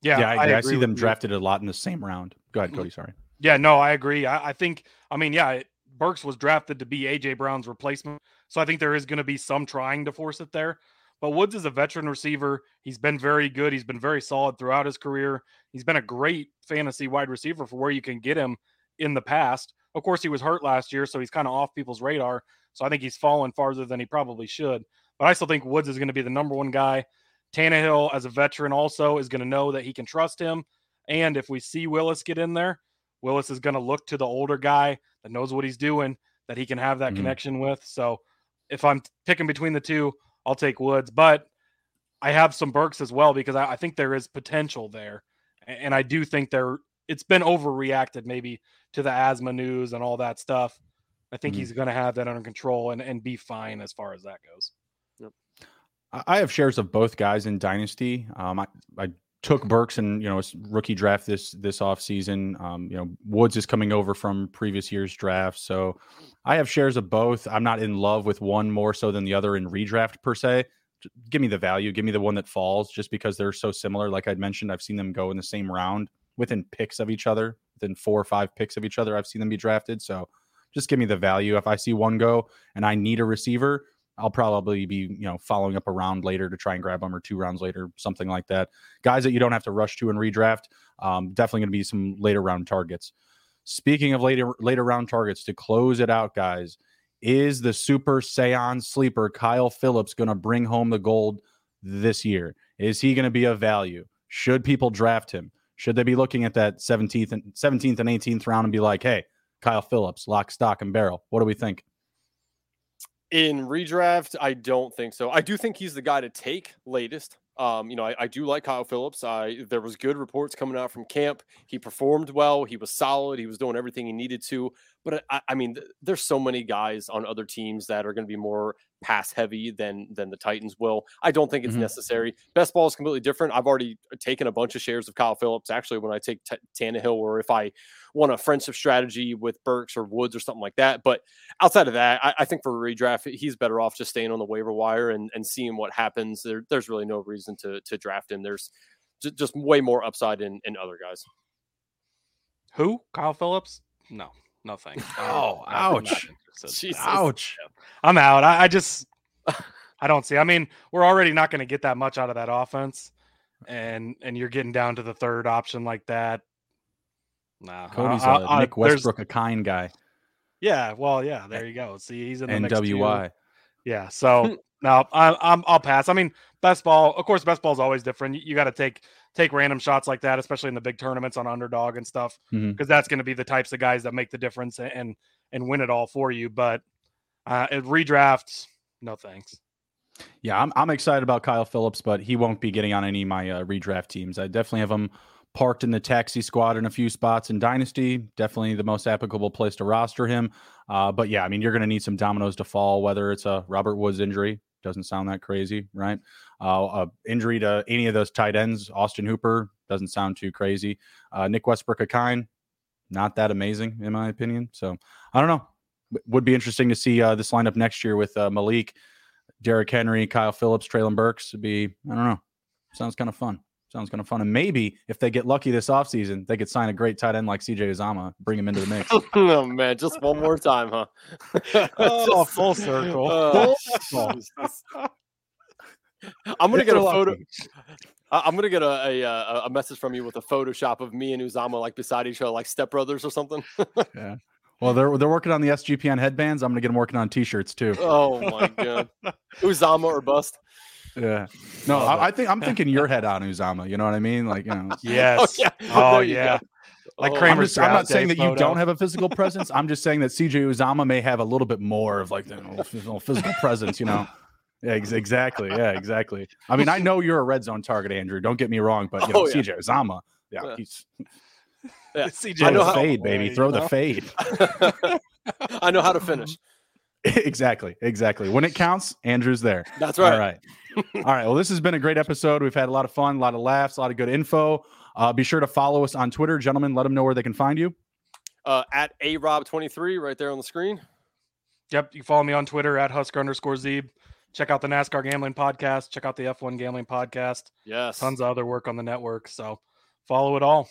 Yeah, yeah, I, I, I see them drafted a lot in the same round. Go ahead, Cody. Sorry.
Yeah, no, I agree. I, I think, I mean, yeah, Burks was drafted to be AJ Brown's replacement, so I think there is going to be some trying to force it there. But Woods is a veteran receiver. He's been very good. He's been very solid throughout his career. He's been a great fantasy wide receiver for where you can get him in the past. Of course, he was hurt last year, so he's kind of off people's radar. So I think he's fallen farther than he probably should. But I still think Woods is going to be the number one guy. Tannehill, as a veteran, also is going to know that he can trust him. And if we see Willis get in there, Willis is going to look to the older guy that knows what he's doing, that he can have that mm-hmm. connection with. So if I'm picking between the two, I'll take Woods. But I have some Burks as well because I, I think there is potential there, and I do think there it's been overreacted maybe to the asthma news and all that stuff. I think mm-hmm. he's going to have that under control and, and be fine as far as that goes. Yep.
I have shares of both guys in Dynasty. Um, I, I took Burks and you know rookie draft this this off season. Um, you know Woods is coming over from previous year's draft, so I have shares of both. I'm not in love with one more so than the other in redraft per se. Give me the value. Give me the one that falls, just because they're so similar. Like I'd mentioned, I've seen them go in the same round within picks of each other, within four or five picks of each other. I've seen them be drafted. So just give me the value. If I see one go and I need a receiver, I'll probably be, you know, following up a round later to try and grab them or two rounds later, something like that. Guys that you don't have to rush to and redraft, um, definitely going to be some later round targets. Speaking of later later round targets, to close it out, guys, is the Super Saiyan sleeper Kyle Phillips going to bring home the gold this year? Is he going to be a value? Should people draft him? Should they be looking at that 17th and 17th and 18th round and be like, hey, Kyle Phillips, lock, stock, and barrel? What do we think?
In redraft, I don't think so. I do think he's the guy to take latest. Um, you know, I, I, do like Kyle Phillips. I there was good reports coming out from camp. He performed well. He was solid. He was doing everything he needed to. But I, I mean, th- there's so many guys on other teams that are going to be more pass heavy than than the Titans will. I don't think it's mm-hmm. necessary. Best ball is completely different. I've already taken a bunch of shares of Kyle Phillips. Actually, when I take T- Tannehill, or if I want a offensive strategy with Burks or Woods or something like that. But outside of that, I, I think for redraft, he's better off just staying on the waiver wire and, and seeing what happens. There, there's really no reason to to draft him. There's just way more upside in, in other guys.
Who? Kyle Phillips? No, no thanks.
Oh, ouch. Ouch.
I'm out. I, I just I don't see. I mean, we're already not going to get that much out of that offense. And and you're getting down to the third option like that.
Nah, Cody's a I, Nick Westbrook, a kind guy.
Yeah, well, yeah, there you go. See, he's in the
NWI.
Yeah, so no, I, I'm I'll pass. I mean, best ball, of course, best ball is always different. You, you got to take take random shots like that, especially in the big tournaments on underdog and stuff, because mm-hmm. that's going to be the types of guys that make the difference and and win it all for you. But uh, it redrafts, no thanks.
Yeah, I'm I'm excited about Kyle Phillips, but he won't be getting on any of my uh, redraft teams. I definitely have him parked in the taxi squad in a few spots in Dynasty. Definitely the most applicable place to roster him. Uh, but yeah, I mean, you're going to need some dominoes to fall, whether it's a Robert Woods injury. Doesn't sound that crazy, right? Uh, injury to any of those tight ends, Austin Hooper doesn't sound too crazy. Uh, Nick Westbrook-Ikhine, not that amazing in my opinion. So I don't know. Would be interesting to see uh, this lineup next year with uh, Malik, Derrick Henry, Kyle Phillips, Treylon Burks. Would be I don't know. Sounds kind of fun. Sounds kind of fun. And maybe if they get lucky this offseason, they could sign a great tight end like CJ Uzomah, bring him into the mix.
oh man, just one more time, huh?
oh, just, full circle. Uh,
I'm gonna get a photo. I'm gonna get a, a, uh, a message from you with a Photoshop of me and Uzomah like beside each other, like stepbrothers or something.
yeah. Well, they're they're working on the SGPN headbands. I'm gonna get them working on T-shirts too.
Oh my god, Uzomah or bust.
Yeah. No, I, I, think I'm thinking your head on Uzomah. You know what I mean? Like, you know.
Yes. oh, yeah. Oh, yeah.
Like oh, I'm, just, I'm, not saying that photo. you don't have a physical presence. I'm just saying that CJ Uzomah may have a little bit more of like the you know, physical presence, you know. Yeah, exactly. Yeah, exactly. I mean, I know you're a red zone target, Andrew. Don't get me wrong, but you know, oh, yeah. CJ Uzomah, yeah, yeah. he's
yeah.
CJ I know the how, fade, baby. Throw know? the fade.
I know how to finish.
exactly, exactly. When it counts, Andrew's there.
That's right.
All right. All right. Well, this has been a great episode. We've had a lot of fun, a lot of laughs, a lot of good info. Uh, be sure to follow us on Twitter, gentlemen. Let them know where they can find you.
Uh, at a Raub 23 right there on the screen.
Yep. You follow me on Twitter at Husker underscore Zeeb. Check out the NASCAR Gambling Podcast. Check out the F1 Gambling Podcast.
Yes.
Tons of other work on the network. So follow it all.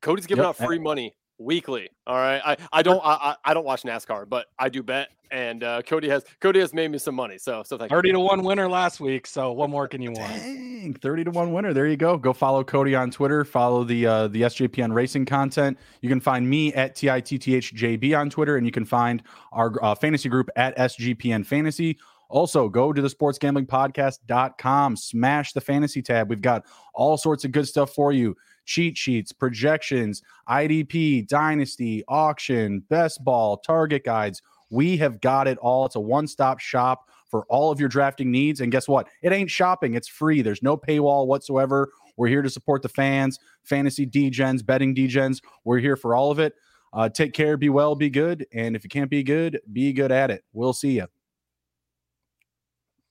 Cody's giving yep. out free money weekly. All right. I, I don't I, I don't watch NASCAR, but I do bet. And uh, Cody has Cody has made me some money. So so thank
30 you. to 1 winner last week. So what more can you want?
Dang, 30 to 1 winner. There you go. Go follow Cody on Twitter. Follow the uh, the SGPN racing content. You can find me at TITTHJB on Twitter, and you can find our uh, fantasy group at SGPN Fantasy. Also, go to the sportsgamblingpodcast.com, smash the fantasy tab. We've got all sorts of good stuff for you cheat sheets, projections, IDP, dynasty, auction, best ball, target guides, We have got it all. It's a one stop shop for all of your drafting needs. And guess what? It ain't shopping, it's free. There's no paywall whatsoever. We're here to support the fans, fantasy degens, betting degens. We're here for all of it. Uh, take care, be well, be good. And if you can't be good, be good at it. We'll see you.